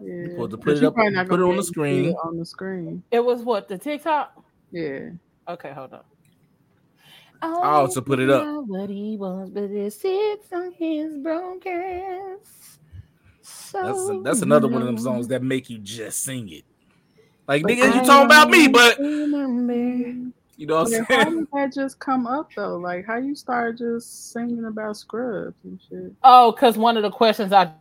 Yeah. supposed to But put it up- put it on the able to see screen. it On the screen. It was what the TikTok? Yeah. Okay, hold on. Oh, I also put it up. know What he wants, but it sits on his broken. That's So that's another one of them songs that make you just sing it. Like But nigga, you talking about me, but remember. you know what Yeah, I'm how saying? did that just come up though? Like how you start just singing about scrubs and shit? Oh, because one of the questions I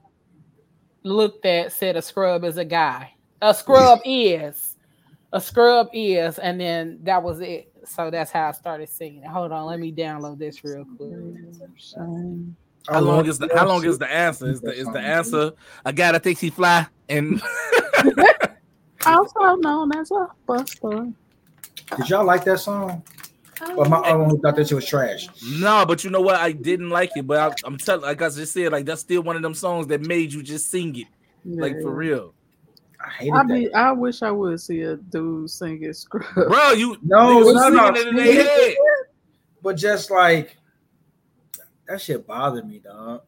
looked at said a scrub is a guy. A scrub is. A scrub is, and then that was it. So that's how I started singing. it. Hold on, let me download this real quick. Shame. How long is the how long is the answer? Is the is the answer a guy that thinks he fly and <laughs> <laughs> Also known as a buster. Did y'all like that song? Or my other one thought that shit was trash? no, but you know what? I didn't like it, but I, I'm telling, like I just said, like that's still one of them songs that made you just sing it, like for real, I hated I be I wish I would see a dude singing scrub. bro. You No, niggas no, no. it in their head. But just like that shit bothered me, dog.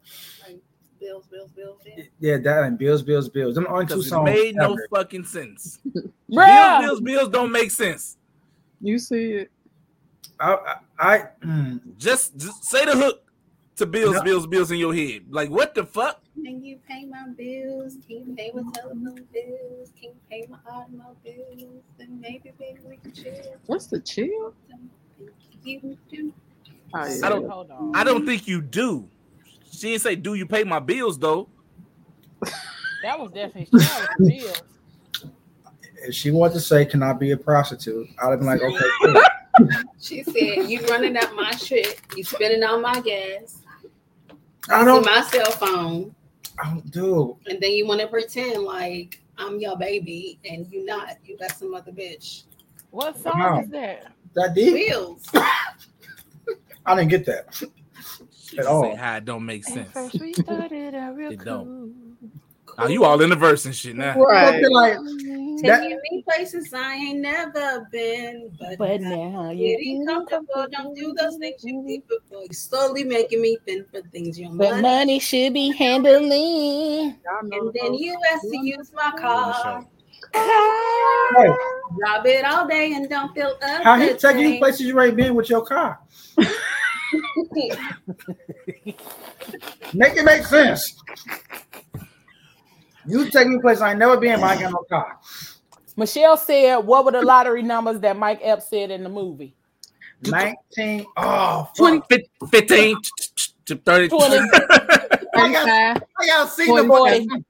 Bills, bills, bills. bills. Yeah, that and Bills, Bills, Bills. Them only two songs. made no fucking sense. <laughs> Bills, bills, bills don't make sense. You see it? I, I, I mm, Just, just say the hook to bills, No. bills, bills in your head. Like what the fuck? Can you pay my bills? Can you pay my telephone bills? Can you pay my automobiles? Then maybe, maybe we can chill. What's the chill? You do. Oh, yeah. I don't- Hold on. I don't think you do. She didn't say, "Do you pay my bills?" Though. <laughs> That was definitely that was if she wanted to say, "Can I be a prostitute?" I'd have been like, <laughs> "Okay." Cool. She said, "You running up my shit. You spending all my gas. I don't. my cell phone, I don't do. and then you want to pretend like I'm your baby, and you not. You got some other bitch. What song Wow. is that? That deep? Bills. I didn't get that. She At just all. how it don't make At sense. first we started out real It don't. Cool. Oh, you all in the verse and shit now. Right. But like, That- Taking me places I ain't never been, but, But now now getting comfortable. Don't do those things you did before. You're slowly making me think for things your But money. money should be handling. And then you ask to use my car. hey, Drive it all day and don't feel up. how he the taking you places you ain't been with your car? <laughs> Make it make sense. You taking me places I never been, but I ain't got no car. Michelle said, "What were the lottery numbers that Mike Epps said in the movie?" 19. Oh, 20, fuck. 15, to 30. 20. <laughs> I got, I got to see the Forty. fucking-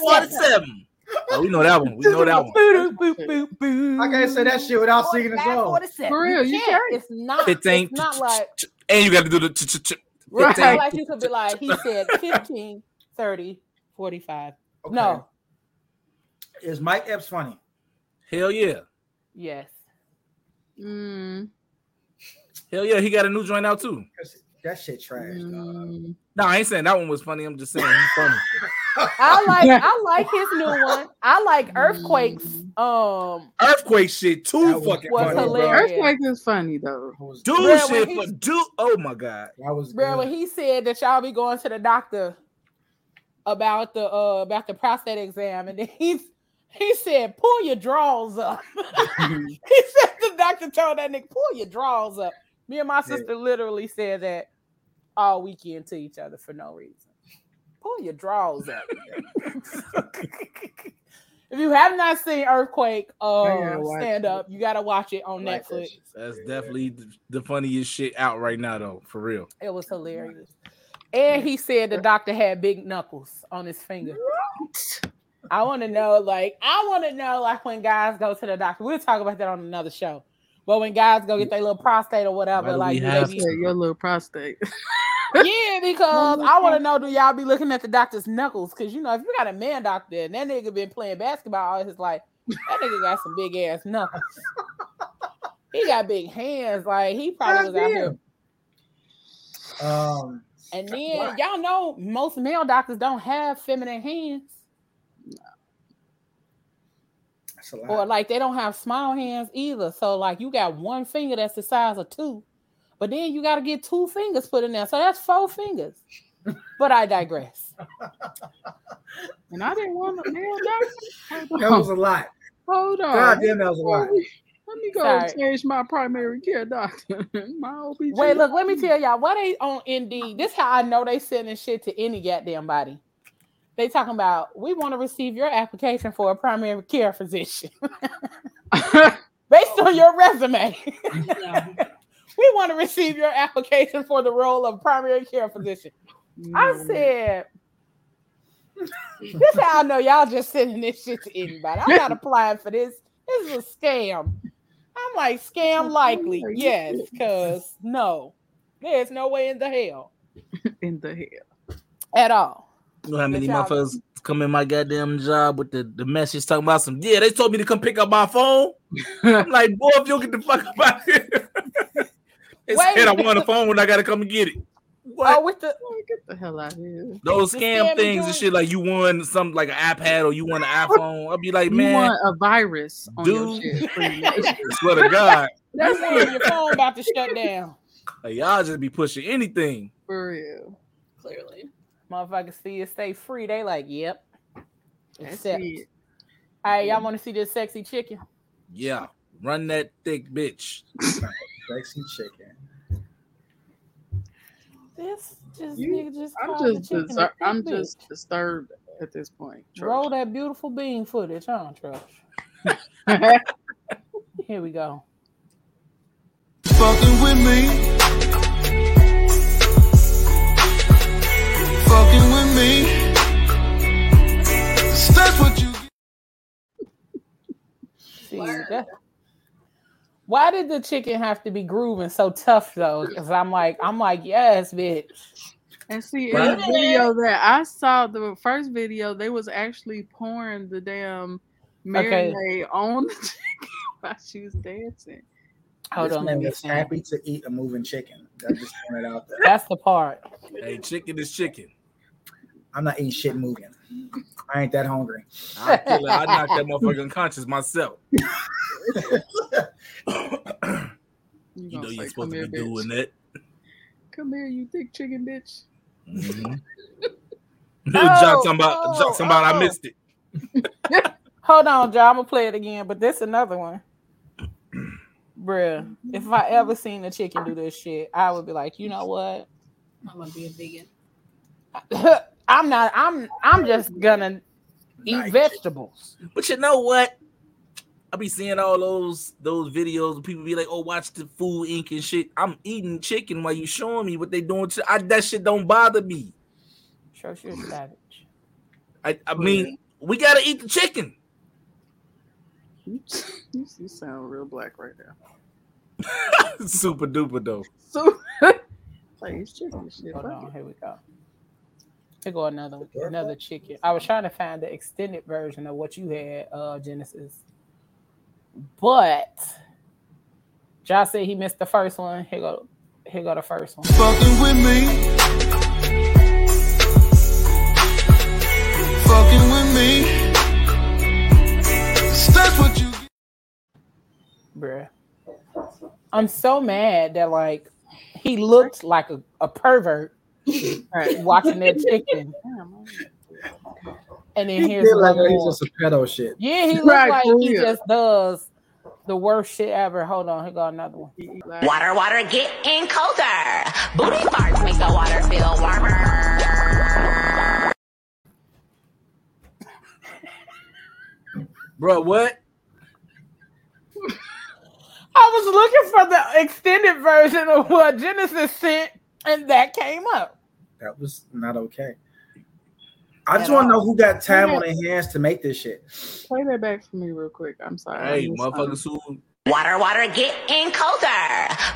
47. Oh, we know that one. We know that one. I can't say that shit without singing the song. For real, you can't. can't. It's not. 15. It's not like And you got to do the. Right. it's like you could be like he said <laughs> 15, 30, 45. Okay. No, Is Mike Epps funny? Hell yeah. Yes. Mm, Hell yeah. He got a new joint out too. That shit trash. mm. No, I ain't saying that one was funny. I'm just saying he's funny. I <laughs> like I like his new one. I like Earthquakes. Um Earthquake shit too That was- fucking was funny. hilarious. Earthquake is funny though. That Dude Bro, shit he- for dude. Oh my god. that was bro, when he said that y'all be going to the doctor about the uh about the prostate exam, and then he's he said, pull your drawers up. <laughs> <laughs> he said the doctor told that nigga, pull your drawers up. Me and my Yeah. sister literally said that all weekend to each other for no reason. Pull your drawers up. <laughs> <laughs> if you have not seen Earthquake uh gotta watch stand it. up, you gotta watch it on Like Netflix. shit. That's definitely the- the funniest shit out right now, though. For real. It was hilarious. And he said the doctor had big knuckles on his finger. I want to know, like, I want to know, like, when guys go to the doctor. We'll talk about that on another show. But when guys go get their little prostate or whatever, like, we do have they be, your little prostate. <laughs> yeah, because I want to know, do y'all be looking at the doctor's knuckles? Because you know, if you got a man doctor and that nigga been playing basketball all his life, that nigga got some big ass knuckles. he got big hands, like he probably was out here. Um, And then Why? y'all know most male doctors don't have feminine hands. that's a lot. Or like they don't have small hands either. So like you got one finger that's the size of two, but then you got to get two fingers put in there. So that's four fingers. but I digress. <laughs> and I didn't want a male doctor. Hold that was a lot. Hold on. God damn, that was a lot. Let me go Sorry. change my primary care doctor. <laughs> my OBGYN. Wait, look, let me tell y'all why they on Indeed. Oh. This how I know they sending shit to any goddamn body. They talking about we want to receive your application for a primary care physician <laughs> based on your resume. <laughs> we want to receive your application for the role of primary care physician. I mm. said, this how I know y'all just sending this shit to anybody. I'm not <laughs> applying for this. This is a scam. I'm like, scam oh, likely. Yes, because no, there's no way in the hell in the hell. at all. You know how many Good motherfuckers come in my goddamn job with the, the message talking about some, yeah, they told me to come pick up my phone. I'm like, boy, if you get the fuck up out here. <laughs> they Wait. said I want a phone when I gotta come and get it. What? Oh, with the Boy, get the hell out of here. Those scam scam things joint. and shit like you won some like an iPad or you won an iPhone. I'll be like, You man, want a virus on your dude. shit. <laughs> pretty. I swear to God, that's when your phone about to shut down. like, y'all just be pushing anything. For real. Clearly. Motherfuckers see it stay free. They like, yep. That's Accept. it. Hey, y'all want to see this sexy chicken? Yeah, run that thick bitch. <laughs> Sexy chicken. This just You- nigga just I'm called the just chicken a distur- thick I'm bitch. just disturbed at this point. roll that beautiful bean footage, huh, Trush? that. <laughs> Here we go. Fucking with me. That's what you See, that, why did the chicken have to be grooving so tough though? Because I'm like, I'm like, yes, bitch. And see, in the video that I saw, the first video, they was actually pouring the damn Okay. marinade on the <laughs> chicken while she was dancing. Hold This on, let me was see. happy to eat a moving chicken. I just pointed out that That's the part. Hey, chicken is chicken. I'm not eating shit moving. I ain't that hungry. I kill it. I knock that motherfucker unconscious myself. <laughs> You, You know you're say, supposed to here, be bitch. doing that. Come here, you thick chicken bitch. <laughs> Mhm. Oh, Jock talking about, oh, Jock talking about I oh. missed it. <laughs> Hold on, Joe. I'm gonna play it again, but this another one. Bruh, if I ever seen a chicken do this shit, I would be like, you know what? I'm gonna be a vegan. I'm not. I'm. I'm just gonna eat Nice. vegetables. But you know what? I be seeing all those those videos and people be like, "Oh, watch the Food Inc. and shit." I'm eating chicken while you showing me what they doing. To I, that shit don't bother me. Sure, sure, savage. I, I mean, we gotta eat the chicken. You, you you sound real black right now. <laughs> Super duper though. <laughs> So, <laughs> like it's chicken and shit. Hold on, here we go. Here go another another chicken. I was trying to find the extended version of what you had, uh, Genesis. but Josh said he missed the first one. Here go, here go the first one. Fucking with me. Fucking with me. That's what you Bruh. I'm so mad that like he looked like a, a pervert watching that <laughs> chicken. And then He here's feel like he's just a pedo shit. Yeah, he looks Right, like he real. just does the worst shit ever. Hold on, here go another one. Water, water, getting colder. Booty farts make the water feel warmer. Bro, what? I was looking for the extended version of what Genesis sent, and that came up. That was not okay. I just want to know who got time on their hands to make this shit. Play that back for me real quick. I'm sorry. I Hey, missed motherfuckers who Water, water, getting colder.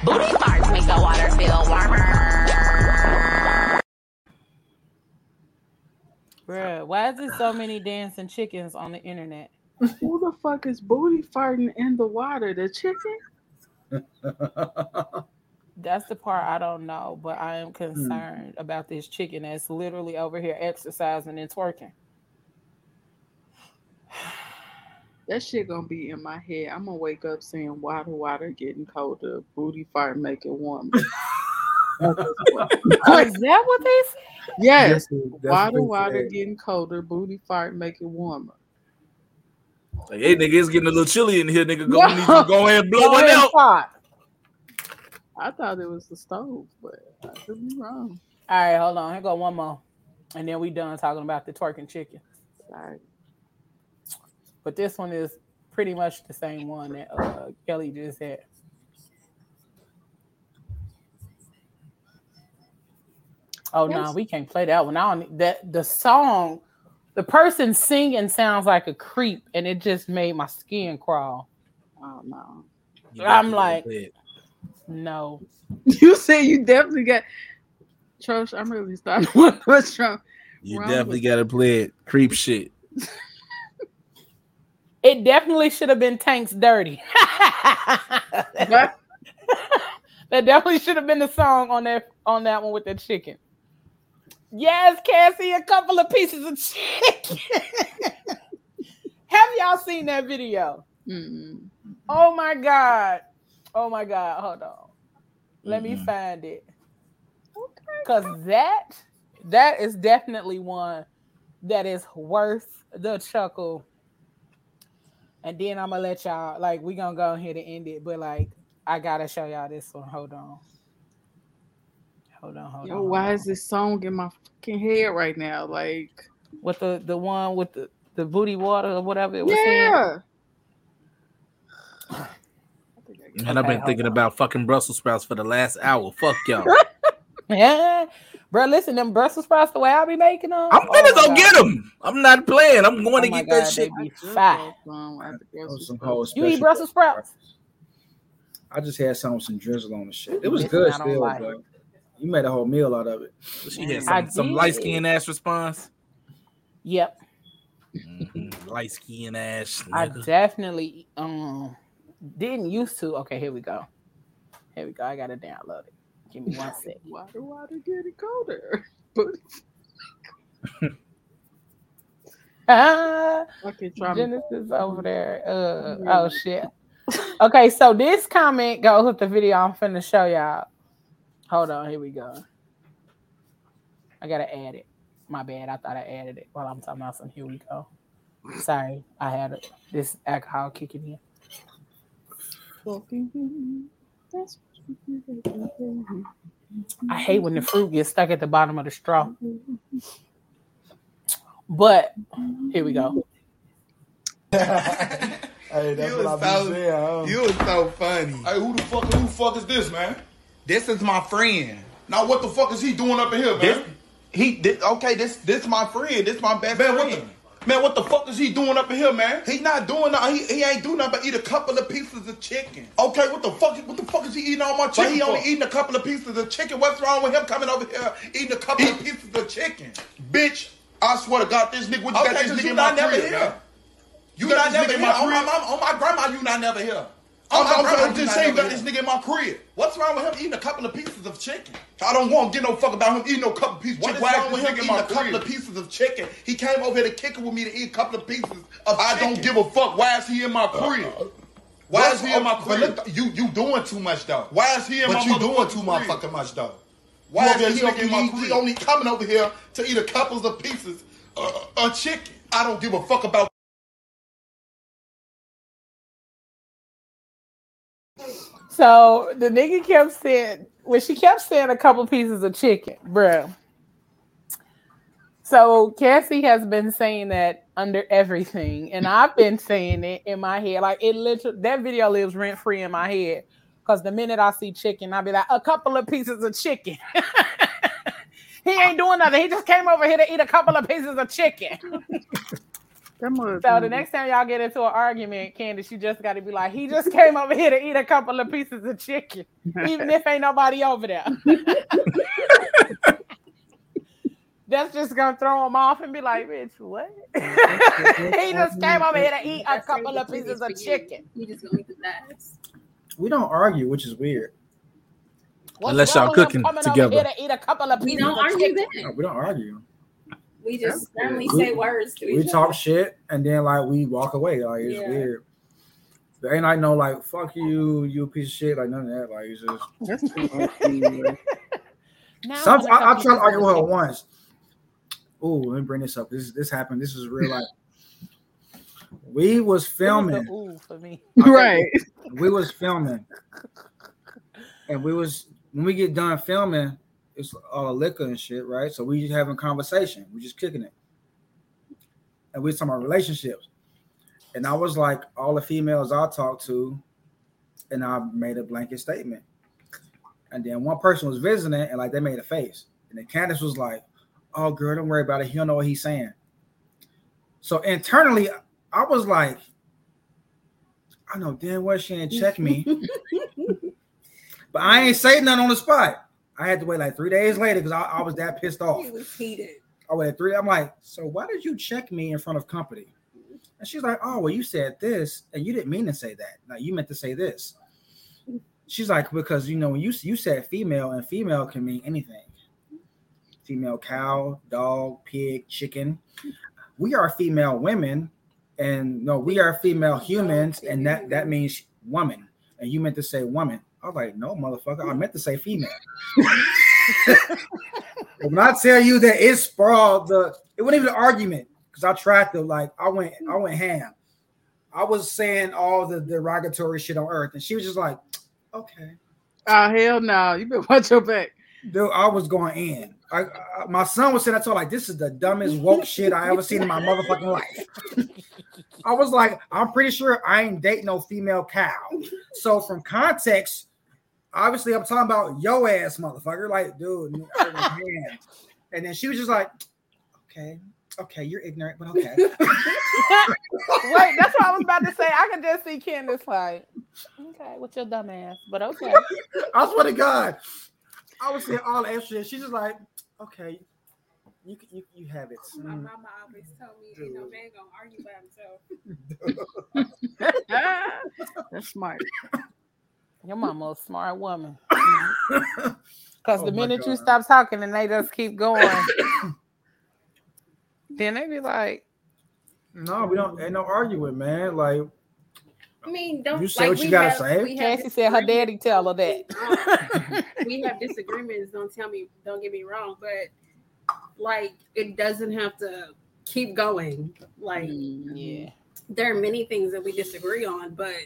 Booty farts make the water feel warmer. Bruh, why is there so many dancing chickens on the internet? Who the fuck is booty farting in the water? The chicken? <laughs> That's the part I mm-hmm. don't know, but I am mm-hmm. concerned about this chicken that's literally over here exercising and twerking. That shit gonna be in my head. I'm gonna wake up saying water, water getting colder, booty fart make it warmer. Is that what they said? yes. That's what- that's Water, water they getting colder, booty fart make it warmer. like, hey nigga, it's getting a little chilly in here, nigga. Go, we need to go ahead and blow Go one ahead out. fart. I thought it was the stove, but I could be wrong. All right, hold on. Here go one more, and then we done talking about the twerking chicken. Sorry. But this one is pretty much the same one that uh, Kelly just had. Oh no, Yes. we can't play that one. I don't. That the song, the person singing sounds like a creep, and it just made my skin crawl. Oh no. I'm like- gotta play it. No, <laughs> You say you definitely got Trosh, I'm really starting <laughs> to wonder what's wrong. You wrong definitely with- gotta play it. Creep shit. it definitely should have been Tank's dirty. <laughs> That definitely should have been the song on that on that one with the chicken. Yes, Cassie, a couple of pieces of chicken. Have y'all seen that video? Mm-mm. Oh my god. Oh my god. Hold on. Let me Mm-mm. find it. Okay. Cause that that is definitely one that is worth the chuckle. And then I'm gonna let y'all like we gonna go ahead and end it, but like I gotta show y'all this one. Hold on. Hold on, hold Yo, on. hold why on. is this song in my fucking head right now? Like, with the the one with the the booty water or whatever it was yeah. I think I get- Man, I've been thinking on. about fucking Brussels sprouts for the last hour. Fuck y'all. <laughs> Yeah, bro. Listen, them Brussels sprouts the way I be making them. I'm gonna go get them. I'm not playing. I'm going Oh to my get that shit. they be I just fire. bought some at the That grocery was some store. whole You eat Brussels sprouts? I just had some with some drizzle on the shit. It was Listen, good still, like but you made a whole meal out of it. She had some, some light skin ass response. Yep, Light skin ass. I definitely um didn't used to. Okay, here we go. Here we go. I gotta download it. Give me one sec. Water, water getting colder. Ah, me. Genesis over there. Uh, oh shit. Okay, so this comment goes with the video I'm finna show y'all. Hold on, here we go. I gotta add it. My bad. I thought I added it while I'm talking about some. Here we go. Sorry, I had it. This alcohol kicking in. Fucking- That's what you do. I hate when the fruit gets stuck at the bottom of the straw. But here we go. <laughs> Hey, that's You what I was so- saying. huh? You was so funny. Hey, who the fuck who the fuck is this, man? This is my friend. Now what the fuck is he doing up in here, This man? he this, okay. This this my friend. This my best Man, what friend. Man, what the fuck is he doing up in here, man? He not doing nothing. He, he ain't doing nothing but eat a couple of pieces of chicken. Okay, what the fuck what the fuck is he eating all my But chicken he only for? eating a couple of pieces of chicken. What's wrong with him coming over here eating a couple of pieces of chicken? Bitch, I swear to God, this nigga, what you Okay, got this nigga you in my not never crib, here. You got got this never here. On my, on my grandma, you not never here. I'm, On my I'm, grandma, I'm you just not saying you never got this here. nigga in my crib. What's wrong with him eating a couple of pieces of chicken? I don't want to get no fuck about him eating no couple pieces of chicken. is Why wrong with him eating my a couple of pieces of chicken? He came over here to kick it with me to eat a couple of pieces of I chicken. don't give a fuck. Why is he in my crib? Why Why is he in my But crib? look, you you doing too much though. Why is he in But my But you doing too crib? motherfucking much though. Why over is he, here sneaking in my crib. he only coming over here to eat a couple of pieces uh, of chicken? I don't give a fuck about. So the nigga kept saying when she kept saying a couple pieces of chicken, bro. So Cassie has been saying that under everything, and I've been saying it in my head. Like it literally that video lives rent free in my head. Cause the minute I see chicken, I'll be like, a couple of pieces of chicken. <laughs> he ain't doing nothing. He just came over here to eat a couple of pieces of chicken. <laughs> That mother- So the next time y'all get into an argument, Candace, you just got to be like, he just <laughs> came over here to eat a couple of pieces of chicken, even if ain't nobody over there. <laughs> That's just gonna throw him off and be like, bitch, what? <laughs> he just came over here to eat a couple of pieces of chicken. You just gonna eat the thighs. We don't argue, which is weird. What's Unless y'all cooking together. Over here to eat a couple of We don't of argue chicken. then. No, we don't argue. We just randomly We- say words to each other. We each talk other. shit and then like we walk away. Like it's Yeah. weird. There ain't like no like fuck you, you piece of shit. Like none of that. Like it's just. That's <laughs> too much. Now Some, wanna I, I couple tried to argue with her once. Oh, let me bring this up. This this happened. This is real life. We was chicken. It was filming. ooh for me. right. We was filming, and we was when we get done filming, it's all liquor and shit, right? So we just having conversation. We just kicking it, and we talking about relationships. And I was like, all the females I talked to, and I made a blanket statement. And then one person was visiting, and like they made a face, and then Candace was like, "Oh, girl, don't worry about it. He don't know what he's saying." So internally, I was like, "I know damn well she ain't check me." <laughs> But I ain't say nothing on the spot. I had to wait like three days later because I, I was that pissed off. He was heated. I waited three. I'm like, so why did you check me in front of company? And she's like, oh, well, you said this, and you didn't mean to say that. Like you meant to say this. She's like, because you know, when you you said female, and female can mean anything. Female cow, dog, pig, chicken. We are female women, and no, we are female humans, and that that means woman. And you meant to say woman. I was like, no, motherfucker, I meant to say female. <laughs> when I tell you that it sprawled the, it wasn't even an argument because I tried to like, I went, I went ham. I was saying all the derogatory shit on earth, and she was just like, okay, Oh hell no! You better watch your back. dude. I was going in. I, I my son was saying, I told like, this is the dumbest woke shit I ever seen in my motherfucking life. I was like, I'm pretty sure I ain't dating no female cow. So from context, obviously I'm talking about yo ass motherfucker. Like, dude. And then she was just like, okay, okay, you're ignorant, but okay. <laughs> Wait, that's what I was about to say. I can just see Candace like, okay, with your dumb ass, but okay. <laughs> I swear to God, I was saying all that extra. shit. She's just like, okay, you you, you have it. My Mm. mama always told me, ain't no man gonna argue by himself. <laughs> That's smart. Your mama a smart woman. <coughs> Because Oh the my minute you stop talking and they just keep going, <coughs> then they be like, No, we don't. Ain't no arguing, man. Like, I mean, don't You say like, what you gotta have- say. we Cassie said her daddy tell her that. <laughs> we have disagreements. Don't tell me. Don't get me wrong, but like it doesn't have to keep going. Like mm, Yeah. there are many things that we disagree on, but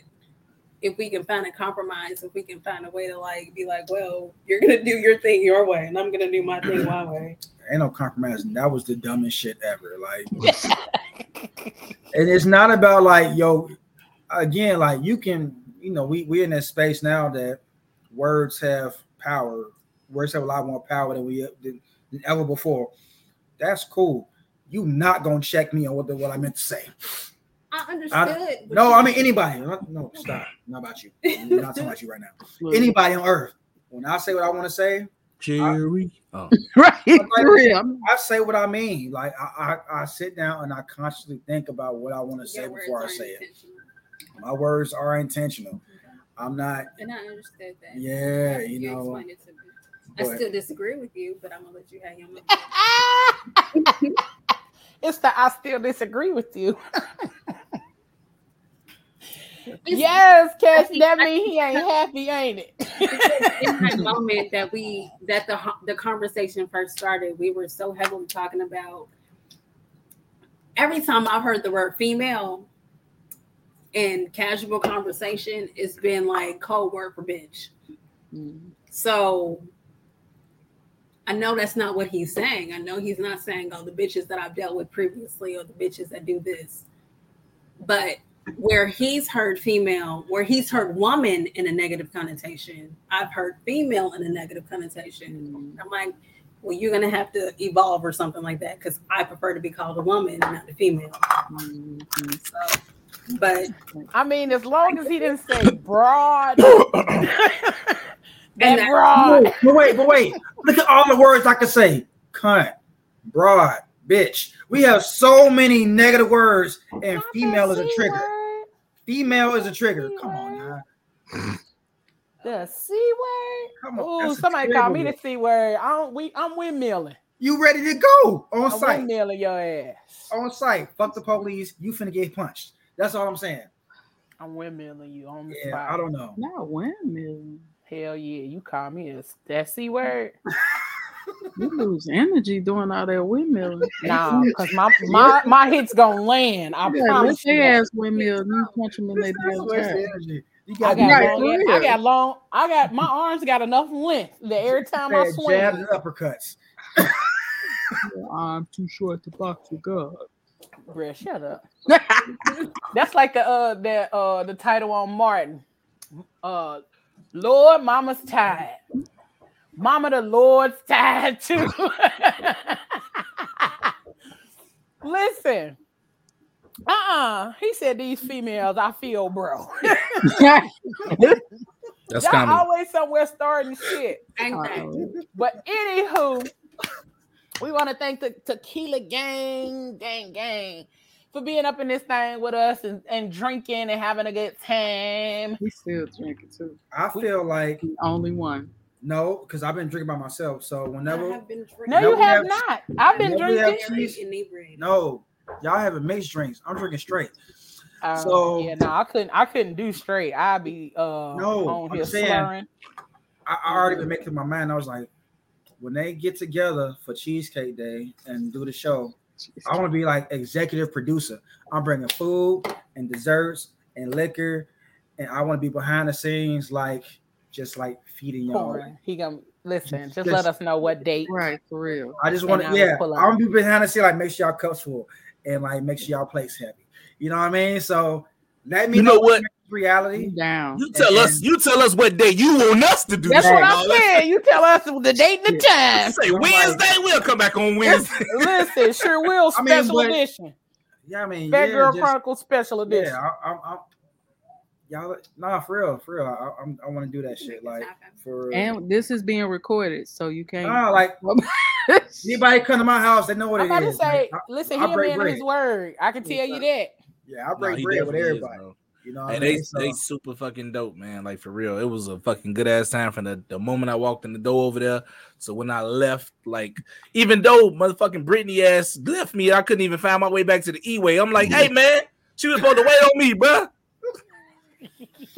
if we can find a compromise, if we can find a way to like be like, well, you're gonna do your thing your way, and I'm gonna do my thing my way. <clears throat> ain't no compromise. That was the dumbest shit ever. Like, <laughs> and it's not about like, yo, again, like you can, you know, we we in this space now that words have power. Words have a lot more power than we than, than ever before. That's cool. You not gonna check me on what the, what I meant to say. I understood. I- no, I mean anybody. No, stop. Not about you. <laughs> I'm not talking about you right now. Anybody on earth. When I say what I want oh. <laughs> to say, Cherry. Oh. right. Like, I say what I mean. Like I, I, I sit down and I consciously think about what I want to say before I say it. My words are intentional. I'm not. And I understood that. Yeah, After you know, explained it to me. but- I still disagree with you, but I'm gonna let you have your <laughs> moment. it's the I still disagree with you. Yes, Cash. That mean he ain't happy, ain't it? <laughs> in that moment that we that the the conversation first started, we were so heavily talking about. Every time I've heard the word female in casual conversation, it's been like code word for bitch. Mm-hmm. So I know that's not what he's saying. I know he's not saying, oh, the bitches that I've dealt with previously or the bitches that do this. But where he's heard female, where he's heard woman in a negative connotation, I've heard female in a negative connotation. Mm. I'm like, well, you're gonna have to evolve or something like that because I prefer to be called a woman, not a female. So, but I mean, as long as he didn't say <coughs> broad. <coughs> <coughs> And that- broad. But wait, but wait. Look at all the words I could say. Cunt, broad, bitch. We have so many negative words, and female is a trigger. Female is a trigger. Come on now. The C word. Come on. Ooh, somebody call me the C word. I don't. We. I'm windmilling. You ready to go on I'm site? windmilling your ass. On site. Fuck the police. You finna get punched. That's all I'm saying. I'm windmilling you on the Yeah, spot. I don't know. Not windmilling. Hell yeah, you call me a that C word. <laughs> You lose energy doing all that windmilling. Nah, cause my <laughs> my my hits gonna land. I Yeah, let promise you. their that. ass windmill. and You punch them in their damn Waste of energy. You I got got Right, long. I got long. I got my arms got enough length that every time I jabs swing, and uppercuts. I'm too short to box with God. bruh, shut up. <laughs> That's like the uh that uh the title on Martin. Uh Lord Mama's tired. Mama the Lord's tattoo. <laughs> Listen. Uh-uh. He said these females, I feel bro. <laughs> That's Y'all kind of always somewhere starting shit. ain't that? Uh-oh. But anywho, <laughs> we want to thank the Tequila Gang, Gang, Gang for being up in this thing with us and, and drinking and having a good time. He's still drinking too. I feel like The only one. No, because I've been drinking by myself. So I whenever have been drinking. No, you have have- not. I've been never have drinking. cheese. inebriated. no, y'all having mixed drinks. I'm drinking straight. Uh, So- yeah, no, I couldn't. I couldn't do straight. I'd be uh No, on I'm here saying- slurring. I, I already been making my mind. I was like, when they get together for Cheesecake Day and do the show, I want to be like executive producer. I'm bringing food and desserts and liquor, and I want to be behind the scenes, like just like feeding y'all. Pouring. He gonna listen. Just, Just- let us know what date. Right, for real. I just want to, yeah, pull up. I'm gonna be behind the scene, like make sure y'all cups full and like make sure y'all plates heavy. You know what I mean? So let me You know what? reality. Down. You tell us. You tell us what day you want us to do. That's this what I'm dog. saying. You tell us the date and the time. Say Wednesday, we'll come back on Wednesday. <laughs> Listen, sure will I mean, special but- edition. Yeah, I mean, Phat yeah, Girl just- Chronicles special edition. Yeah, I, I'm, I'm, y'all, nah, for real, for real. I, I'm, I want to do that shit, like for. And this is being recorded, so you can't. Nah, like <laughs> anybody come to my house, they know what it is. I'm it about to say, Like, listen, I he a man of his word. I can tell you that. yeah, I Nah, break he bread with definitely is, everybody. you know, And I they mean? So, they super fucking dope, man. Like for real, it was a fucking good ass time from the, the moment I walked in the door over there. So when I left, like even though motherfucking Brittany ass left me, I couldn't even find my way back to the E way. I'm like, hey man, she was supposed to wait on me, bruh.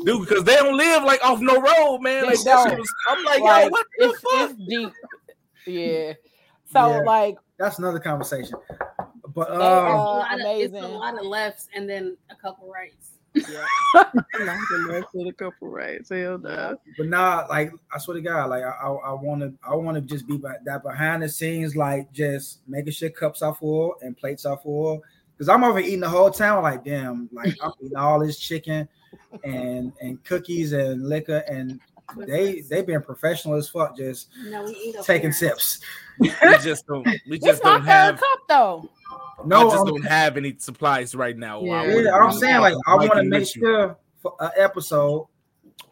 Dude, because they don't live like off no road, man. They Like that don't. shit was, I'm like, Like, yo, what the it's, fuck? it's deep. Yeah. So Yeah. like that's another conversation. But They um, It's a lot of, it's a amazing. lot of lefts and then a couple rights. <laughs> <laughs> a couple rights. Hell no. but nah, like I swear to God, like I, I want to, I want to just be by, that behind the scenes, like just making sure cups are full and plates are full. Because I'm over eating the whole time, like damn, like I'm eating all this chicken and and cookies and liquor, and they they been professional as fuck, just No, we taking sips. <laughs> We just don't we this just don't have cup though. No, I just I'm- don't have any supplies right now. Yeah. yeah I'm saying like I want to make with you. sure for an episode.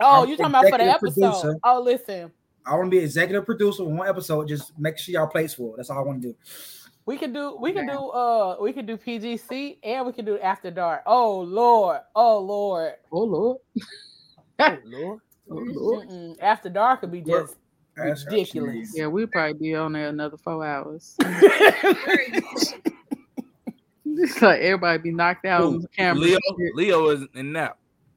Oh, I'm you talking about for the episode? producer. Oh, listen. I want to be executive producer of one episode. Just make sure y'all plates full. That's all I want to do. We can do we can do uh we can do PGC and we can do After Dark. Oh Lord, oh Lord, Oh Lord. <laughs> oh Lord. Oh Lord. Mm-mm. After Dark could be just That's ridiculous. Yeah, we'll probably be on there another four hours. <laughs> It's like everybody be knocked out on the camera. Leo, Leo is in that.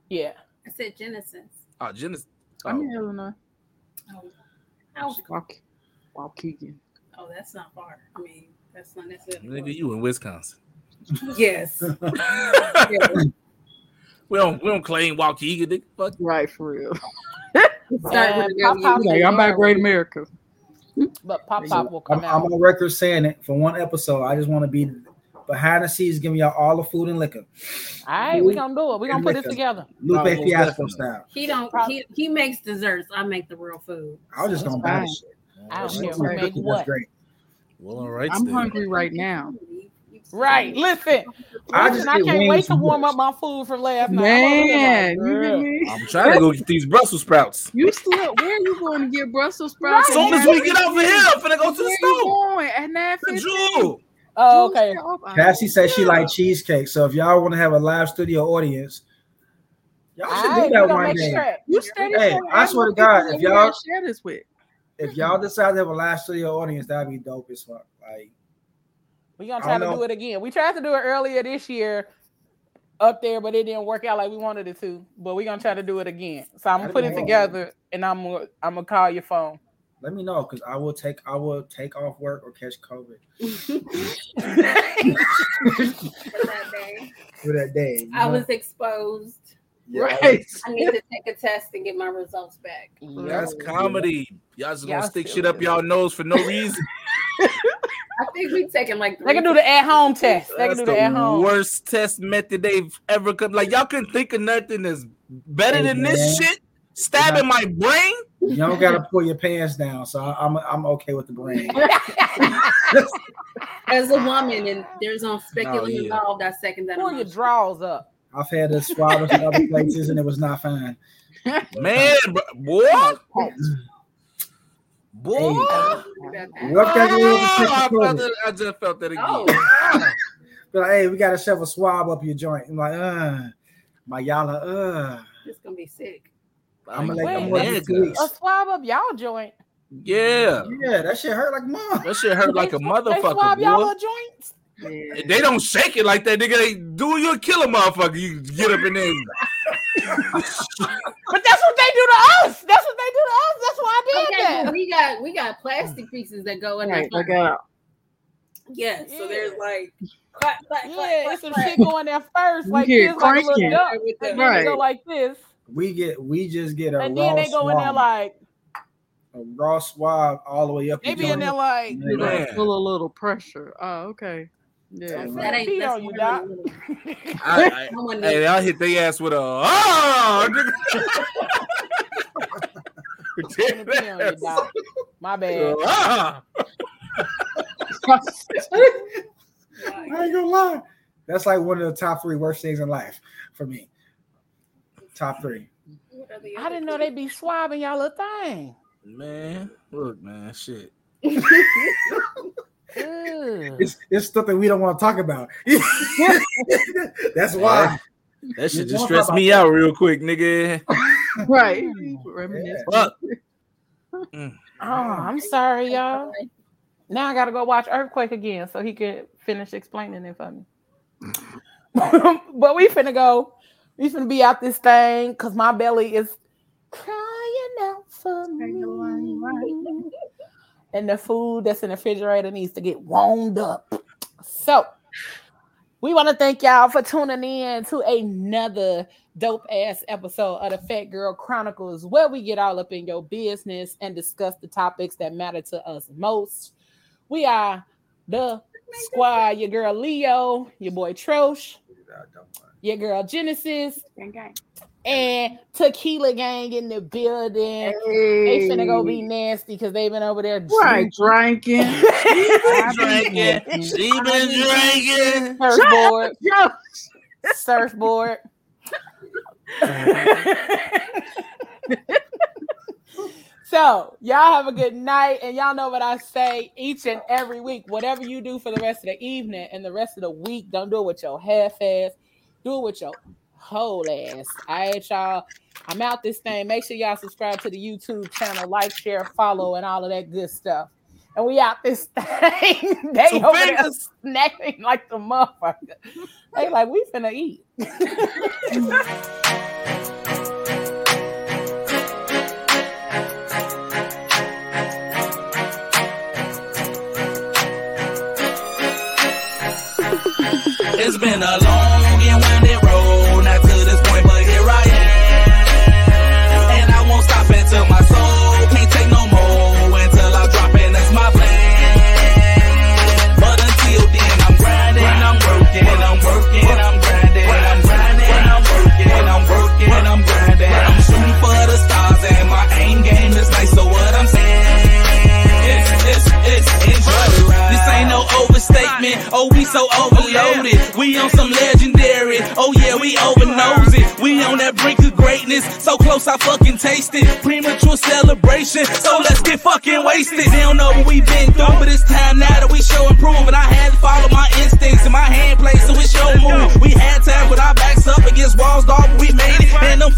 Yeah. I said Genesis. Oh, Genesis. I'm Oh, in Illinois. Oh, Walk, Waukegan. oh, that's not far. I mean, that's not necessarily. nigga, you in Wisconsin. Yes. <laughs> <laughs> We don't we don't claim Waukegan. Nigga. Fuck. Right for real. Start uh, with And the Pop Pop Like, I'm about will- Great America. but Pop Pop will come I'm, I'm on record saying it for one episode. I just want to be behind the scenes, giving y'all all the food and liquor, All right, we gonna do it. We gonna put it liquor. together. Lupe Oh, most Fiasco definitely. style. He don't. He, he makes desserts. I make the real food. I was just That's gonna buy shit. I don't Well, care She who make make what. Great. Well, all right. I'm then. hungry right now. Right. Listen. I Listen, just I can't wait to warm up my food from last night. I'm Man, like, you hear me? I'm trying to go get these Brussels sprouts. You still where are you going to get Brussels sprouts? As soon as we get off of here, I'm finna go to Where the store. going? At nine The Oh, okay. Oh, Cassie says she like cheesecake. So if y'all want to have a live studio audience, y'all should right, do that one make day. sure. You steady Hey, I swear to God, if you y'all- share this with. If y'all decide to have a live studio audience, that'd be dope as fuck. Like We gonna try to don't do it again. We tried to do it earlier this year up there, but it didn't work out like we wanted it to. But we gonna try to do it again. So I'm gonna put it hard. together and I'm gonna I'm gonna call your phone. let me know because I will take I will take off work or catch COVID <laughs> For that day. <laughs> for that day. I know? was exposed. Yeah, Right. I need to take a test and get my results back. That's comedy. Y'all just gonna stick shit up y'all nose for no <laughs> reason. I think we've taken like. They can do the at home test. They can That's do the at home worst test method they've ever come. Like y'all couldn't think of nothing that's better Hey, than this shit. Stabbing my brain. You don't gotta pull your pants down, so I- I'm I'm okay with the brain. <laughs> <laughs> As a woman, and there's no speculum Oh, yeah. involved, I second that. Pull your emotion. drawers up. I've had to swallow in other <laughs> places and it was not fine. Man, bro, boy. Boy. About that. What that is, Oh, it's I, COVID. felt it, I just felt that again. Oh. But like, hey, we gotta shove a swab up your joint. I'm like, uh, my y'all are, uh. It's gonna be sick. I'm Like, like, Wait, I'm man, like two nigga. weeks. A swab up y'all joint. Yeah, Yeah, that shit hurt like mom. that shit hurt like a They swab motherfucker, y'all boy. joints. Yeah. They don't shake it like that, nigga. They do you kill a motherfucker. You get up in there. <laughs> But that's what they do to us. That's what they do to us. That's why I did Okay, that. but we got we got plastic pieces that go in Right, there. I got Yeah, so there's like clap, clap, clap, Yeah, clap, it's some clap. shit going there first, like hear this, it like a little duck, With and then they go Right. like this, We get, we just get a and raw then they go in there like a raw swab all the way up. Maybe your be in there like. you know, feel a little pressure. Oh, okay. Yeah. Don't That ain't Pee that's on you, more Doc. than a little- <laughs> I, no I, hey, I'll hit their ass with a oh. <laughs> Let me pee on you, My <laughs> bad. Ah. I ain't gonna lie. That's like one of the top three worst things in life for me. Top three. What are the I didn't know they'd be swabbing y'all a thing. Man, look, man, shit. Ew. It's it's stuff that we don't want to talk about. <laughs> That's why. That should just won't stressed talk me about out real quick, nigga. <laughs> right. Reminisce. Fuck. Mm. Oh, I'm sorry, y'all. Now I gotta go watch Earthquake again so he can finish explaining it for me. <laughs> but we finna go. We finna be out this thing because my belly is crying out for me. And the food that's in the refrigerator needs to get warmed up. So we want to thank y'all for tuning in to another dope ass episode of the Phat Girl Chronicles, where we get all up in your business and discuss the topics that matter to us most. We are the squad, your girl Leo, your boy Trosh, your girl Genesis, and Tequila Gang in the building. They finna go be nasty because they've been over there Right, <laughs> drinking. drinking. She been drinking. surfboard, Yo, surfboard. <laughs> So y'all have a good night, and y'all know what I say each and every week. Whatever you do for the rest of the evening and the rest of the week, don't do it with your half ass. Do it with your whole ass. All right, y'all. I'm out this thing. Make sure y'all subscribe to the YouTube channel, like, share, follow, and all of that good stuff. And we out this <laughs> thing. they Some over there snacking like the motherfucker. They like we finna eat. It's been a long Oh, we so overloaded. We on some legendary. Oh, yeah, we overnose it. We on that brink of greatness. So close, I fucking taste it. Premature celebration. So let's get fucking wasted. They don't know what we've been through, but it's time now that we show and prove. And I had to follow my instincts and my hand plays, so it's your move. We had to have with our backs up against walls, dog, but we made it. And them